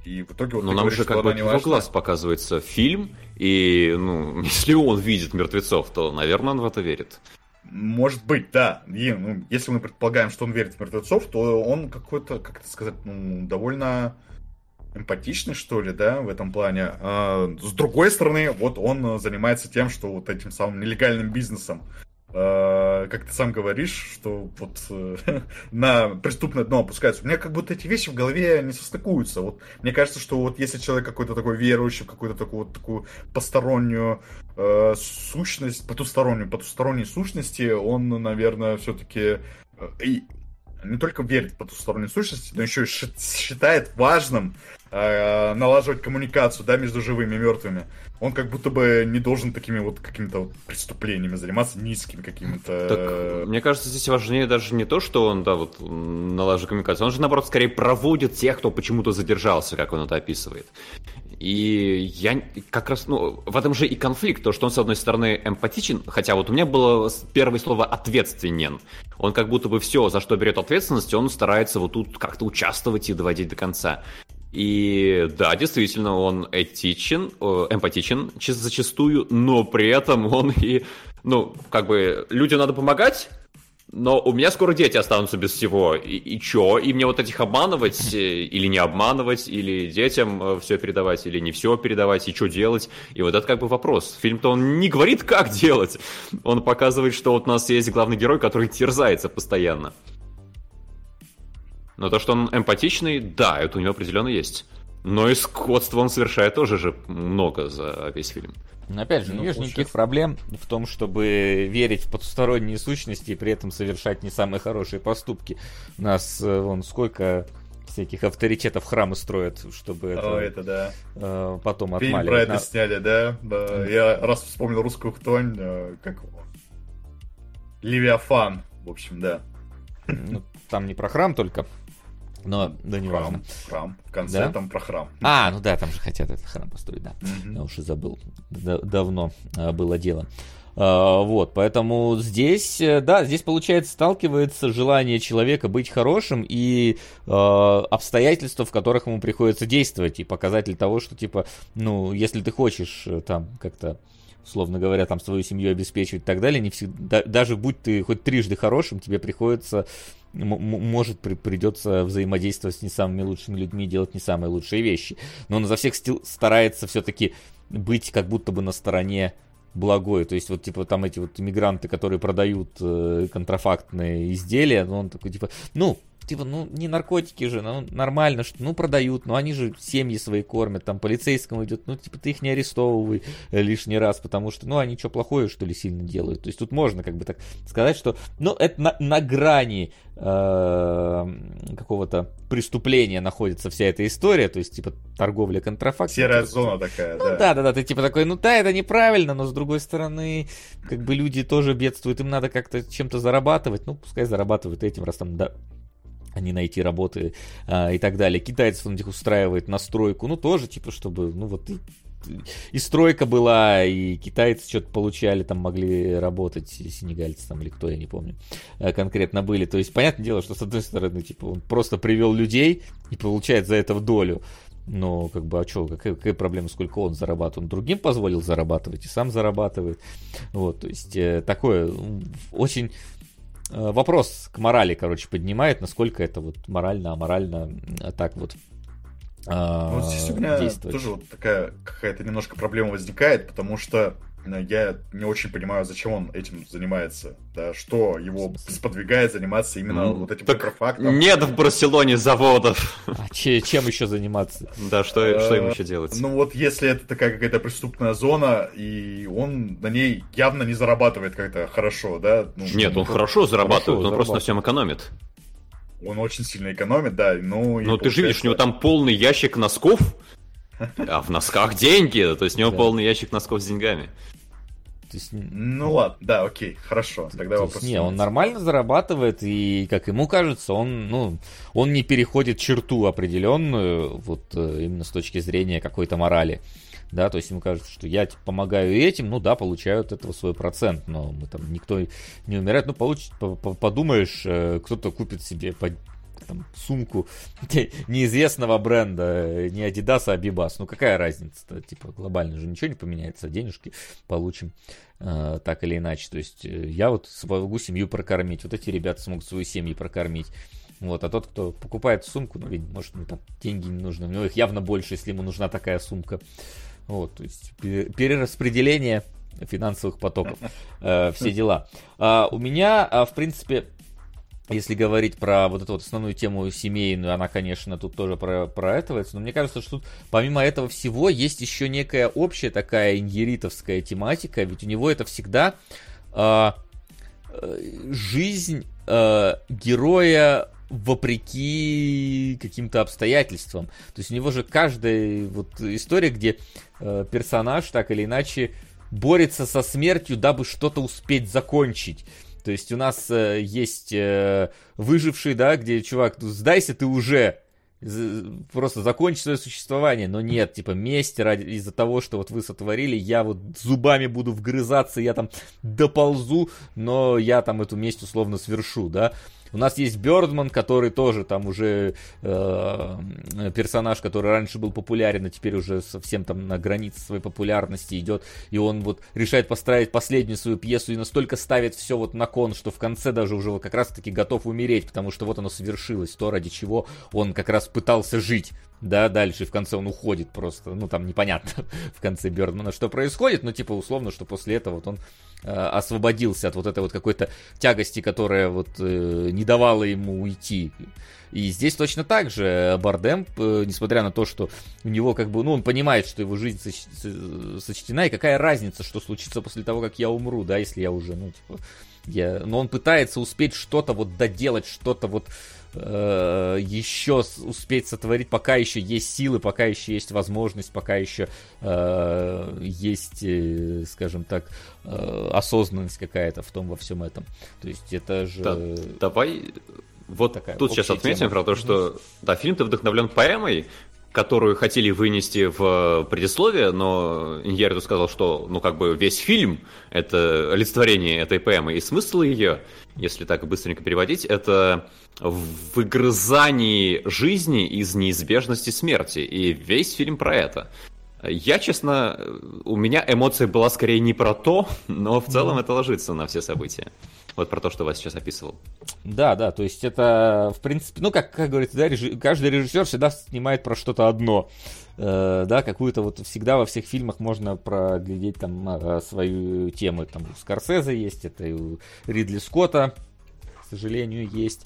И в итоге вот Но нам говоришь, же как бы его глаз показывается фильм, и, ну, если он видит мертвецов, то, наверное, он в это верит. Может быть, да. И, ну, если мы предполагаем, что он верит в мертвецов, то он какой-то, как это сказать, ну, довольно эмпатичный, что ли, да, в этом плане. А, с другой стороны, вот он занимается тем, что вот этим самым нелегальным бизнесом как ты сам говоришь, что вот э, на преступное дно опускаются. У меня как будто эти вещи в голове не состыкуются. Вот мне кажется, что вот если человек какой-то такой верующий, какую-то такую вот такую постороннюю э, сущность, потустороннюю, потусторонней сущности, он, наверное, все-таки э, и не только верит в потусторонние сущности, но еще и считает важным э, налаживать коммуникацию да, между живыми и мертвыми он как будто бы не должен такими вот какими-то вот преступлениями заниматься, низкими какими-то... Так, мне кажется, здесь важнее даже не то, что он, да, вот, налаживает коммуникацию, он же, наоборот, скорее проводит тех, кто почему-то задержался, как он это описывает. И я как раз, ну, в этом же и конфликт, то, что он, с одной стороны, эмпатичен, хотя вот у меня было первое слово «ответственен». Он как будто бы все, за что берет ответственность, он старается вот тут как-то участвовать и доводить до конца. И да, действительно, он этичен, эмпатичен зачастую, но при этом он и, ну, как бы, людям надо помогать, но у меня скоро дети останутся без всего. И, и чё? И мне вот этих обманывать э, или не обманывать, или детям э, все передавать, или не все передавать, и что делать? И вот это как бы вопрос. Фильм-то он не говорит, как делать. Он показывает, что вот у нас есть главный герой, который терзается постоянно. Но то, что он эмпатичный, да, это у него определенно есть. Но и скотство он совершает тоже же много за весь фильм. Но опять же, ну, не вижу никаких проблем в том, чтобы верить в потусторонние сущности и при этом совершать не самые хорошие поступки. У нас э, вон сколько всяких авторитетов храмы строят, чтобы это, О, это да. э, потом Фильм отмали. про это сняли, да? да. Я раз вспомнил русскую хтонь, э, как его? Левиафан, в общем, да. Ну, там не про храм только. Но, да не Храм, важно. храм. В конце Да? там про храм. А, ну да, там же хотят этот храм построить, да. Мгм. Я уж и забыл. Да- давно а, было дело. А, вот, поэтому здесь, э, да, здесь, получается, сталкивается желание человека быть хорошим и э, обстоятельства, в которых ему приходится действовать, и показатель того, что, типа, ну, если ты хочешь э, там как-то условно говоря, там свою семью обеспечивать и так далее, не всегда, даже будь ты хоть трижды хорошим, тебе приходится, может, при- придется взаимодействовать с не самыми лучшими людьми, делать не самые лучшие вещи. Но он изо всех сил старается все-таки быть как будто бы на стороне благой. То есть вот типа там эти вот иммигранты, которые продают э, контрафактные изделия, ну он такой типа, ну, типа, ну не наркотики же, ну нормально, что, ну продают, но они же семьи свои кормят, там полицейскому идет, ну типа ты их не арестовывай э, лишний раз, потому что, ну они что плохое что ли сильно делают. То есть тут можно как бы так сказать, что, ну это на, на грани э, какого-то преступления находится вся эта история, то есть типа торговля контрафактом. Серая зона такая, Ну да. да, да, да, ты типа такой, ну да, это неправильно, но с другой стороны, как бы люди тоже бедствуют, им надо как-то чем-то зарабатывать, ну пускай зарабатывают этим, раз там, да, а не найти работы а, и так далее. Китайцев он этих устраивает на стройку, ну тоже типа, чтобы, ну вот и, и стройка была, и китайцы что-то получали, там могли работать, и сенегальцы там или кто, я не помню, э, конкретно были. То есть, понятное дело, что с одной стороны, типа, он просто привел людей и получает за это в долю. Но, как бы, а что, какая, какая проблема, сколько он зарабатывает? Он другим позволил зарабатывать и сам зарабатывает. Вот, то есть, э, такое очень вопрос к морали, короче, поднимает, насколько это вот морально, аморально, а так вот а, вот здесь у меня действовать. тоже вот такая какая-то немножко проблема возникает, потому что э, я не очень понимаю, зачем он этим занимается. Да, что его сподвигает заниматься именно Ну, вот этим так контрафактом. Нет в Барселоне заводов. А че- чем еще заниматься? Да, что, что им еще делать? Ну вот если это такая какая-то преступная зона, и он на ней явно не зарабатывает как-то хорошо, да? Ну, Нет, он хорошо зарабатывает, он просто на всем экономит. Он очень сильно экономит, да. Ну, и Ну ты же видишь, у него там полный ящик носков, а в носках деньги, то есть у него Да. полный ящик носков с деньгами. То есть, Ну ладно, да, окей, хорошо. Тогда То вопрос. не, он нормально зарабатывает, и, как ему кажется, он, ну, он не переходит черту определенную, вот э, именно с точки зрения какой-то морали. Да, то есть ему кажется, что я типа, помогаю этим, ну да, получаю от этого свой процент, но мы там никто не умирает. Ну, получ, по- по- подумаешь, э, кто-то купит себе там, сумку неизвестного бренда, э, не Adidas, а Bibas. Ну, какая разница-то? Типа, глобально же ничего не поменяется, денежки получим э, так или иначе. То есть, э, я вот смогу семью прокормить, вот эти ребята смогут свои семьи прокормить. Вот, а тот, кто покупает сумку, ну, видимо, может, ему там деньги не нужны, у него их явно больше, если ему нужна такая сумка. Вот, то есть, пере- перераспределение финансовых потоков, э, все дела. А, у меня, а, в принципе, если говорить про вот эту вот основную тему семейную, она, конечно, тут тоже про, проэтывается, но мне кажется, что тут помимо этого всего есть еще некая общая такая ингеритовская тематика, ведь у него это всегда а, э, жизнь э, героя вопреки каким-то обстоятельствам. То есть у него же каждая вот история, где э, персонаж так или иначе борется со смертью, дабы что-то успеть закончить. То есть у нас э, есть э, выживший, да, где чувак, ну, сдайся ты уже, просто закончи свое существование, но нет, типа месть ради, из-за того, что вот вы сотворили, я вот зубами буду вгрызаться, я там доползу, но я там эту месть условно свершу, да. У нас есть Бёрдман, который тоже там уже э, персонаж, который раньше был популярен, а теперь уже совсем там на границе своей популярности идет, и он вот решает построить последнюю свою пьесу и настолько ставит все вот на кон, что в конце даже уже вот как раз таки готов умереть, потому что вот оно совершилось, то ради чего он как раз пытался жить да, дальше в конце он уходит просто, ну там непонятно в конце Бёрдмана, что происходит, но типа условно, что после этого вот он э, освободился от вот этой вот какой-то тягости, которая вот э, не давала ему уйти. И здесь точно так же Бардем, э, несмотря на то, что у него как бы, ну он понимает, что его жизнь соч... сочтена, и какая разница, что случится после того, как я умру, да, если я уже, ну типа, я... но он пытается успеть что-то вот доделать, что-то вот э, еще успеть сотворить, пока еще есть силы, пока еще есть возможность, пока еще э, есть, э, скажем так, э, осознанность какая-то в том во всем этом. То есть это же... Да, давай вот Такая тут сейчас отметим тема. про то, что да, фильм-то вдохновлен поэмой, которую хотели вынести в предисловие, но Иньерду сказал, что ну как бы весь фильм это олицетворение этой поэмы, и смысл ее, если так быстренько переводить, это в выгрызании жизни из неизбежности смерти, и весь фильм про это. Я, честно, у меня эмоция была скорее не про то, но в целом это ложится на все события. Вот про то, что вас сейчас описывал. Да, да, то есть это, в принципе, ну, как, как говорится, да, режи... каждый режиссер всегда снимает про что-то одно. Э, да, какую-то вот всегда во всех фильмах можно проглядеть там э, свою тему. Там у Скорсезе есть, это и у Ридли Скотта, к сожалению, есть.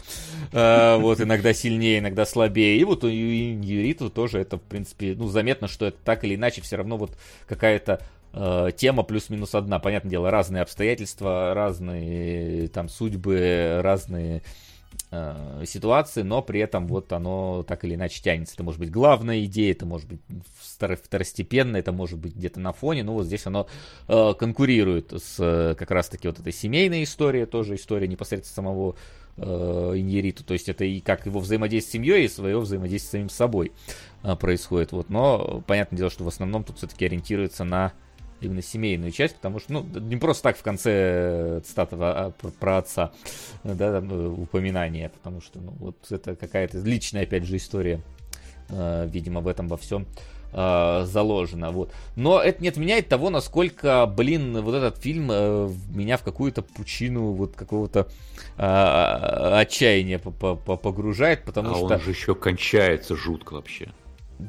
Э, вот иногда сильнее, иногда слабее. И вот у Юриту тоже это, в принципе, ну, заметно, что это так или иначе все равно вот какая-то э, тема плюс-минус одна. Понятное дело, разные обстоятельства, разные там судьбы, разные э, ситуации, но при этом вот оно так или иначе тянется. Это может быть главная идея, это может быть второстепенно, это может быть где-то на фоне, но вот здесь оно э, конкурирует с э, как раз-таки вот этой семейной историей, тоже история непосредственно самого э, Иньериту, то есть это и как его взаимодействие с семьей, и свое взаимодействие с самим собой э, происходит, вот, но понятное дело, что в основном тут все-таки ориентируется на именно семейную часть, потому что, ну, не просто так в конце цитата а, про отца, да, там, э, упоминание, потому что, ну, вот это какая-то личная, опять же, история, э, видимо, в этом во всем э, заложено, вот. Но это не отменяет того, насколько, блин, вот этот фильм меня в какую-то пучину вот какого-то отчаяния погружает, потому а что... он же еще кончается жутко вообще.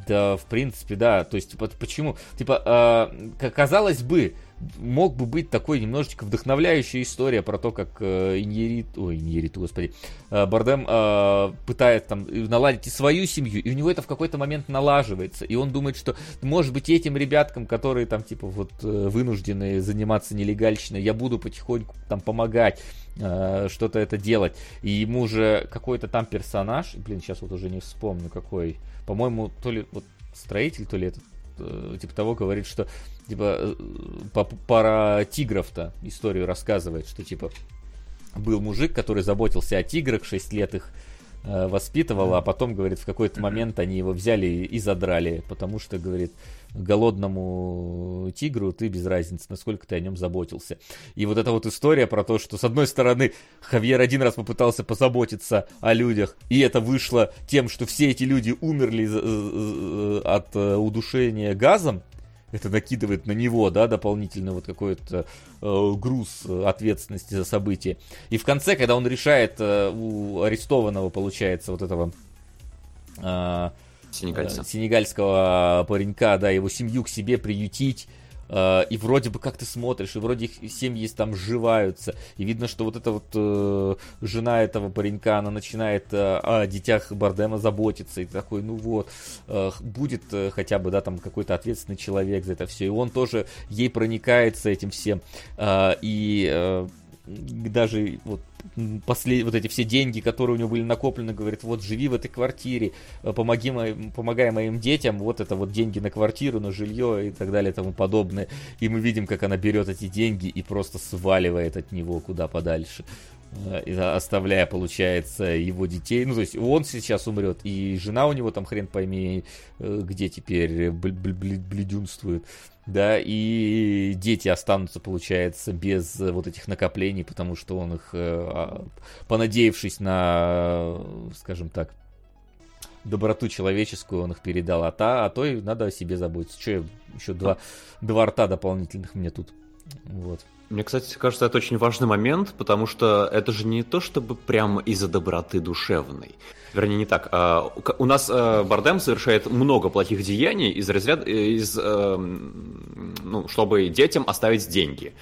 Да, в принципе, да. То есть, вот почему? Типа, э, казалось бы, мог бы быть такой немножечко вдохновляющая история про то, как э, Иньерит, ой, Иньерит, господи, э, Бардем э, пытается там наладить и свою семью, и у него это в какой-то момент налаживается, и он думает, что, может быть, этим ребяткам, которые там, типа, вот, э, вынуждены заниматься нелегальщиной, я буду потихоньку там помогать, э, что-то это делать, и ему же какой-то там персонаж, блин, сейчас вот уже не вспомню, какой, по-моему, то ли вот строитель, то ли этот э, типа того говорит, что типа э, пара тигров-то историю рассказывает, что типа был мужик, который заботился о тиграх, 6 лет их э, воспитывал, а потом, говорит, в какой-то момент они его взяли и задрали, потому что, говорит, голодному тигру ты без разницы, насколько ты о нем заботился. И вот эта вот история про то, что с одной стороны Хавьер один раз попытался позаботиться о людях, и это вышло тем, что все эти люди умерли от э, удушения газом, это накидывает на него, да, дополнительный вот какой-то э, груз ответственности за события. И в конце, когда он решает э, у арестованного, получается, вот этого э, Сенегальца. сенегальского паренька, да, его семью к себе приютить, Uh, и вроде бы как ты смотришь, и вроде их семьи там сживаются, и видно, что вот эта вот uh, жена этого паренька, она начинает uh, о детях Бардема заботиться, и такой, ну вот, будет хотя бы, да, там какой-то ответственный человек за это все, и он тоже ей проникается этим всем, и даже вот послед... вот эти все деньги, которые у него были накоплены, говорит, вот живи в этой квартире, э, помоги моим, помогай моим детям, вот это вот деньги на квартиру, на жилье и так далее и тому подобное. И мы видим, как она берет эти деньги и просто сваливает от него куда подальше. э, оставляя, получается, его детей. Ну, то есть он сейчас умрет, и жена у него там хрен пойми, э, где теперь бледюнствует. Да, и дети останутся, получается, без вот этих накоплений, потому что он их, а, понадеявшись на, скажем так, доброту человеческую, он их передал, а, та, а то и надо о себе заботиться. Че, еще два, два рта дополнительных мне тут. Вот. Мне, кстати, кажется, это очень важный момент, потому что это же не то, чтобы прямо из-за доброты душевной. Вернее, не так. А, у нас а, Бардем совершает много плохих деяний из разряда, из, эм, ну, чтобы детям оставить деньги.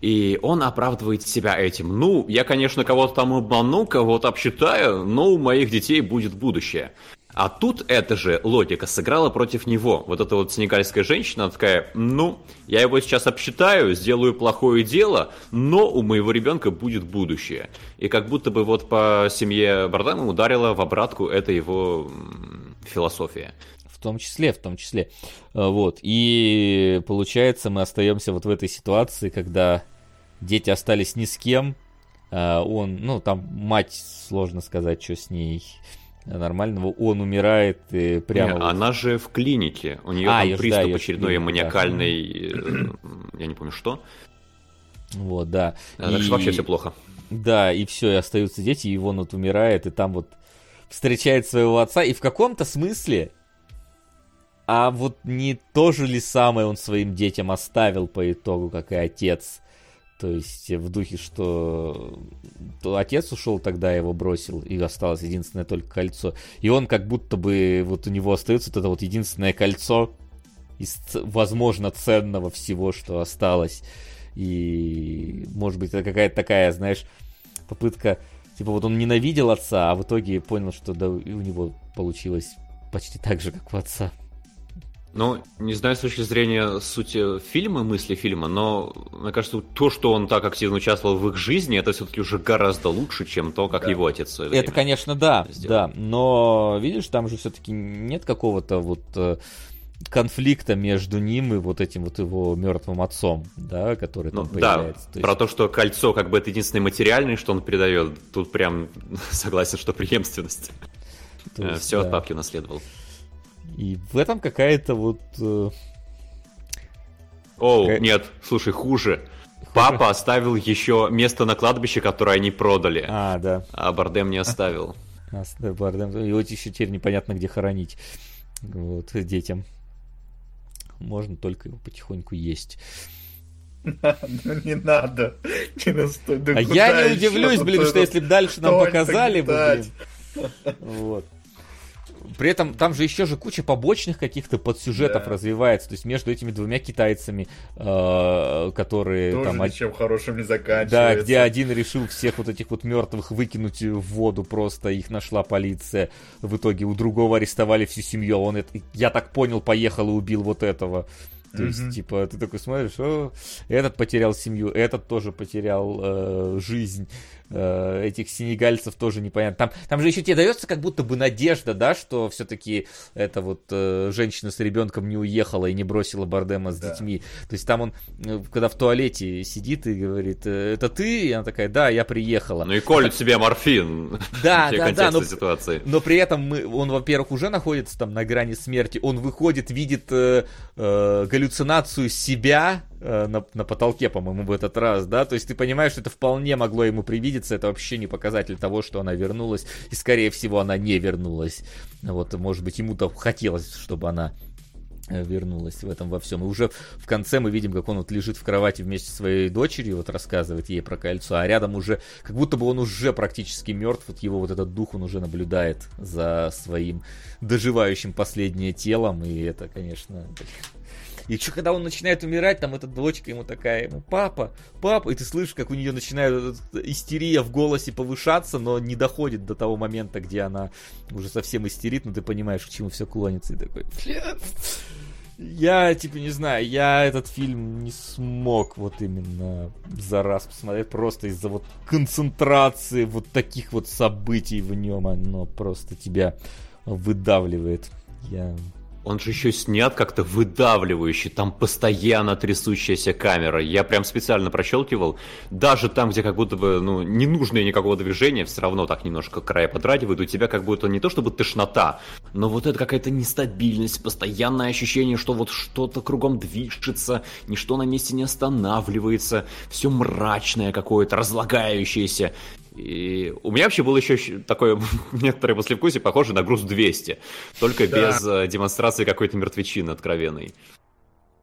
И он оправдывает себя этим. Ну, я, конечно, кого-то там обману, кого-то обсчитаю, но у моих детей будет будущее. А тут эта же логика сыграла против него. Вот эта вот сенегальская женщина такая, ну, я его сейчас обсчитаю, сделаю плохое дело, но у моего ребенка будет будущее. И как будто бы вот по семье Бардама ударила в обратку эта его философия. В том числе, в том числе. А, вот. И получается, мы остаемся вот в этой ситуации, когда дети остались ни с кем. А, он, ну, там мать, сложно сказать, что с ней нормального, он умирает и прямо... Не, она же в клинике, у нее а, там приступ да, очередной маниакальный, да. Э, я не помню что. Вот, да. А, и... вообще все плохо. Да, и все, и остаются дети, и он вот умирает, и там вот встречает своего отца, и в каком-то смысле, а вот не то же ли самое он своим детям оставил по итогу, как и отец? То есть в духе, что то отец ушел, тогда его бросил, и осталось единственное только кольцо. И он как будто бы, вот у него остается вот это вот единственное кольцо из, возможно, ценного всего, что осталось. И, может быть, это какая-то такая, знаешь, попытка, типа вот он ненавидел отца, а в итоге понял, что да, у него получилось почти так же, как у отца. Ну, не знаю с точки зрения сути фильма, мысли фильма, но мне кажется, то, что он так активно участвовал в их жизни, это все-таки уже гораздо лучше, чем то, как да. его отец Это, конечно, да, сделал. да, но видишь, там же все-таки нет какого-то вот э, конфликта между ним и вот этим вот его мертвым отцом, да, который там ну, появляется. Да, то есть... про то, что кольцо как бы это единственное материальное, что он передает, тут прям согласен, что преемственность. Есть, Все да. от папки наследовал. И в этом какая-то вот... Э... Оу, какая... нет, слушай, хуже. хуже. Папа оставил еще место на кладбище, которое они продали. А, да. А Бардем не оставил. А, Бардем. Его еще теперь непонятно где хоронить. Вот, детям. Можно только его потихоньку есть. Ну не надо. Не настой, да а я не удивлюсь, блин, что если бы дальше нам показали бы, блин. Вот. При этом там же еще же куча побочных каких-то подсюжетов да. развивается. То есть между этими двумя китайцами, э, которые Тоже там... ничем хорошим не заканчивается. Да, где один решил всех вот этих вот мертвых выкинуть в воду просто, их нашла полиция. В итоге у другого арестовали всю семью, а он, это, я так понял, поехал и убил вот этого. То mm-hmm. есть, типа, ты такой смотришь, о, этот потерял семью, этот тоже потерял э, жизнь э, этих сенегальцев тоже непонятно. Там, там же еще тебе дается как будто бы надежда, да, что все-таки эта вот э, женщина с ребенком не уехала и не бросила Бардема с да. детьми. То есть там он, э, когда в туалете сидит и говорит, «Э, это ты? И она такая, да, я приехала. Ну и колет себе морфин. Да, да, да. Но, ситуации. но при этом мы, он, во-первых, уже находится там на грани смерти. Он выходит, видит э, э, галлюцинацию себя, на, на потолке, по-моему, в этот раз, да, то есть ты понимаешь, что это вполне могло ему привидеться, это вообще не показатель того, что она вернулась, и скорее всего она не вернулась, вот, может быть, ему-то хотелось, чтобы она э, вернулась в этом во всем. И уже в конце мы видим, как он вот лежит в кровати вместе со своей дочерью, вот рассказывает ей про кольцо, а рядом уже, как будто бы он уже практически мертв, вот его вот этот дух, он уже наблюдает за своим доживающим последнее телом, и это, конечно, и что, когда он начинает умирать, там эта дочка ему такая, ему, папа, папа, и ты слышишь, как у нее начинает истерия в голосе повышаться, но не доходит до того момента, где она уже совсем истерит, но ты понимаешь, к чему все клонится, и такой, бля, я, типа, не знаю, я этот фильм не смог вот именно за раз посмотреть, просто из-за вот концентрации вот таких вот событий в нем, оно просто тебя выдавливает. Я он же еще снят как-то выдавливающе, там постоянно трясущаяся камера. Я прям специально прощелкивал. Даже там, где как будто бы, ну, не нужно никакого движения, все равно так немножко края подрагивают. У тебя как будто не то чтобы тошнота, но вот это какая-то нестабильность, постоянное ощущение, что вот что-то кругом движется, ничто на месте не останавливается, все мрачное какое-то, разлагающееся. И у меня вообще было еще такое некоторое послевкусие, похоже на груз 200, только да. без э, демонстрации какой-то мертвечины откровенной.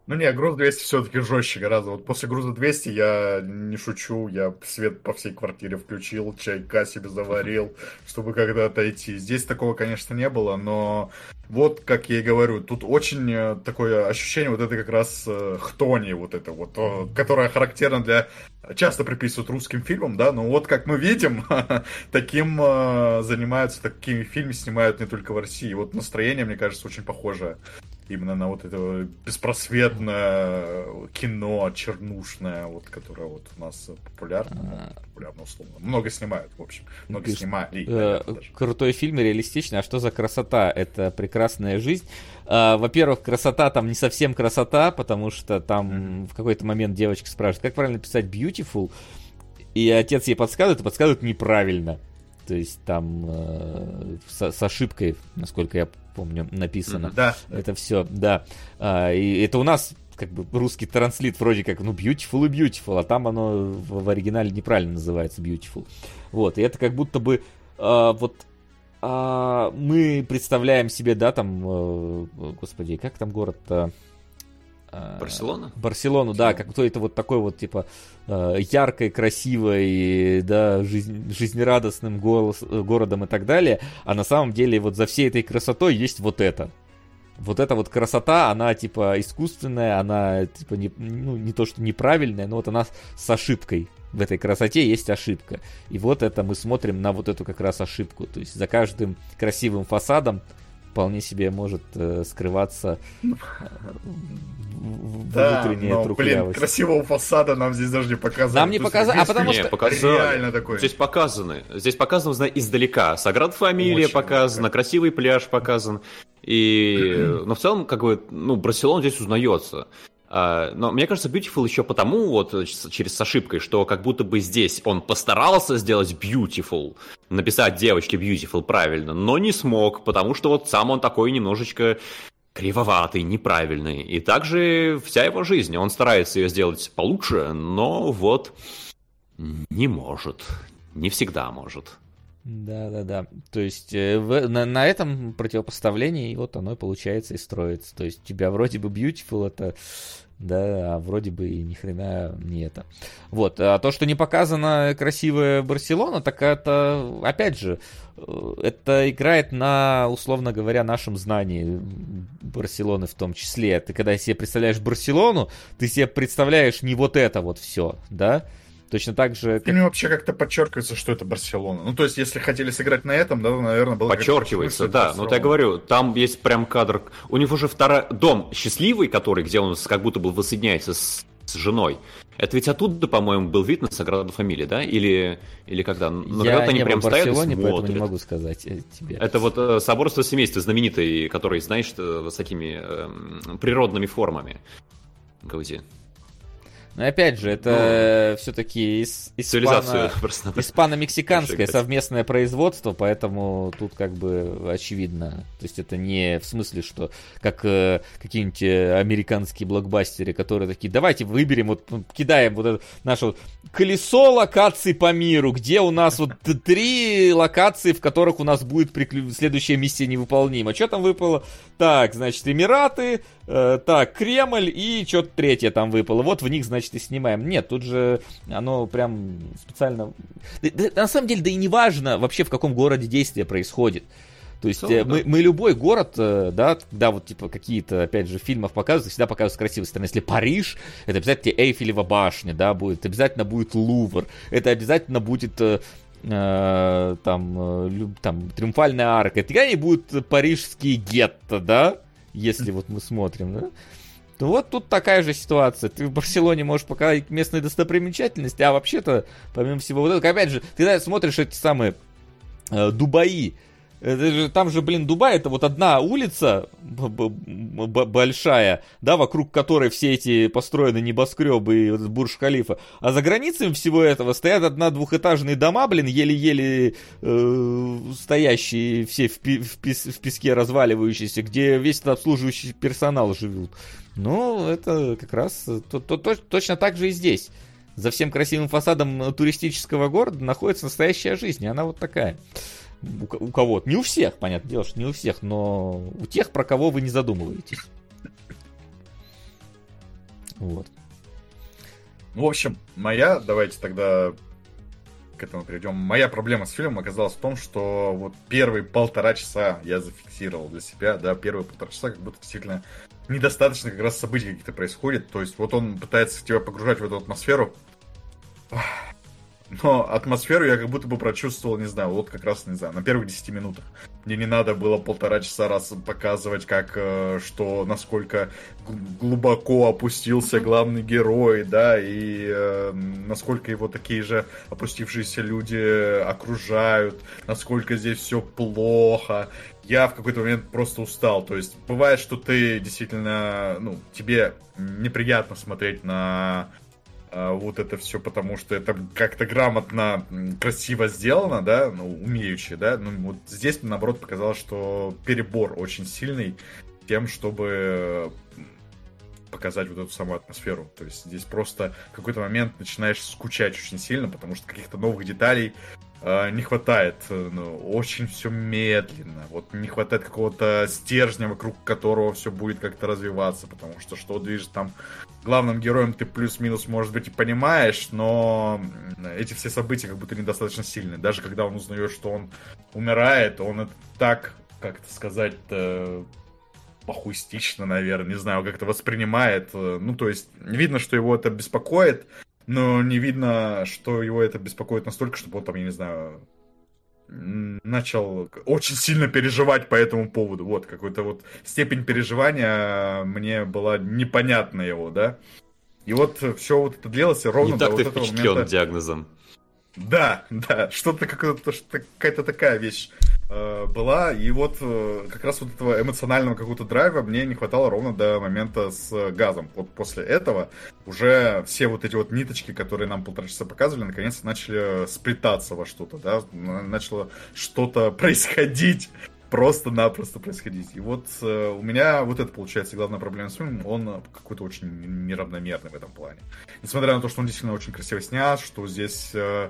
Ну не, груз 200 все-таки жестче гораздо. Вот после груза 200 я не шучу, я свет по всей квартире включил, чайка себе заварил, чтобы когда отойти. Здесь такого, конечно, не было, но вот, как я и говорю, тут очень э, такое ощущение, вот это как раз э, хтони, вот это вот, э, которое характерно для... Часто приписывают русским фильмам, да, но вот как мы видим, таким занимаются, такими фильмы снимают не только в России. Вот настроение, мне кажется, очень похожее именно на вот это беспросветное кино чернушное, вот, которое вот у нас популярно, а... популярно условно. Много снимают, в общем. Много Пишет, снимали. Э, крутой фильм, реалистичный. А что за красота? Это прекрасная жизнь. А, во-первых, красота там не совсем красота, потому что там mm-hmm. в какой-то момент девочка спрашивает, как правильно писать beautiful, и отец ей подсказывает, и подсказывает неправильно. То есть там э, с, с ошибкой, насколько я помню, написано. Да. Это все, да. А, и это у нас как бы русский транслит вроде как, ну, beautiful и beautiful, а там оно в, в оригинале неправильно называется beautiful. Вот, и это как будто бы а, вот а, мы представляем себе, да, там, а, господи, как там город-то? А, Барселона? Барселону, да, как то это вот такой вот, типа, а, яркой, красивой, да, жизнь, жизнерадостным голос, городом и так далее, а на самом деле вот за всей этой красотой есть вот это. Вот эта вот красота, она, типа, искусственная, она, типа, не, ну, не то, что неправильная, но вот она с ошибкой. В этой красоте есть ошибка. И вот это мы смотрим на вот эту как раз ошибку. То есть за каждым красивым фасадом вполне себе может э, скрываться э, да, внутренняя но, блин, красивого фасада нам здесь даже не показали. Нам не показали, а потому что... Показали. Реально такой. Здесь показаны. Здесь показано издалека. Саград фамилия Очень показана, красивый пляж показан. И, но в целом, как бы, ну, Барселона здесь узнается. А, но мне кажется, Beautiful еще потому, вот через с ошибкой, что как будто бы здесь он постарался сделать Beautiful, написать девочке Beautiful правильно, но не смог, потому что вот сам он такой немножечко кривоватый, неправильный. И также вся его жизнь. Он старается ее сделать получше, но вот не может. Не всегда может. Да, да, да. То есть э, в, на, на этом противопоставлении вот оно и получается и строится. То есть тебя вроде бы Beautiful это да, а вроде бы и ни хрена не это. Вот, а то, что не показана красивая Барселона, так это, опять же, э, это играет на, условно говоря, нашем знании Барселоны в том числе. Ты когда себе представляешь Барселону, ты себе представляешь не вот это вот все, да, Точно так же... Как... В фильме вообще как-то подчеркивается, что это Барселона. Ну, то есть, если хотели сыграть на этом, да, наверное, было Подчеркивается, да. Ну, вот я говорю, там есть прям кадр... У него же второй дом счастливый, который, где он как будто бы воссоединяется с, с женой. Это ведь оттуда, по-моему, был вид на Саграду Фамилию, да? Или, или когда? Ну, я они не прям в Барселоне, поэтому не могу сказать э, тебе. Это вот э, соборство семейства знаменитый, который, знаешь, э, с такими э, природными формами. Гаузи. Но опять же, это ну, все-таки ис- испано... испано-мексиканское совместное производство, поэтому тут как бы очевидно. То есть это не в смысле, что как э, какие-нибудь э, американские блокбастеры, которые такие, давайте выберем, вот ну, кидаем вот это наше вот колесо локаций по миру, где у нас вот три локации, в которых у нас будет приклю... следующая миссия невыполнима. Что там выпало? Так, значит, Эмираты, э, так, Кремль и что-то третье там выпало. Вот в них, значит, и снимаем. Нет, тут же оно прям специально... Да, да, на самом деле, да и не важно вообще, в каком городе действие происходит. То есть Целом, мы, да. мы любой город, э, да, да, вот типа какие-то, опять же, в фильмах показывают, всегда показывают с красивой стороны. Если Париж, это обязательно Эйфелева башня, да, будет, обязательно будет Лувр, это обязательно будет э, э, там, э, там, Триумфальная арка. Это никогда не будут парижские гетто, да, если вот мы смотрим, да. То вот тут такая же ситуация. Ты в Барселоне можешь показать местные достопримечательности, а вообще-то, помимо всего вот этого, опять же, ты когда смотришь эти самые э, Дубаи, Это же, там же, блин, Дубай, это вот одна улица большая, да, вокруг которой все эти построены небоскребы и Бурж-Халифа. А за границами всего этого стоят одна-двухэтажные дома, блин, еле-еле э, стоящие все в, пи в, пис в песке разваливающиеся, где весь этот обслуживающий персонал живут. Ну, это как раз то, то, то, точно так же и здесь. За всем красивым фасадом туристического города находится настоящая жизнь, и она вот такая. У, кого-то. Не у всех, понятное дело, что не у всех, но у тех, про кого вы не задумываетесь. Вот. Ну, в общем, моя, давайте тогда к этому перейдем. Моя проблема с фильмом оказалась в том, что вот первые полтора часа я зафиксировал для себя, да, первые полтора часа как будто действительно недостаточно как раз событий каких-то происходит. То есть вот он пытается тебя погружать в эту атмосферу. Но атмосферу я как будто бы прочувствовал, не знаю, вот как раз, не знаю, на первых 10 минутах. Мне не надо было полтора часа раз показывать, как, э, что, насколько глубоко опустился главный герой, да, и э, насколько его такие же опустившиеся люди окружают, насколько здесь все плохо, я в какой-то момент просто устал. То есть бывает, что ты действительно, ну, тебе неприятно смотреть на вот это все, потому что это как-то грамотно, красиво сделано, да, ну, умеючи, да. Ну, вот здесь, наоборот, показалось, что перебор очень сильный тем, чтобы показать вот эту самую атмосферу. То есть здесь просто в какой-то момент начинаешь скучать очень сильно, потому что каких-то новых деталей не хватает. Ну, очень все медленно. Вот не хватает какого-то стержня, вокруг которого все будет как-то развиваться, потому что что движет там главным героем ты плюс-минус, может быть, и понимаешь, но эти все события как будто недостаточно сильные. Даже когда он узнает, что он умирает, он это так, как это сказать похуистично, наверное, не знаю, как это воспринимает. Ну, то есть, видно, что его это беспокоит, но не видно, что его это беспокоит настолько, чтобы он там, я не знаю, начал очень сильно переживать по этому поводу. Вот, какой-то вот степень переживания мне была непонятна его, да. И вот все вот это длилось ровно не до так вот ты этого момента. диагнозом. Да, да, что-то какая-то такая вещь была, и вот э, как раз вот этого эмоционального какого-то драйва мне не хватало ровно до момента с газом. Вот после этого уже все вот эти вот ниточки, которые нам полтора часа показывали, наконец начали сплетаться во что-то, да, начало что-то происходить просто-напросто происходить. И вот э, у меня вот это получается главная проблема с фильмом, он какой-то очень неравномерный в этом плане. Несмотря на то, что он действительно очень красиво снят, что здесь э, э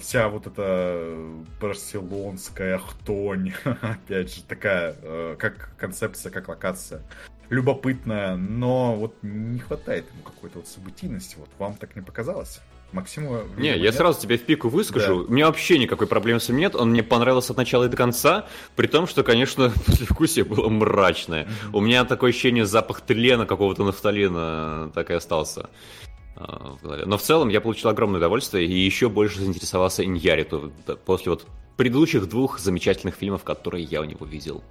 вся вот эта барселонская хтонь, опять же, такая, э, как концепция, как локация, любопытная, но вот не хватает ему какой-то вот событийности. Вот вам так не показалось? Максиму... Не, я нет. сразу тебе в пику выскажу. Да. У меня вообще никакой проблемы с ним нет. Он мне понравился от начала и до конца. При том, что, конечно, послевкусие было мрачное. Mm-hmm. У меня такое ощущение, запах тлена какого-то нафталина так и остался. А, Но в целом я получил огромное удовольствие и еще больше заинтересовался Иньяриту после вот предыдущих двух замечательных фильмов, которые я у него видел.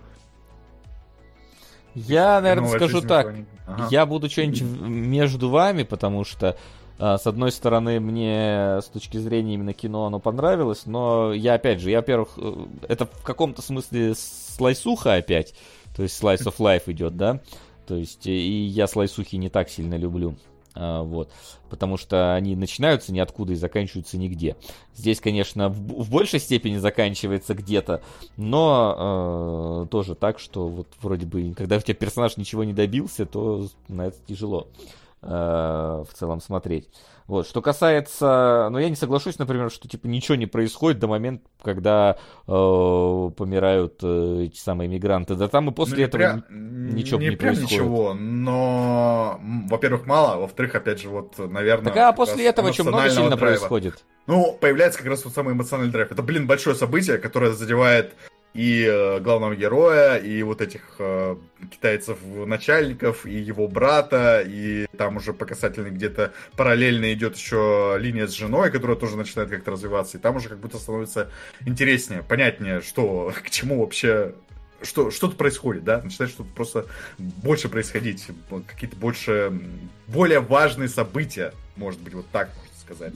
Я, наверное, ну, скажу так. Ага. Я буду что-нибудь между вами, потому что а, с одной стороны, мне с точки зрения именно кино оно понравилось, но я, опять же, я, во-первых, э, это в каком-то смысле слайсуха опять, то есть slice of life идет, да, то есть и я слайсухи не так сильно люблю. А, вот, потому что они начинаются ниоткуда и заканчиваются нигде. Здесь, конечно, в, в большей степени заканчивается где-то, но э, тоже так, что вот вроде бы, когда у тебя персонаж ничего не добился, то на это тяжело. Э, в целом смотреть. Вот. Что касается, ну я не соглашусь, например, что типа ничего не происходит до момента, когда э, помирают э, эти самые мигранты. Да там и после ну, этого прям, ничего не, не прям происходит. ничего, но, во-первых, мало, во-вторых, опять же, вот, наверное... Так а после этого что много сильно драйва. происходит? Ну, появляется как раз вот самый эмоциональный драйв. Это, блин, большое событие, которое задевает и э, главного героя, и вот этих э, китайцев-начальников, и его брата, и там уже по касательной где-то параллельно идет еще линия с женой, которая тоже начинает как-то развиваться, и там уже как будто становится интереснее, понятнее, что, к чему вообще что, что-то происходит, да, начинает что-то просто больше происходить, какие-то больше, более важные события, может быть, вот так можно сказать.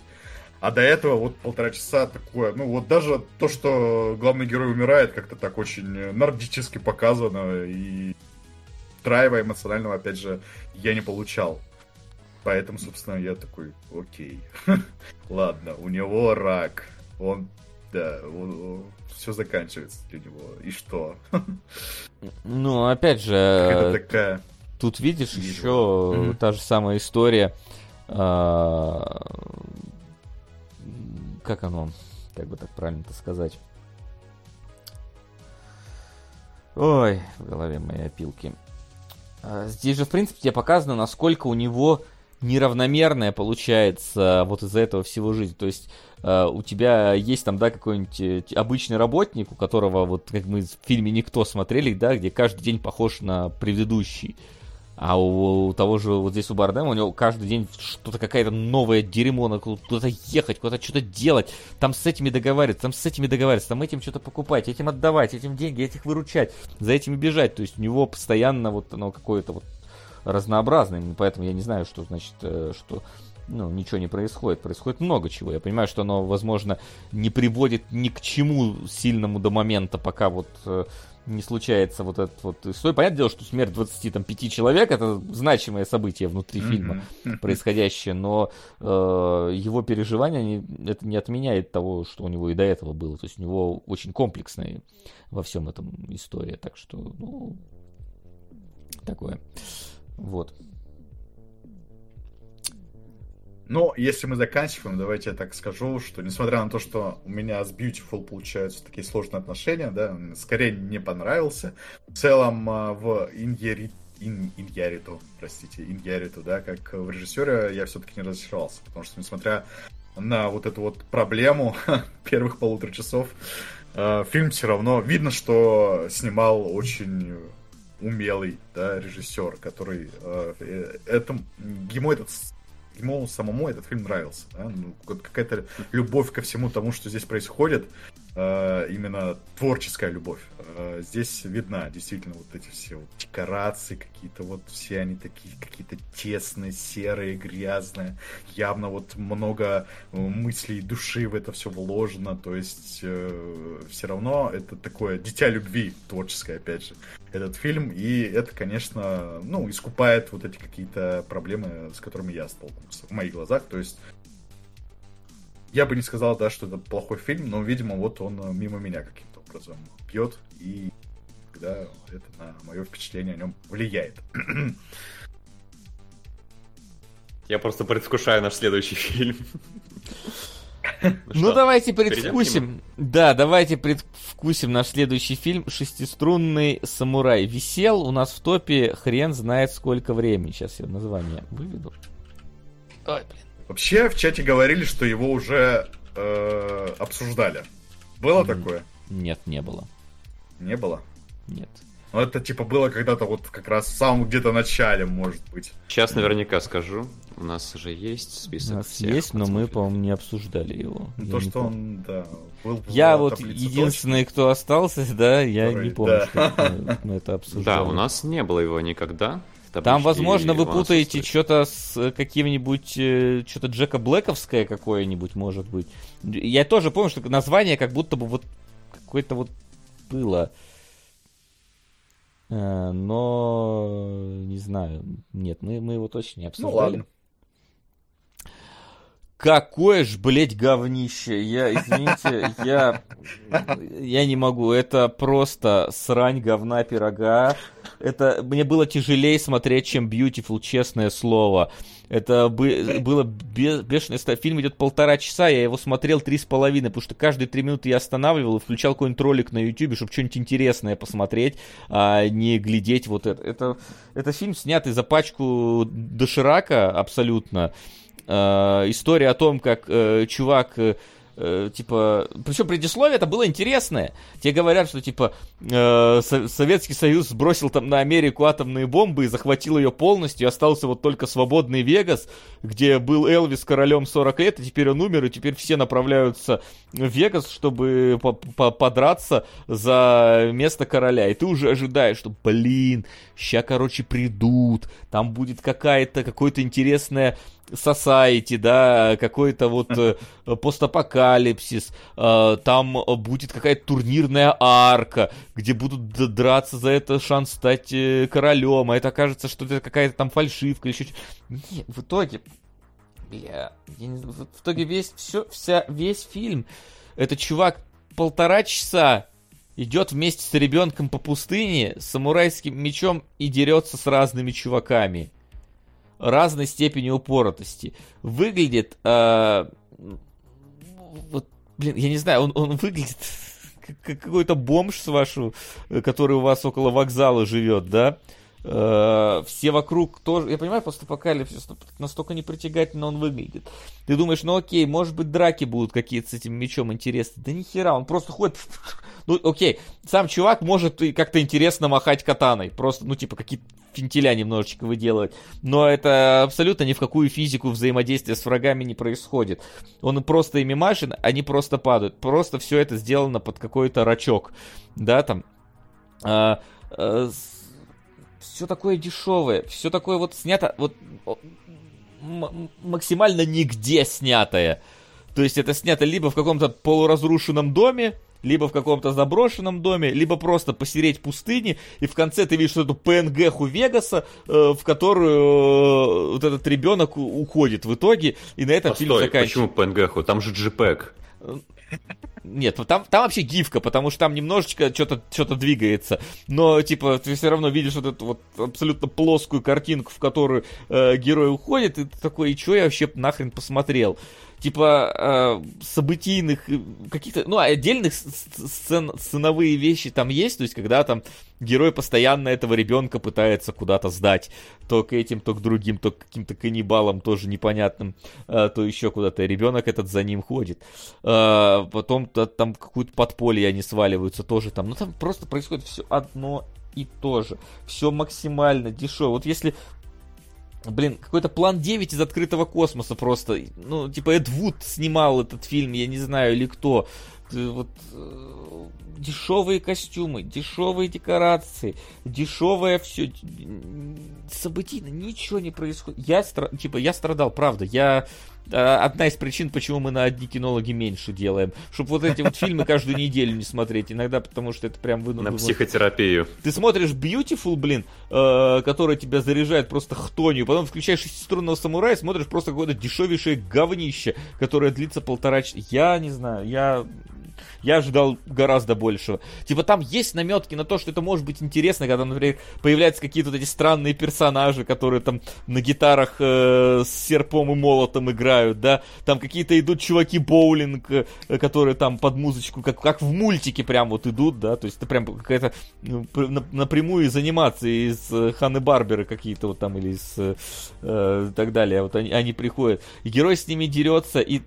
А до этого вот полтора часа такое, ну вот даже то, что главный герой умирает, как-то так очень нордически показано, и драйва эмоционального, опять же, я не получал. Поэтому, собственно, я такой, окей, ладно, у него рак, он, да, он, все заканчивается для него, и что? Ну, опять же, такая... тут видишь еще mm-hmm. та же самая история, а, как оно, как бы так правильно-то сказать? Ой, в голове мои опилки. А, здесь же, в принципе, тебе показано, насколько у него неравномерная получается вот из-за этого всего жизнь. То есть э, у тебя есть там, да, какой-нибудь э, обычный работник, у которого, вот как мы в фильме «Никто» смотрели, да, где каждый день похож на предыдущий. А у, у того же, вот здесь у Бардема, у него каждый день что-то какая-то новое дерьмо, надо куда-то ехать, куда-то что-то делать, там с этими договариваться, там с этими договариваться, там этим что-то покупать, этим отдавать, этим деньги, этих выручать, за этими бежать. То есть у него постоянно вот оно какое-то вот разнообразное, поэтому я не знаю, что значит, э, что ну, ничего не происходит. Происходит много чего. Я понимаю, что оно, возможно, не приводит ни к чему сильному до момента, пока вот э, не случается вот этот вот история. Понятное дело, что смерть 25 человек это значимое событие внутри mm-hmm. фильма происходящее, но э, его переживания они, это не отменяет того, что у него и до этого было. То есть у него очень комплексная во всем этом история. Так что, ну, такое. Вот. Но если мы заканчиваем, давайте я так скажу, что несмотря на то, что у меня с Beautiful получаются такие сложные отношения, да, скорее не понравился. В целом а, в Иньери... Ин... Простите, Иньяриту, да, как в режиссере я все-таки не разочаровался, потому что несмотря на вот эту вот проблему первых полутора часов, а, фильм все равно видно, что снимал очень умелый да, режиссер, который э, э это, ему этот ему самому этот фильм нравился. Да? Ну, какая-то любовь ко всему тому, что здесь происходит, именно творческая любовь. Э, здесь видна действительно вот эти все вот декорации какие-то, вот все они такие какие-то тесные, серые, грязные. Явно вот много э, мыслей души в это все вложено. То есть э, все равно это такое дитя любви творческое, опять же этот фильм, и это, конечно, ну, искупает вот эти какие-то проблемы, с которыми я столкнулся в моих глазах, то есть я бы не сказал, да, что это плохой фильм, но, видимо, вот он мимо меня каким-то образом пьет, и тогда это на мое впечатление о нем влияет. Я просто предвкушаю наш следующий фильм. Ну, давайте предвкусим. Да, давайте предвкусим наш следующий фильм «Шестиструнный самурай». Висел у нас в топе хрен знает сколько времени. Сейчас я название выведу. Ой, блин. Вообще в чате говорили, что его уже э, обсуждали. Было такое? Нет, не было. Не было? Нет. Ну, это типа было когда-то вот как раз в самом где-то начале, может быть. Сейчас наверняка скажу. У нас уже есть список. У нас всех есть, но мы, по-моему, не обсуждали его. Ну, то, что он, да, был Я вот единственный, точно. кто остался, да, я Который, не помню, да. что мы это обсуждали. Да, у нас не было его никогда. Там, возможно, вы путаете что-то с каким-нибудь, э, что-то Джека Блэковское какое-нибудь, может быть. Я тоже помню, что название как будто бы вот какое-то вот было. Э, но не знаю. Нет, мы, мы его точно не ну обсуждали. Ну ладно. Какое ж, блядь, говнище. Я, извините, я, я не могу. Это просто срань говна пирога. Это мне было тяжелее смотреть, чем Beautiful, честное слово. Это бы, было бешеное... Фильм идет полтора часа, я его смотрел три с половиной, потому что каждые три минуты я останавливал и включал какой-нибудь ролик на YouTube, чтобы что-нибудь интересное посмотреть, а не глядеть вот это. Это, это фильм, снятый за пачку доширака абсолютно. Э, история о том, как э, чувак э, типа, причем предисловие это было интересное. Тебе говорят, что типа э, Советский Союз сбросил там на Америку атомные бомбы и захватил ее полностью, и остался вот только свободный Вегас, где был Элвис королем 40 лет, и теперь он умер, и теперь все направляются в Вегас, чтобы по -по подраться за место короля. И ты уже ожидаешь, что, блин, ща, короче, придут, там будет какая-то, какое-то интересное society, да, какой-то вот э, постапокалипсис, э, там будет какая-то турнирная арка, где будут драться за это шанс стать э, королем, а это окажется, что это какая-то там фальшивка или еще Нет, в итоге, я, я не, в итоге весь, все, вся, весь фильм, это чувак полтора часа идет вместе с ребенком по пустыне с самурайским мечом и дерется с разными чуваками разной степени упоротости. Выглядит... Э, вот, блин, я не знаю, он, он выглядит как какой-то бомж с вашего, который у вас около вокзала живет, да? Э, все вокруг тоже... Я понимаю, постапокалипсис настолько непритягательно он выглядит. Ты думаешь, ну окей, может быть драки будут какие-то с этим мечом интересные. Да нихера, он просто ходит... Ну окей, сам чувак может как-то интересно махать катаной. Просто, ну типа, какие-то финтеля немножечко выделывать. Но это абсолютно ни в какую физику взаимодействия с врагами не происходит. Он просто ими машет, они просто падают. Просто все это сделано под какой-то рачок. Да, там... А, а, все такое дешевое, все такое вот снято, вот максимально нигде снятое. То есть это снято либо в каком-то полуразрушенном доме, либо в каком-то заброшенном доме, либо просто посереть пустыни, и в конце ты видишь эту ПНГху Вегаса, э, в которую э, вот этот ребенок уходит в итоге, и на этом Постой, фильм заканчивается. почему ПНГху? Там же JPEG. Нет, там, там вообще гифка, потому что там немножечко что-то что двигается. Но, типа, ты все равно видишь вот эту вот абсолютно плоскую картинку, в которую э, герой уходит, и ты такой, и что я вообще нахрен посмотрел? Типа э, событийных э, каких-то, ну, отдельных сцен, сценовые вещи там есть, то есть когда там герой постоянно этого ребенка пытается куда-то сдать, то к этим, то к другим, то к каким-то каннибалам тоже непонятным, э, то еще куда-то, ребенок этот за ним ходит, э, потом то, там какую-то подполье они сваливаются тоже там, ну там просто происходит все одно и то же. Все максимально дешево. Вот если Блин, какой-то план 9 из открытого космоса просто. Ну, типа Эд Вуд снимал этот фильм, я не знаю, или кто. Вот э, дешевые костюмы, дешевые декорации, дешевое все. Событийно ничего не происходит. Я, типа, я страдал, правда. Я а, одна из причин, почему мы на одни кинологи меньше делаем. Чтобы вот эти вот фильмы каждую неделю не смотреть. Иногда потому, что это прям вынуждено. На психотерапию. Ты смотришь Beautiful, блин, э, который тебя заряжает просто хтонью. Потом включаешь шестиструнного самурая, смотришь просто какое-то дешевейшее говнище, которое длится полтора часа. Я не знаю, я я ожидал гораздо большего. Типа там есть наметки на то, что это может быть интересно, когда, например, появляются какие-то вот эти странные персонажи, которые там на гитарах э, с серпом и молотом играют, да. Там какие-то идут чуваки боулинг, э, которые там под музычку, как, как в мультике прям вот идут, да. То есть это прям какая-то ну, напрямую из анимации, из э, Ханны Барберы какие-то вот там или из э, э, так далее. Вот они, они приходят. И герой с ними дерется, и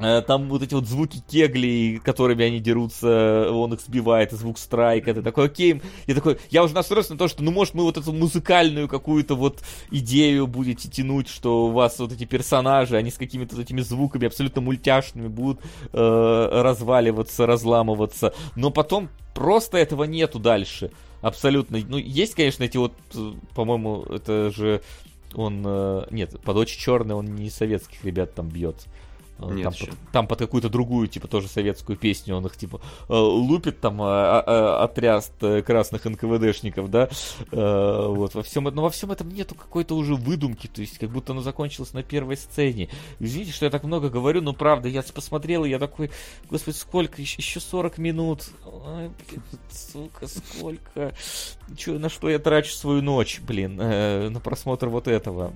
там вот эти вот звуки кегли, которыми они дерутся, он их сбивает, звук страйка, ты такой, окей, я такой, я уже настроился на то, что, ну, может, мы вот эту музыкальную какую-то вот идею будете тянуть, что у вас вот эти персонажи, они с какими-то вот этими звуками абсолютно мультяшными будут э, разваливаться, разламываться, но потом просто этого нету дальше, абсолютно, ну, есть, конечно, эти вот, э, по-моему, это же он, э, нет, под очень черный он не советских ребят там бьет, Э, Нет, там, под, там под какую-то другую, типа, тоже советскую песню он их, типа, э, лупит там а, а, отряд красных НКВДшников, да, вот, во всем, но во всем этом нету какой-то уже выдумки, то есть, как будто оно закончилось на первой сцене. Извините, что я так много говорю, но правда, я посмотрел, и я такой, господи, сколько, еще 40 минут, Ой, блин, сука, сколько, Че, на что я трачу свою ночь, блин, на просмотр вот этого.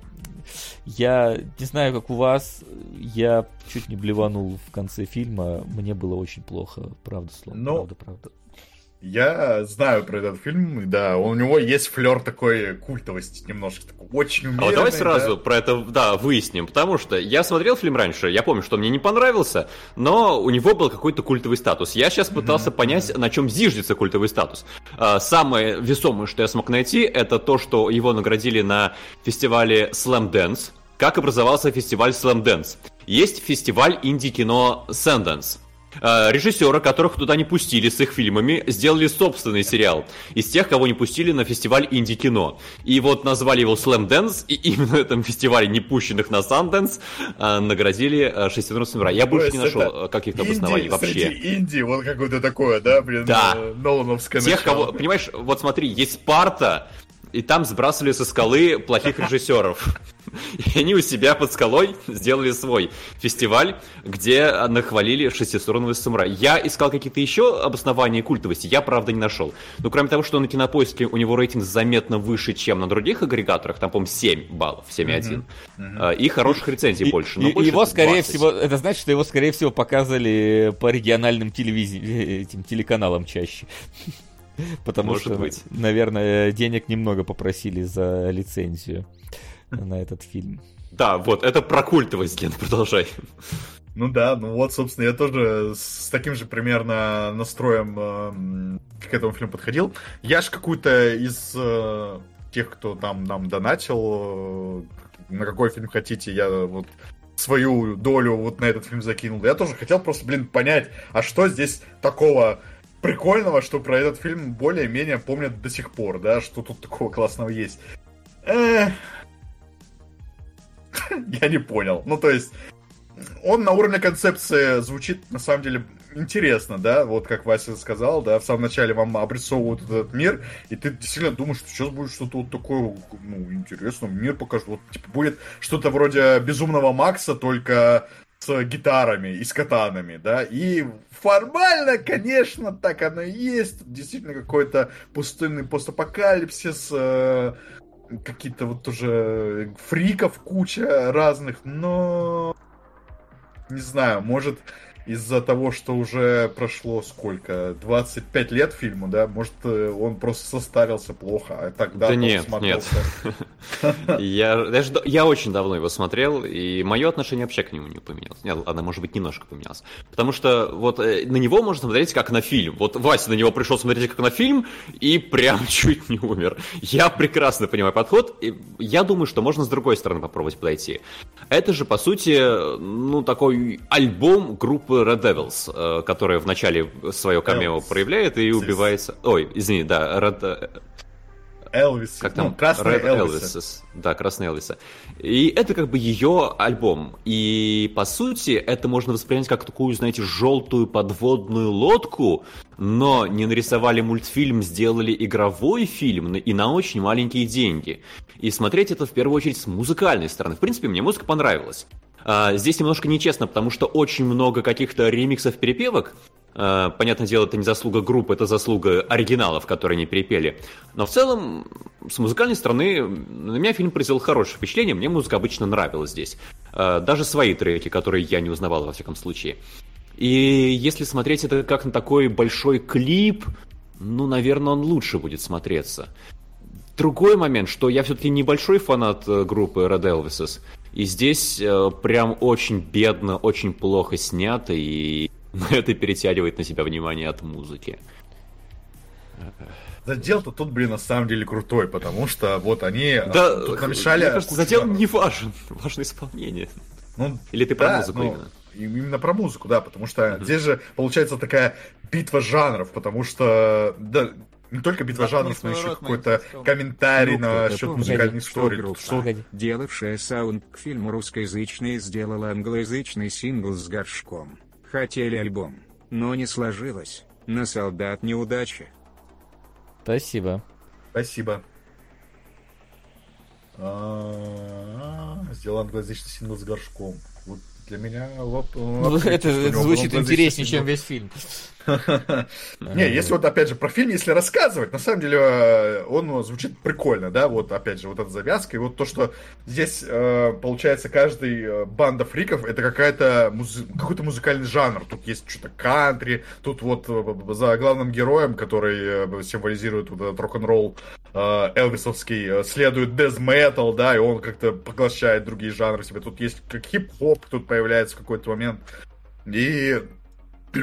Я не знаю, как у вас, я чуть не блеванул в конце фильма, мне было очень плохо, правда, слово, Но... правда, правда. Я знаю про этот фильм, да, у него есть флер такой культовости немножко, такой очень умеренный. А вот давай сразу да? про это, да, выясним, потому что я смотрел фильм раньше, я помню, что мне не понравился, но у него был какой-то культовый статус. Я сейчас пытался mm-hmm. понять, на чем зиждется культовый статус. А, самое весомое, что я смог найти, это то, что его наградили на фестивале Slam Dance. Как образовался фестиваль Slam Dance? Есть фестиваль инди-кино Sundance. Э, режиссеры, которых туда не пустили с их фильмами, сделали собственный сериал из тех, кого не пустили на фестиваль инди-кино. И вот назвали его Slam Dance, и именно на этом фестивале не пущенных на Sundance э, наградили э, шестерых самурай. Я больше не нашел каких-то обоснований вообще. Инди, вот какое-то такое, да, блин, да. Нолановское Тех, кого, понимаешь, вот смотри, есть Спарта, и там сбрасывали со скалы плохих режиссеров. И они у себя под скалой сделали свой фестиваль, где нахвалили шестисторонного самурая. Я искал какие-то еще обоснования культовости, я, правда, не нашел. Но кроме того, что на кинопоиске у него рейтинг заметно выше, чем на других агрегаторах, там, по-моему, 7 баллов, 7,1. Uh-huh. И хороших рецензий и, больше. И, больше его, скорее всего, это значит, что его, скорее всего, показывали по региональным телевизи... этим телеканалам чаще. Потому Может что, быть. наверное, денег немного попросили за лицензию на этот фильм. Да, вот, это про культовость, Ген, продолжай. Ну да, ну вот, собственно, я тоже с таким же примерно настроем э, к этому фильму подходил. Я ж какую-то из э, тех, кто там нам донатил, э, на какой фильм хотите, я вот свою долю вот на этот фильм закинул. Я тоже хотел просто, блин, понять, а что здесь такого прикольного, что про этот фильм более-менее помнят до сих пор, да, что тут такого классного есть. Я не понял. Ну, то есть, он на уровне концепции звучит, на самом деле, интересно, да, вот как Вася сказал, да, в самом начале вам обрисовывают этот мир, и ты действительно думаешь, что сейчас будет что-то вот такое, ну, интересно, мир покажет, вот, типа, будет что-то вроде Безумного Макса, только с гитарами и с катанами, да, и формально, конечно, так оно и есть, действительно какой-то пустынный постапокалипсис, э, какие-то вот уже фриков куча разных, но не знаю, может из-за того, что уже прошло сколько, 25 лет фильму, да, может, э, он просто состарился плохо, а тогда да нет, нет. я, даже, я очень давно его смотрел, и мое отношение вообще к нему не поменялось. Нет, она, может быть, немножко поменялась. Потому что вот э, на него можно смотреть как на фильм. Вот Вася на него пришел смотреть как на фильм, и прям чуть не умер. Я прекрасно понимаю подход, и я думаю, что можно с другой стороны попробовать подойти. Это же, по сути, ну, такой альбом группы Red Devils, э, которая в начале свое камео проявляет и убивается... Ой, извини, да, Red... Э, Элвис. Как там? Ну, Красный Элвис. Да, Красный Элвиса. И это как бы ее альбом. И по сути это можно воспринять как такую, знаете, желтую подводную лодку, но не нарисовали мультфильм, сделали игровой фильм и на очень маленькие деньги. И смотреть это в первую очередь с музыкальной стороны. В принципе, мне музыка понравилась. А, здесь немножко нечестно, потому что очень много каких-то ремиксов, перепевок. А, понятное дело, это не заслуга группы, это заслуга оригиналов, которые они перепели. Но в целом, с музыкальной стороны, на меня фильм произвел хорошее впечатление. Мне музыка обычно нравилась здесь. А, даже свои треки, которые я не узнавал, во всяком случае. И если смотреть это как на такой большой клип, ну, наверное, он лучше будет смотреться. Другой момент, что я все-таки небольшой фанат э, группы Red Elvises, и здесь э, прям очень бедно, очень плохо снято, и это перетягивает на себя внимание от музыки. Задел-то тут, блин, на самом деле крутой, потому что вот они да, тут намешали... Мне кажется, задел не важен, важно исполнение. Ну, Или ты про да, музыку ну, именно? Именно про музыку, да, потому что mm-hmm. здесь же получается такая битва жанров, потому что да, не только битва жанров, но еще какой-то комментарий на счет музыкальной истории. Что... Делавшая саунд к фильму русскоязычный сделала англоязычный сингл с горшком. Хотели альбом, но не сложилось. На солдат неудачи. Спасибо. Спасибо. А, сделал англоязычный сингл с горшком. Вот для меня вот, ну, это звучит интереснее, чем весь фильм. Не, если вот, опять же, про фильм, если рассказывать, на самом деле э, он звучит прикольно, да, вот, опять же, вот эта завязка, и вот то, что здесь, э, получается, каждый э, банда фриков, это какая-то какой-то музыкальный жанр, тут есть что-то кантри, тут вот за главным героем, который символизирует вот этот рок-н-ролл элвисовский, следует дез метал, да, и он как-то поглощает другие жанры себе, тут есть как хип-хоп, тут появляется в какой-то момент, и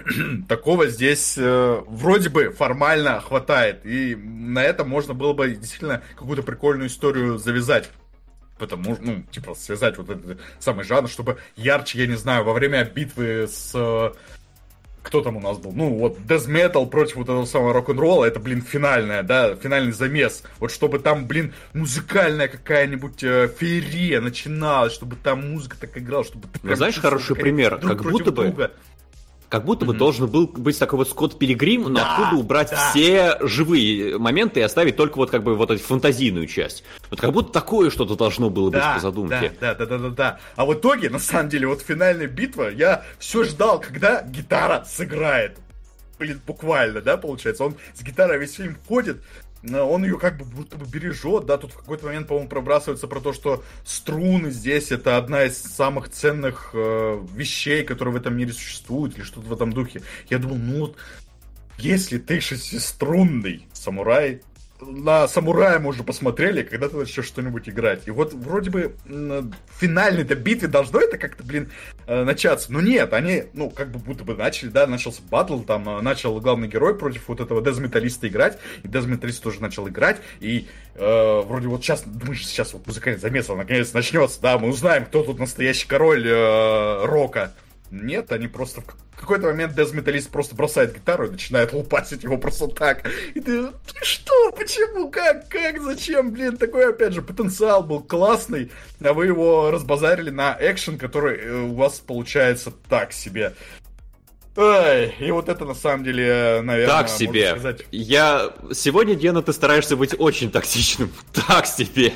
такого здесь э, вроде бы формально хватает. И на этом можно было бы действительно какую-то прикольную историю завязать. Потому, ну, типа, связать вот этот самый жанр, чтобы ярче, я не знаю, во время битвы с кто там у нас был? Ну, вот Death Metal против вот этого самого рок-н-ролла, это, блин, финальная, да, финальный замес. Вот чтобы там, блин, музыкальная какая-нибудь э, феерия начиналась, чтобы там музыка так играла, чтобы... Ну, знаешь, хороший пример, как будто бы... Друга как будто бы mm-hmm. должен был быть такой вот Скотт Пилигрим, но да, откуда убрать да. все живые моменты и оставить только вот как бы вот эту фантазийную часть. Вот как будто такое что-то должно было да, быть по задумке. Да, да, да, да, да, да. А в итоге, на самом деле, вот финальная битва, я все ждал, когда гитара сыграет. Блин, буквально, да, получается. Он с гитарой весь фильм ходит, он ее как бы будто бы бережет, да, тут в какой-то момент, по-моему, пробрасывается про то, что струны здесь это одна из самых ценных э, вещей, которые в этом мире существуют, или что-то в этом духе. Я думал, ну вот, если ты шестиструнный самурай, на самурая мы уже посмотрели, когда ты начнешь что-нибудь играть. И вот вроде бы в финальной-то битве должно это как-то, блин, э, начаться. Но нет, они, ну, как бы будто бы начали, да, начался батл, там э, начал главный герой против вот этого дезметалиста играть, и дезметалист тоже начал играть, и э, вроде вот сейчас, думаешь, сейчас вот музыкальный замес, наконец начнется, да, мы узнаем, кто тут настоящий король э, рока. Нет, они просто в какой-то момент дезметалист просто бросает гитару и начинает лупасить его просто так. И ты, ты что, почему, как, как, зачем, блин, такой, опять же, потенциал был классный, а вы его разбазарили на экшен, который э, у вас получается так себе. Ой, и вот это на самом деле, наверное, так себе. Сказать... Я сегодня, Гена, ты стараешься быть очень токсичным. Так себе.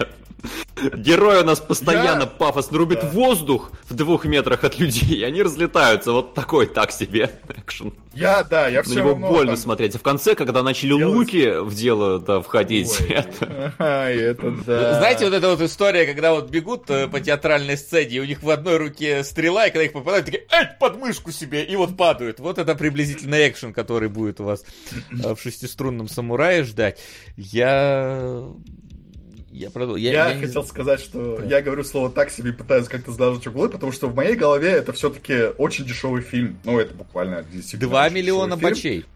Герой у нас постоянно я... пафосно рубит да. воздух в двух метрах от людей, и они разлетаются. Вот такой так себе экшен. Я, да, я все На него равно больно там... смотреть. А в конце, когда начали Делать... луки в дело да, входить, Ой, это... А, это да. Знаете, вот эта вот история, когда вот бегут э, по театральной сцене, и у них в одной руке стрела, и когда их попадают, такие, эй, подмышку себе, и вот падают. Вот это приблизительно экшен, который будет у вас э, в шестиструнном самурае ждать. Я я, продол... я, я, я хотел не... сказать, что да. я говорю слово так себе и пытаюсь как-то сдажить углы, потому что в моей голове это все-таки очень дешевый фильм. Ну, это буквально. Два миллиона бачей.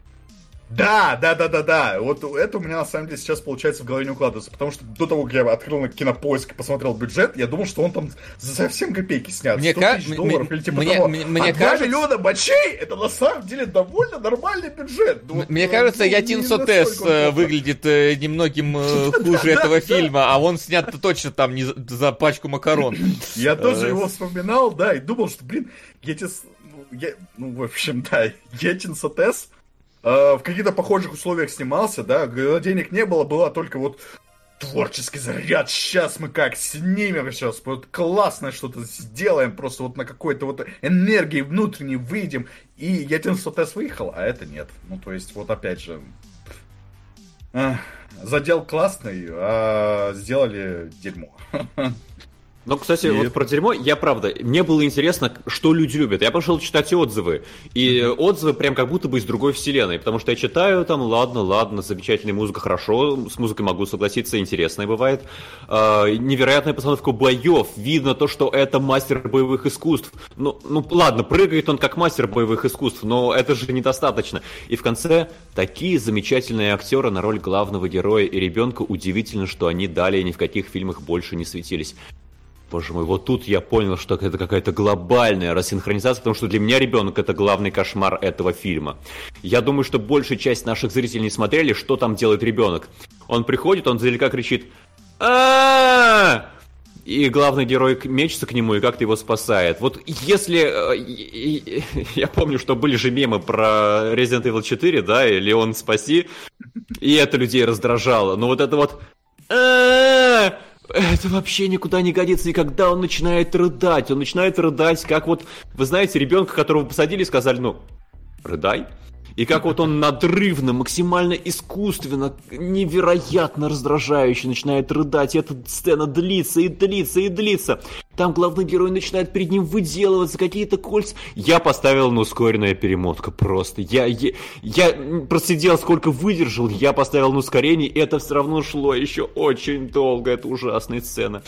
Да, да, да, да, да. Вот это у меня на самом деле сейчас получается в голове не укладывается, потому что до того, как я открыл на кинопоиск и посмотрел бюджет, я думал, что он там за совсем копейки снят. Мне 100 тысяч долларов или типа мне, того. Мне, мне а кажется... миллиона бачей это на самом деле довольно нормальный бюджет. Ну, мне вот, кажется, ну, Ятин Сотес э, выглядит э, немногим э, хуже этого фильма, а он снят точно там не за пачку макарон. Я тоже его вспоминал, да, и думал, что, блин, Ятин... Ну, в общем, да, Ятин Сотес в каких-то похожих условиях снимался, да, денег не было, было только вот творческий заряд, сейчас мы как снимем сейчас, вот классное что-то сделаем, просто вот на какой-то вот энергии внутренней выйдем, и я тем, что тест выехал, а это нет. Ну, то есть, вот опять же, задел классный, а сделали дерьмо. Ну, кстати, и... вот про дерьмо, я правда, мне было интересно, что люди любят. Я пошел читать отзывы, и mm-hmm. отзывы прям как будто бы из другой вселенной, потому что я читаю там, ладно, ладно, замечательная музыка, хорошо, с музыкой могу согласиться, интересная бывает. Э, невероятная постановка боев, видно то, что это мастер боевых искусств. Ну, ну, ладно, прыгает он как мастер боевых искусств, но это же недостаточно. И в конце такие замечательные актеры на роль главного героя и ребенка, удивительно, что они далее ни в каких фильмах больше не светились. Боже мой, вот тут я понял, что это какая-то глобальная рассинхронизация, потому что для меня ребенок это главный кошмар этого фильма. Я думаю, что большая часть наших зрителей не смотрели, что там делает ребенок. Он приходит, он залека кричит а и главный герой мечется к нему и как-то его спасает. Вот если... Э, я помню, что были же мемы про Resident Evil 4, да, и Леон спаси, и это людей раздражало. Но вот это вот это вообще никуда не годится. И когда он начинает рыдать, он начинает рыдать, как вот, вы знаете, ребенка, которого посадили сказали, ну, рыдай. И как вот он надрывно, максимально искусственно, невероятно раздражающе начинает рыдать. И эта сцена длится и длится и длится. Там главный герой начинает перед ним выделываться, какие-то кольца. Я поставил на ускоренная перемотка просто. Я, я, я просидел, сколько выдержал, я поставил на ускорение, и это все равно шло еще очень долго. Это ужасная сцена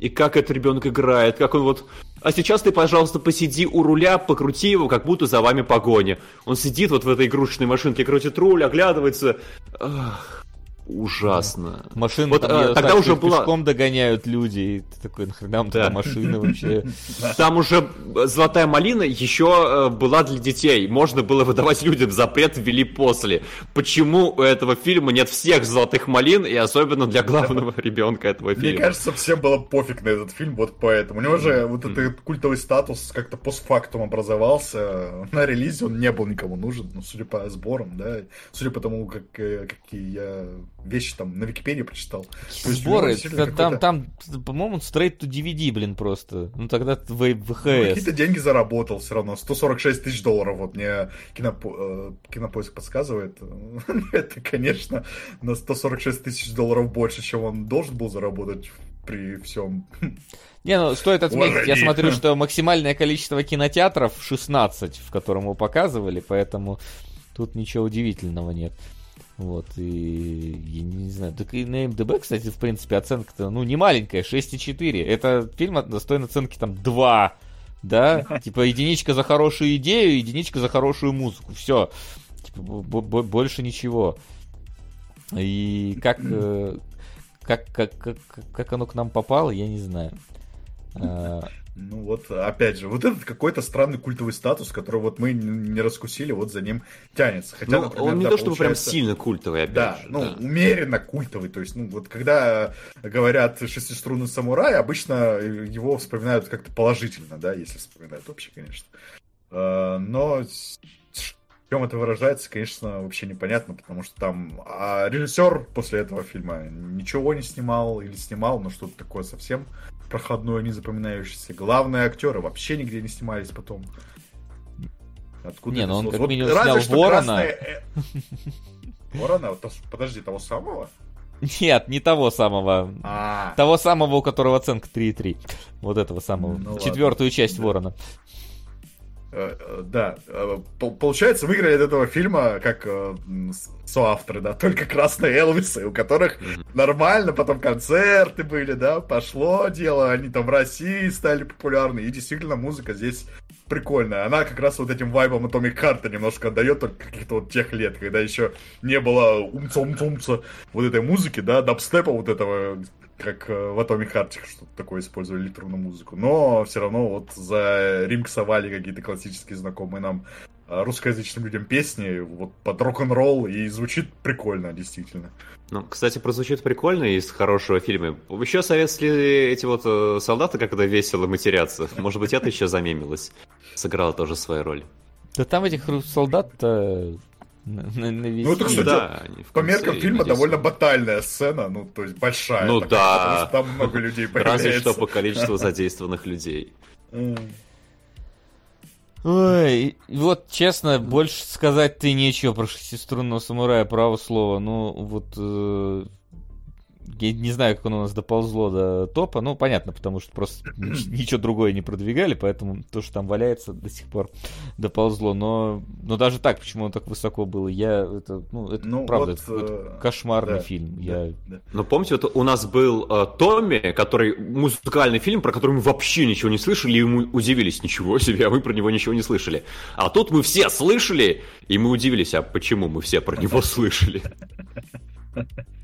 и как этот ребенок играет, как он вот... А сейчас ты, пожалуйста, посиди у руля, покрути его, как будто за вами погоня. Он сидит вот в этой игрушечной машинке, крутит руль, оглядывается. Ах. Ужасно. Машины вот, там, а, тогда так, уже была... пешком догоняют люди, и ты такой, нахрена нам да. машины вообще? Там уже золотая малина еще э, была для детей. Можно было выдавать людям запрет, ввели после. Почему у этого фильма нет всех золотых малин, и особенно для главного ребенка этого фильма? Мне кажется, всем было пофиг на этот фильм, вот поэтому. У него же вот этот культовый статус как-то постфактум образовался. На релизе он не был никому нужен, ну, судя по сборам, да, судя по тому, как, э, какие я вещи там на Википедии прочитал. Сборы, там, там, по-моему, straight to DVD, блин, просто. Ну тогда в ВХС. Ну, какие-то деньги заработал все равно. 146 тысяч долларов, вот мне кинопо... Э, кинопоиск подсказывает. Это, конечно, на 146 тысяч долларов больше, чем он должен был заработать при всем. Не, ну стоит отметить, я смотрю, что максимальное количество кинотеатров 16, в котором его показывали, поэтому тут ничего удивительного нет. Вот, и я не знаю. Так и на МДБ, кстати, в принципе, оценка-то, ну, не маленькая, 6,4. Это фильм достоин оценки там 2. Да? Типа единичка за хорошую идею, единичка за хорошую музыку. Все. Типа, больше ничего. И как, э, как, как, как, как оно к нам попало, я не знаю. Ну вот, опять же, вот этот какой-то странный культовый статус, который вот мы не раскусили, вот за ним тянется. Хотя, ну, например, он не да, то чтобы получается... прям сильно культовый, опять да, же. Ну, да, умеренно культовый. То есть, ну, вот когда говорят шестиструнный самурай, обычно его вспоминают как-то положительно, да, если вспоминают вообще, конечно. А, но в чем это выражается, конечно, вообще непонятно, потому что там а режиссер после этого фильма ничего не снимал или снимал, но что-то такое совсем проходное, не запоминающееся. Главные актеры вообще нигде не снимались потом. Откуда не, ну он как вот минимум снял Ворона. Э, Ворона? Подожди, того самого? Нет, не того самого. А. Того самого, у которого оценка 3,3. Вот этого самого. Ну, Четвертую часть Ворона. Э, э, да, получается, выиграли от этого фильма как соавторы, да, только красные Элвисы, у которых нормально потом концерты были, да, пошло дело, они там в России стали популярны, и действительно музыка здесь прикольная. Она как раз вот этим вайбом Atomic Heart немножко дает только каких-то вот тех лет, когда еще не было умца-умца-умца вот этой музыки, да, дабстепа вот этого, как э, в Atomic Heart что-то такое использовали электронную музыку. Но все равно вот за римксовали какие-то классические знакомые нам Э, русскоязычным людям песни вот под рок-н-ролл и звучит прикольно, действительно. Ну, кстати, прозвучит прикольно из хорошего фильма. Еще советские эти вот э, солдаты, когда весело матерятся. Может быть, это еще замемилось. Сыграла тоже свою роль. Да там этих солдат-то на, на, на ну, это, кстати, да, по меркам фильма довольно батальная сцена, ну, то есть большая. Ну, такая, да. Потому что там много людей появляется. Разве что по количеству задействованных людей. Ой, вот честно, больше сказать ты нечего про шестиструнного самурая, право слово. Ну, вот э, я не знаю, как оно у нас доползло до топа. Ну, понятно, потому что просто ничего другое не продвигали, поэтому то, что там валяется, до сих пор доползло. Но, но даже так, почему он так высоко был, я это, ну, это ну, правда, вот, это э, кошмарный да, фильм. Да, я... да. Но помните, вот у нас был э, Томми, который музыкальный фильм, про который мы вообще ничего не слышали, и мы удивились, ничего себе, а мы про него ничего не слышали. А тут мы все слышали, и мы удивились, а почему мы все про него слышали?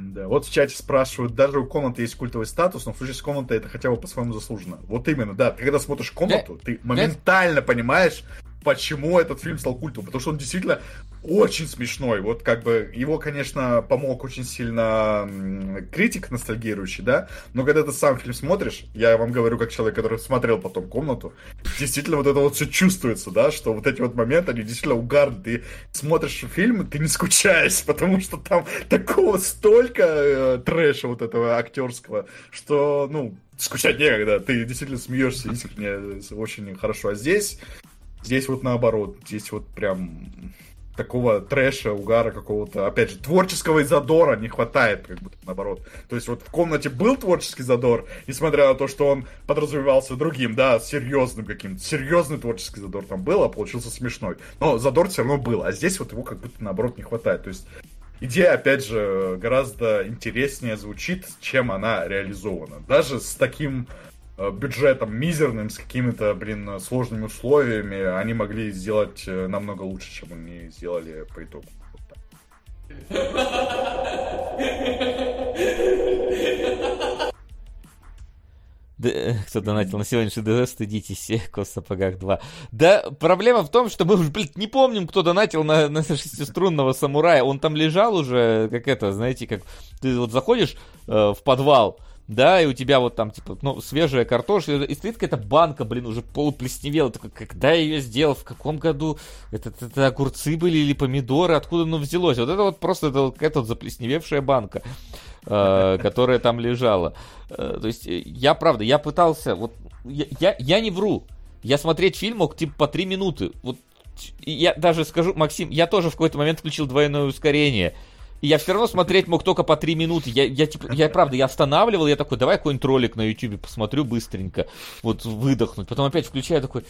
Да, вот в чате спрашивают, даже у комнаты есть культовый статус, но в случае с комнатой это хотя бы по-своему заслуженно. Вот именно, да, ты когда смотришь комнату, ты моментально понимаешь, почему этот фильм стал культовым. Потому что он действительно очень смешной. Вот как бы его, конечно, помог очень сильно критик ностальгирующий, да, но когда ты сам фильм смотришь, я вам говорю как человек, который смотрел потом комнату, действительно вот это вот все чувствуется, да, что вот эти вот моменты, они действительно угарны. Ты смотришь фильм, ты не скучаешь, потому что там такого столько э, трэша вот этого актерского, что, ну, скучать некогда, ты действительно смеешься искренне, очень хорошо. А здесь Здесь вот наоборот, здесь вот прям такого трэша, угара какого-то, опять же, творческого задора не хватает, как будто наоборот. То есть вот в комнате был творческий задор, несмотря на то, что он подразумевался другим, да, серьезным каким-то, серьезный творческий задор там был, а получился смешной. Но задор все равно был, а здесь вот его как будто наоборот не хватает. То есть идея, опять же, гораздо интереснее звучит, чем она реализована. Даже с таким бюджетом мизерным, с какими-то, блин, сложными условиями, они могли сделать э, намного лучше, чем они сделали по итогу. Э, кто донатил на сегодняшний ДЗ, стыдитесь, Кос в сапогах 2. Да, проблема в том, что мы уже, блин, не помним, кто донатил на, на шестиструнного самурая. Он там лежал уже, как это, знаете, как ты вот заходишь э, в подвал, да, и у тебя вот там, типа, ну, свежая картошка, и стоит какая-то банка, блин, уже полуплесневела, такой, когда я ее сделал, в каком году, это, это, огурцы были или помидоры, откуда оно взялось, вот это вот просто это какая-то вот заплесневевшая банка, э, которая там лежала, э, то есть, э, я, правда, я пытался, вот, я, я не вру, я смотреть фильм мог, типа, по три минуты, вот, я даже скажу, Максим, я тоже в какой-то момент включил двойное ускорение, и я все равно смотреть мог только по 3 минуты. Я, я, типа, я правда, я останавливал, я такой, давай какой-нибудь ролик на YouTube посмотрю быстренько, вот выдохнуть. Потом опять включаю, такой,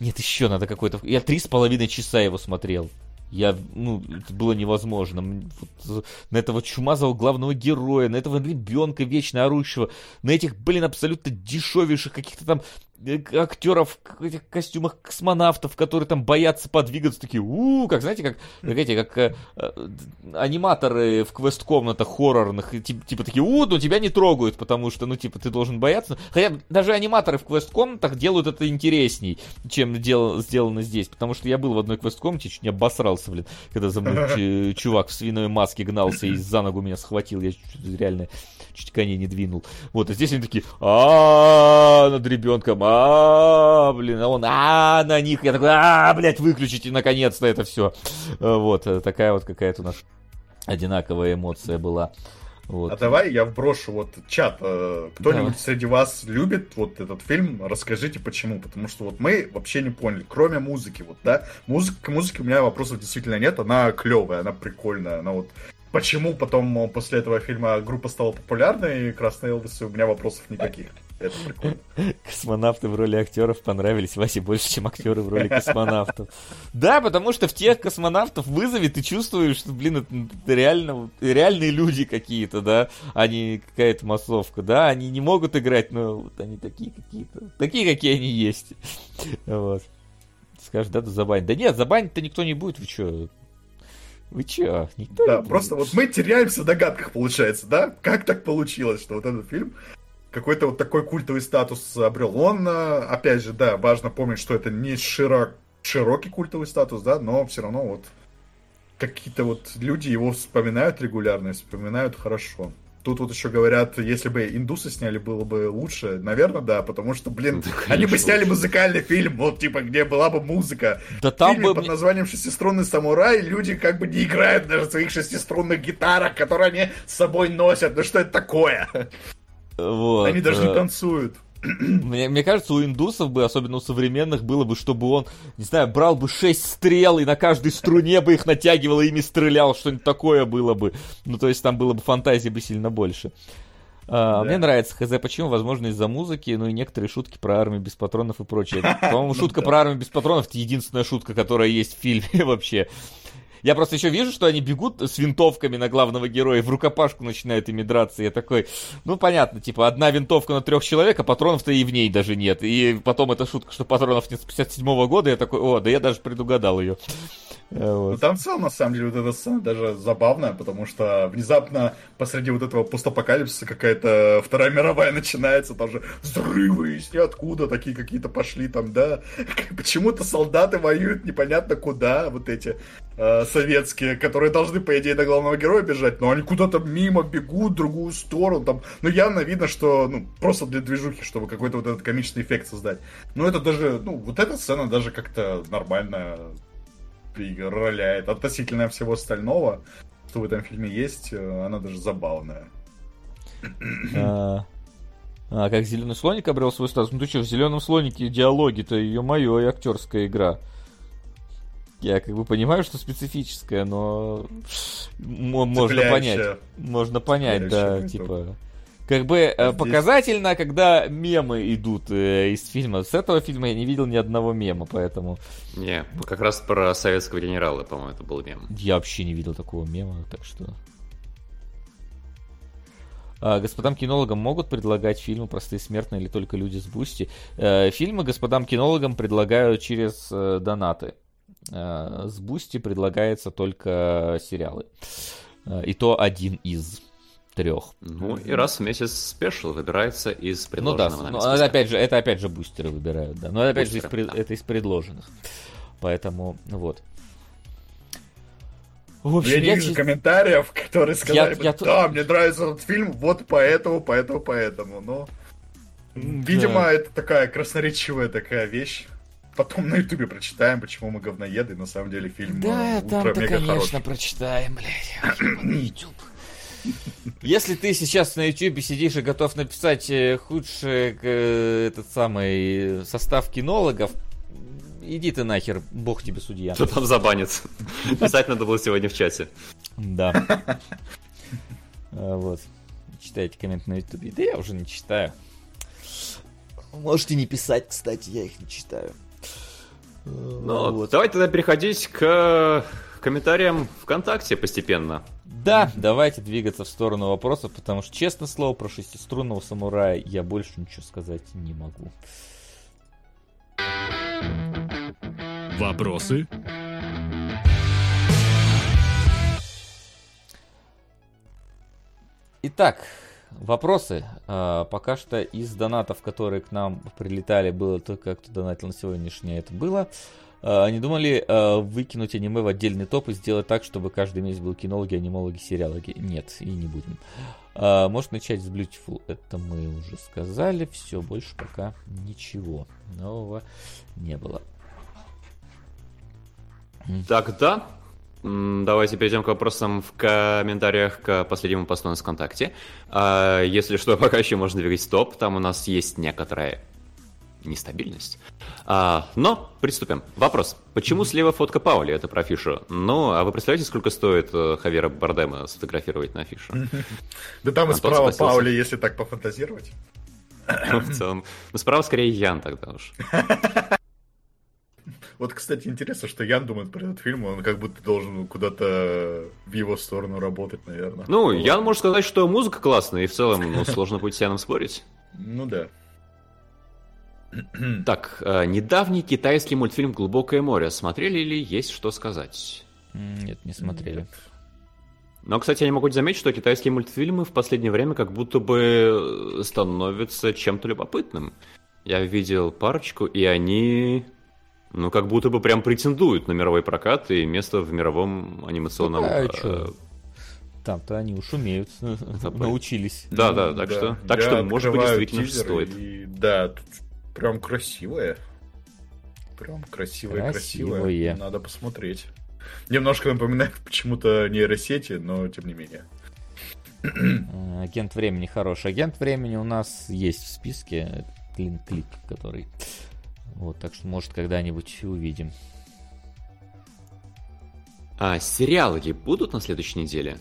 нет, еще надо какой-то... Я три с половиной часа его смотрел. Я, ну, это было невозможно. Вот, на этого чумазого главного героя, на этого ребенка вечно орущего, на этих, блин, абсолютно дешевейших каких-то там актеров в этих костюмах космонавтов, которые там боятся подвигаться, такие, у, как, знаете, как, эти, как э, э, аниматоры в квест-комнатах хоррорных, типа, типа такие, у, ну тебя не трогают, потому что, ну, типа, ты должен бояться. Хотя даже аниматоры в квест-комнатах делают это интересней, чем дел, сделано здесь, потому что я был в одной квест-комнате, чуть не обосрался, блин, когда за мной чувак в свиной маске гнался и за ногу меня схватил, я реально чуть коней не двинул. Вот, а здесь они такие, а над ребенком, а блин, а он, а на них, я такой, а блядь, выключите наконец-то это все. Вот, э, такая вот какая-то у нас одинаковая эмоция была. Вот. А давай я вброшу вот чат. Э, кто-нибудь давай. среди вас любит вот этот фильм? Расскажите почему. Потому что вот мы вообще не поняли, кроме музыки, вот, да. Музыка, к музыке у меня вопросов действительно нет. Она клевая, она прикольная. Она вот Почему потом после этого фильма группа стала популярной, и Красный Элвис, у меня вопросов никаких. Это прикольно. Космонавты в роли актеров понравились Васе больше, чем актеры в роли космонавтов. Да, потому что в тех космонавтов вызове ты чувствуешь, что, блин, это реально, реальные люди какие-то, да, а не какая-то массовка, да, они не могут играть, но вот они такие какие-то, такие, какие они есть. Вот. Скажешь, да, да забанить. Да нет, забанить-то никто не будет, вы что? Вы чё? Никто да, просто вот мы теряемся в догадках, получается, да? Как так получилось, что вот этот фильм какой-то вот такой культовый статус обрел. Он, э, опять же, да, важно помнить, что это не широк, широкий культовый статус, да, но все равно вот какие-то вот люди его вспоминают регулярно и вспоминают хорошо. Тут вот еще говорят, если бы индусы сняли, было бы лучше. Наверное, да, потому что, блин, да, они бы сняли лучше. музыкальный фильм, вот, типа, где была бы музыка. Да там бы... под названием «Шестиструнный самурай» люди как бы не играют даже в своих шестиструнных гитарах, которые они с собой носят. Ну что это такое? Вот. Они даже не э, танцуют. Мне, мне кажется, у индусов бы, особенно у современных, было бы, чтобы он, не знаю, брал бы шесть стрел и на каждой струне бы их натягивал и ими стрелял, что-нибудь такое было бы. Ну, то есть там было бы фантазии бы сильно больше. А, да. Мне нравится ХЗ, почему, возможно, из-за музыки, ну и некоторые шутки про армию без патронов и прочее. По-моему, шутка про армию без патронов это единственная шутка, которая есть в фильме вообще. Я просто еще вижу, что они бегут с винтовками на главного героя, в рукопашку начинают ими драться. Я такой, ну понятно, типа одна винтовка на трех человек, а патронов-то и в ней даже нет. И потом эта шутка, что патронов нет с 57 -го года, я такой, о, да я даже предугадал ее. Э, вот. Ну, там в целом, на самом деле, вот эта сцена даже забавная, потому что внезапно посреди вот этого постапокалипсиса какая-то Вторая мировая начинается, там же взрывы из ниоткуда такие какие-то пошли там, да. Почему-то солдаты воюют непонятно куда, вот эти э, советские, которые должны, по идее, до главного героя бежать, но они куда-то мимо бегут, в другую сторону, там, ну, явно видно, что, ну, просто для движухи, чтобы какой-то вот этот комичный эффект создать. Но это даже, ну, вот эта сцена даже как-то нормально роляет относительно всего остального, что в этом фильме есть, э, она даже забавная. А, а как зеленый слоник обрел свой статус? Ну ты что, в зеленом слонике диалоги-то, ее мое, и актерская игра. Я как бы понимаю, что специфическая, но можно понять. Можно понять, да, типа как бы э, Здесь... показательно, когда мемы идут э, из фильма. С этого фильма я не видел ни одного мема, поэтому... Не, как раз про советского генерала, по-моему, это был мем. Я вообще не видел такого мема, так что... А, господам кинологам могут предлагать фильмы «Простые смертные» или только люди с Boosty? Э, фильмы господам кинологам предлагают через донаты. С Boosty предлагается только сериалы. И то один из трех. Ну и раз в месяц спешл выбирается из предложенного ну, да, но, опять же, это опять же бустеры выбирают, да. Но это опять Бустеры, же из, да. это из предложенных. Поэтому, вот. В общем, я не я вижу комментариев, которые сказали, я, я... да, мне нравится этот фильм, вот поэтому, поэтому, поэтому. Но, видимо, да. это такая красноречивая такая вещь. Потом на ютубе прочитаем, почему мы говноеды, на самом деле фильм Да, ну, там-то, конечно, хороший. прочитаем, блядь. YouTube. Если ты сейчас на YouTube сидишь и готов написать э, худший э, этот самый состав кинологов, иди ты нахер, бог тебе судья. Что там забанит? Писать надо было сегодня в чате. Да. А, вот. Читайте комменты на ютубе. Да я уже не читаю. Можете не писать, кстати, я их не читаю. Ну, вот. давайте тогда переходить к комментариям ВКонтакте постепенно. Да, давайте двигаться в сторону вопросов, потому что, честно слово, про шестиструнного самурая я больше ничего сказать не могу. Вопросы? Итак, вопросы. А, пока что из донатов, которые к нам прилетали, было только кто донатил на сегодняшнее, это было. А, они думали а, выкинуть аниме в отдельный топ и сделать так, чтобы каждый месяц был кинологи, анимологи, сериалоги. Нет, и не будем. А, может начать с Beautiful. Это мы уже сказали. Все, больше пока ничего нового не было. Тогда давайте перейдем к вопросам в комментариях к последнему посту на ВКонтакте. Если что, пока еще можно двигать топ. Там у нас есть некоторая нестабильность. А, но приступим. Вопрос. Почему слева фотка Паули? Это про афишу. Ну, а вы представляете, сколько стоит э, Хавера Бардема сфотографировать на афишу? Да там и справа Паули, если так пофантазировать. В целом. Ну, справа скорее Ян тогда уж. Вот, кстати, интересно, что Ян думает про этот фильм, он как будто должен куда-то в его сторону работать, наверное. Ну, Ян может сказать, что музыка классная, и в целом ну, сложно будет с Яном спорить. Ну да. Так, э, недавний китайский мультфильм «Глубокое море». Смотрели ли есть что сказать? Нет, не смотрели. Нет. Но, кстати, я не могу заметить, что китайские мультфильмы в последнее время как будто бы становятся чем-то любопытным. Я видел парочку, и они, ну, как будто бы прям претендуют на мировой прокат и место в мировом анимационном... Ну, а э, Там-то они уж умеют, научились. Да, да, так да. что, так что, может быть, действительно стоит. И, да, тут Прям красивое. Прям красивое, красивое. красивое. Надо посмотреть. Немножко напоминает почему-то нейросети, но тем не менее. Э, агент времени хороший. Агент времени у нас есть в списке. Клин Клик, который. Вот, так что, может, когда-нибудь увидим. А сериалы будут на следующей неделе?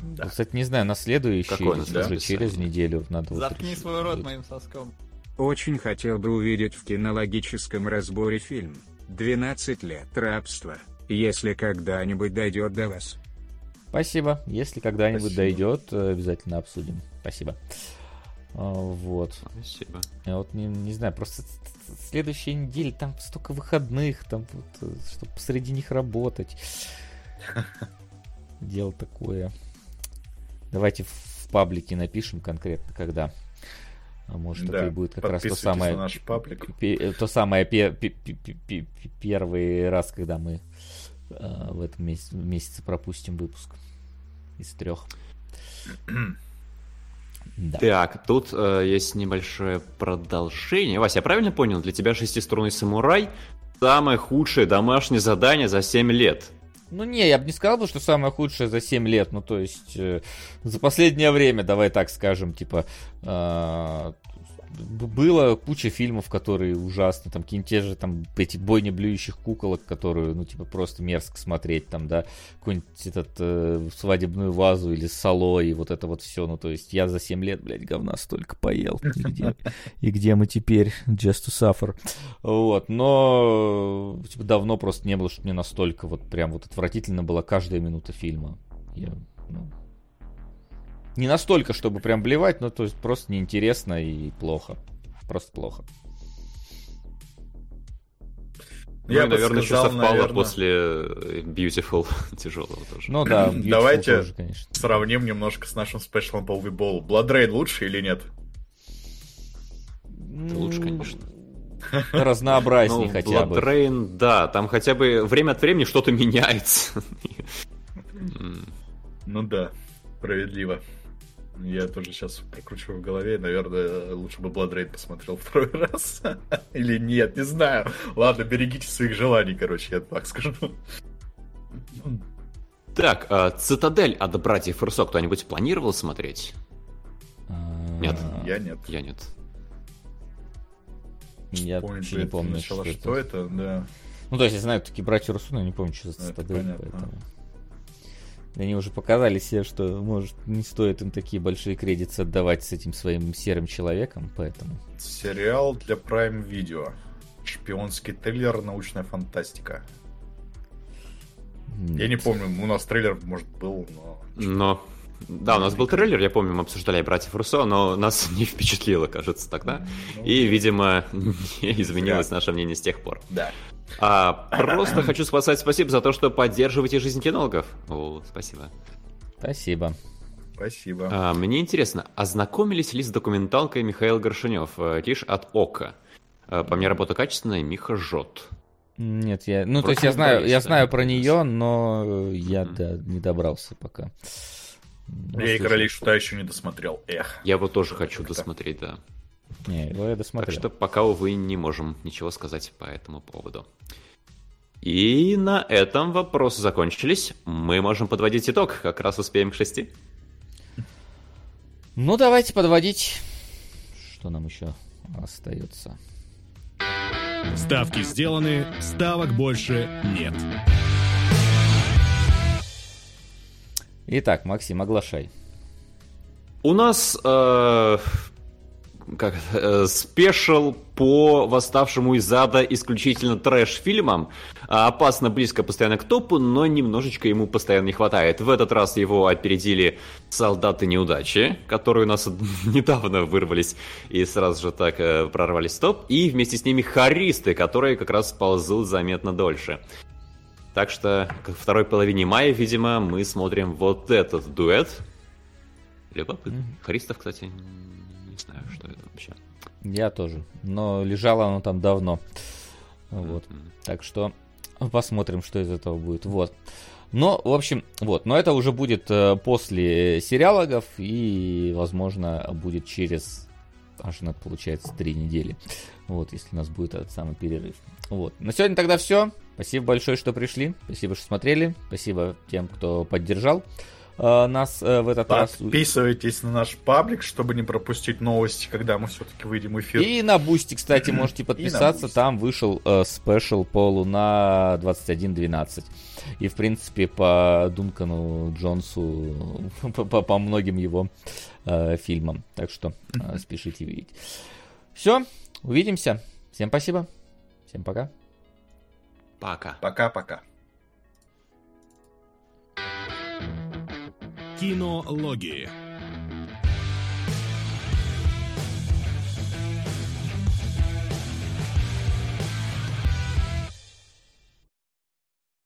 Да. Кстати, не знаю, на следующий, Какой на да? через неделю надо Заткни вот свой рот моим соском. Очень хотел бы увидеть в кинологическом разборе фильм «12 лет рабства», если когда-нибудь дойдет до вас. Спасибо. Если когда-нибудь Спасибо. дойдет, обязательно обсудим. Спасибо. А, вот. Спасибо. Я вот не, не знаю, просто следующей неделе там столько выходных, там вот, э, чтобы посреди них работать. Дело такое. Давайте в паблике напишем конкретно, когда. А может, да, это и будет как раз то самое... На наш паблик. То самое первый раз, когда мы э, в этом месяце, месяце пропустим выпуск из трех. Да. Так, тут э, есть небольшое продолжение. Вася, я правильно понял? Для тебя шестиструнный самурай самое худшее домашнее задание за 7 лет. Ну не, я бы не сказал, что самое худшее за 7 лет. Ну то есть э, за последнее время, давай так скажем, типа э, было куча фильмов, которые ужасны, там какие-нибудь те же там эти бойни блюющих куколок, которые, ну, типа, просто мерзко смотреть, там, да, какую-нибудь этот э, свадебную вазу или сало и вот это вот все, ну, то есть я за 7 лет, блядь, говна столько поел, и где, и где мы теперь, just to suffer, вот, но, типа, давно просто не было, что мне настолько вот прям вот отвратительно была каждая минута фильма, я, ну, не настолько, чтобы прям блевать, но то есть просто неинтересно и плохо. Просто плохо. Я ну, наверное, сказал, еще совпало наверное... после Beautiful тяжелого тоже. Ну да, Beautiful Давайте тоже, конечно. сравним немножко с нашим спешлом по Увиболу. Blood лучше или нет? лучше, конечно. Разнообразнее ну, хотя бы. Blood да, там хотя бы время от времени что-то меняется. Ну да, справедливо. Я тоже сейчас прокручиваю в голове, наверное, лучше бы Blood Rain посмотрел второй раз. Или нет, не знаю. Ладно, берегите своих желаний, короче, я так скажу. Так, а, Цитадель от братьев Руссо кто-нибудь планировал смотреть? Нет. Я нет. Я нет. Я вообще не помню, что, что это. да. Ну, то есть я знаю такие братья Руссо, но не помню, что за Цитадель, поэтому... Они уже показали себе, что, может, не стоит им такие большие кредиты отдавать с этим своим серым человеком, поэтому... Сериал для Prime Video. Шпионский триллер, научная фантастика. Нет. Я не помню, у нас трейлер, может, был, но... Но... Да, у нас был трейлер, я помню, мы обсуждали братьев Руссо, но нас не впечатлило, кажется, тогда. Ну, И, видимо, не изменилось наше мнение с тех пор. Да. А, просто хочу сказать спасибо за то, что поддерживаете жизнь кинологов. О, спасибо. Спасибо. Спасибо. А, мне интересно, ознакомились ли с документалкой Михаил Горшинев, Тиш э, от Ока? Э, по мне работа качественная, Миха жжет. Нет, я, ну Просто то есть я знаю, я знаю про нее, но я mm-hmm. да, не добрался пока. Я и Короли Шута еще не досмотрел. Эх. Я его тоже хочу досмотреть, да. Не, его я досмотрел. Так что пока, увы, не можем ничего сказать по этому поводу. И на этом вопросы закончились. Мы можем подводить итог, как раз успеем к шести. Ну, давайте подводить. Что нам еще остается? Ставки сделаны, ставок больше нет. Итак, Максим, оглашай. У нас э, как э, спешл по восставшему из ада исключительно трэш-фильмам. А, опасно близко постоянно к топу, но немножечко ему постоянно не хватает. В этот раз его опередили солдаты неудачи, которые у нас недавно вырвались и сразу же так э, прорвались топ. И вместе с ними харисты, которые как раз ползут заметно дольше. Так что к второй половине мая, видимо, мы смотрим вот этот дуэт. Любопытно. Mm-hmm. Харистов, кстати, не знаю, что это вообще. Я тоже. Но лежало оно там давно. Вот. Mm-hmm. Так что посмотрим, что из этого будет. Вот. Но, в общем, вот. Но это уже будет э, после сериалогов и, возможно, будет через аж на получается три недели. Вот, если у нас будет этот самый перерыв. Вот. На сегодня тогда все. Спасибо большое, что пришли. Спасибо, что смотрели. Спасибо тем, кто поддержал. Э, нас э, в этот раз. Подписывайтесь на наш паблик, чтобы не пропустить новости, когда мы все-таки выйдем в эфир. И на Boosty, кстати, можете подписаться. Там вышел э, special по Луна 2112. И, в принципе, по Дункану Джонсу, по, по, по многим его э, фильмам. Так что э, спешите видеть. Все, увидимся. Всем спасибо. Всем пока. Пока. Пока-пока. Кинологии.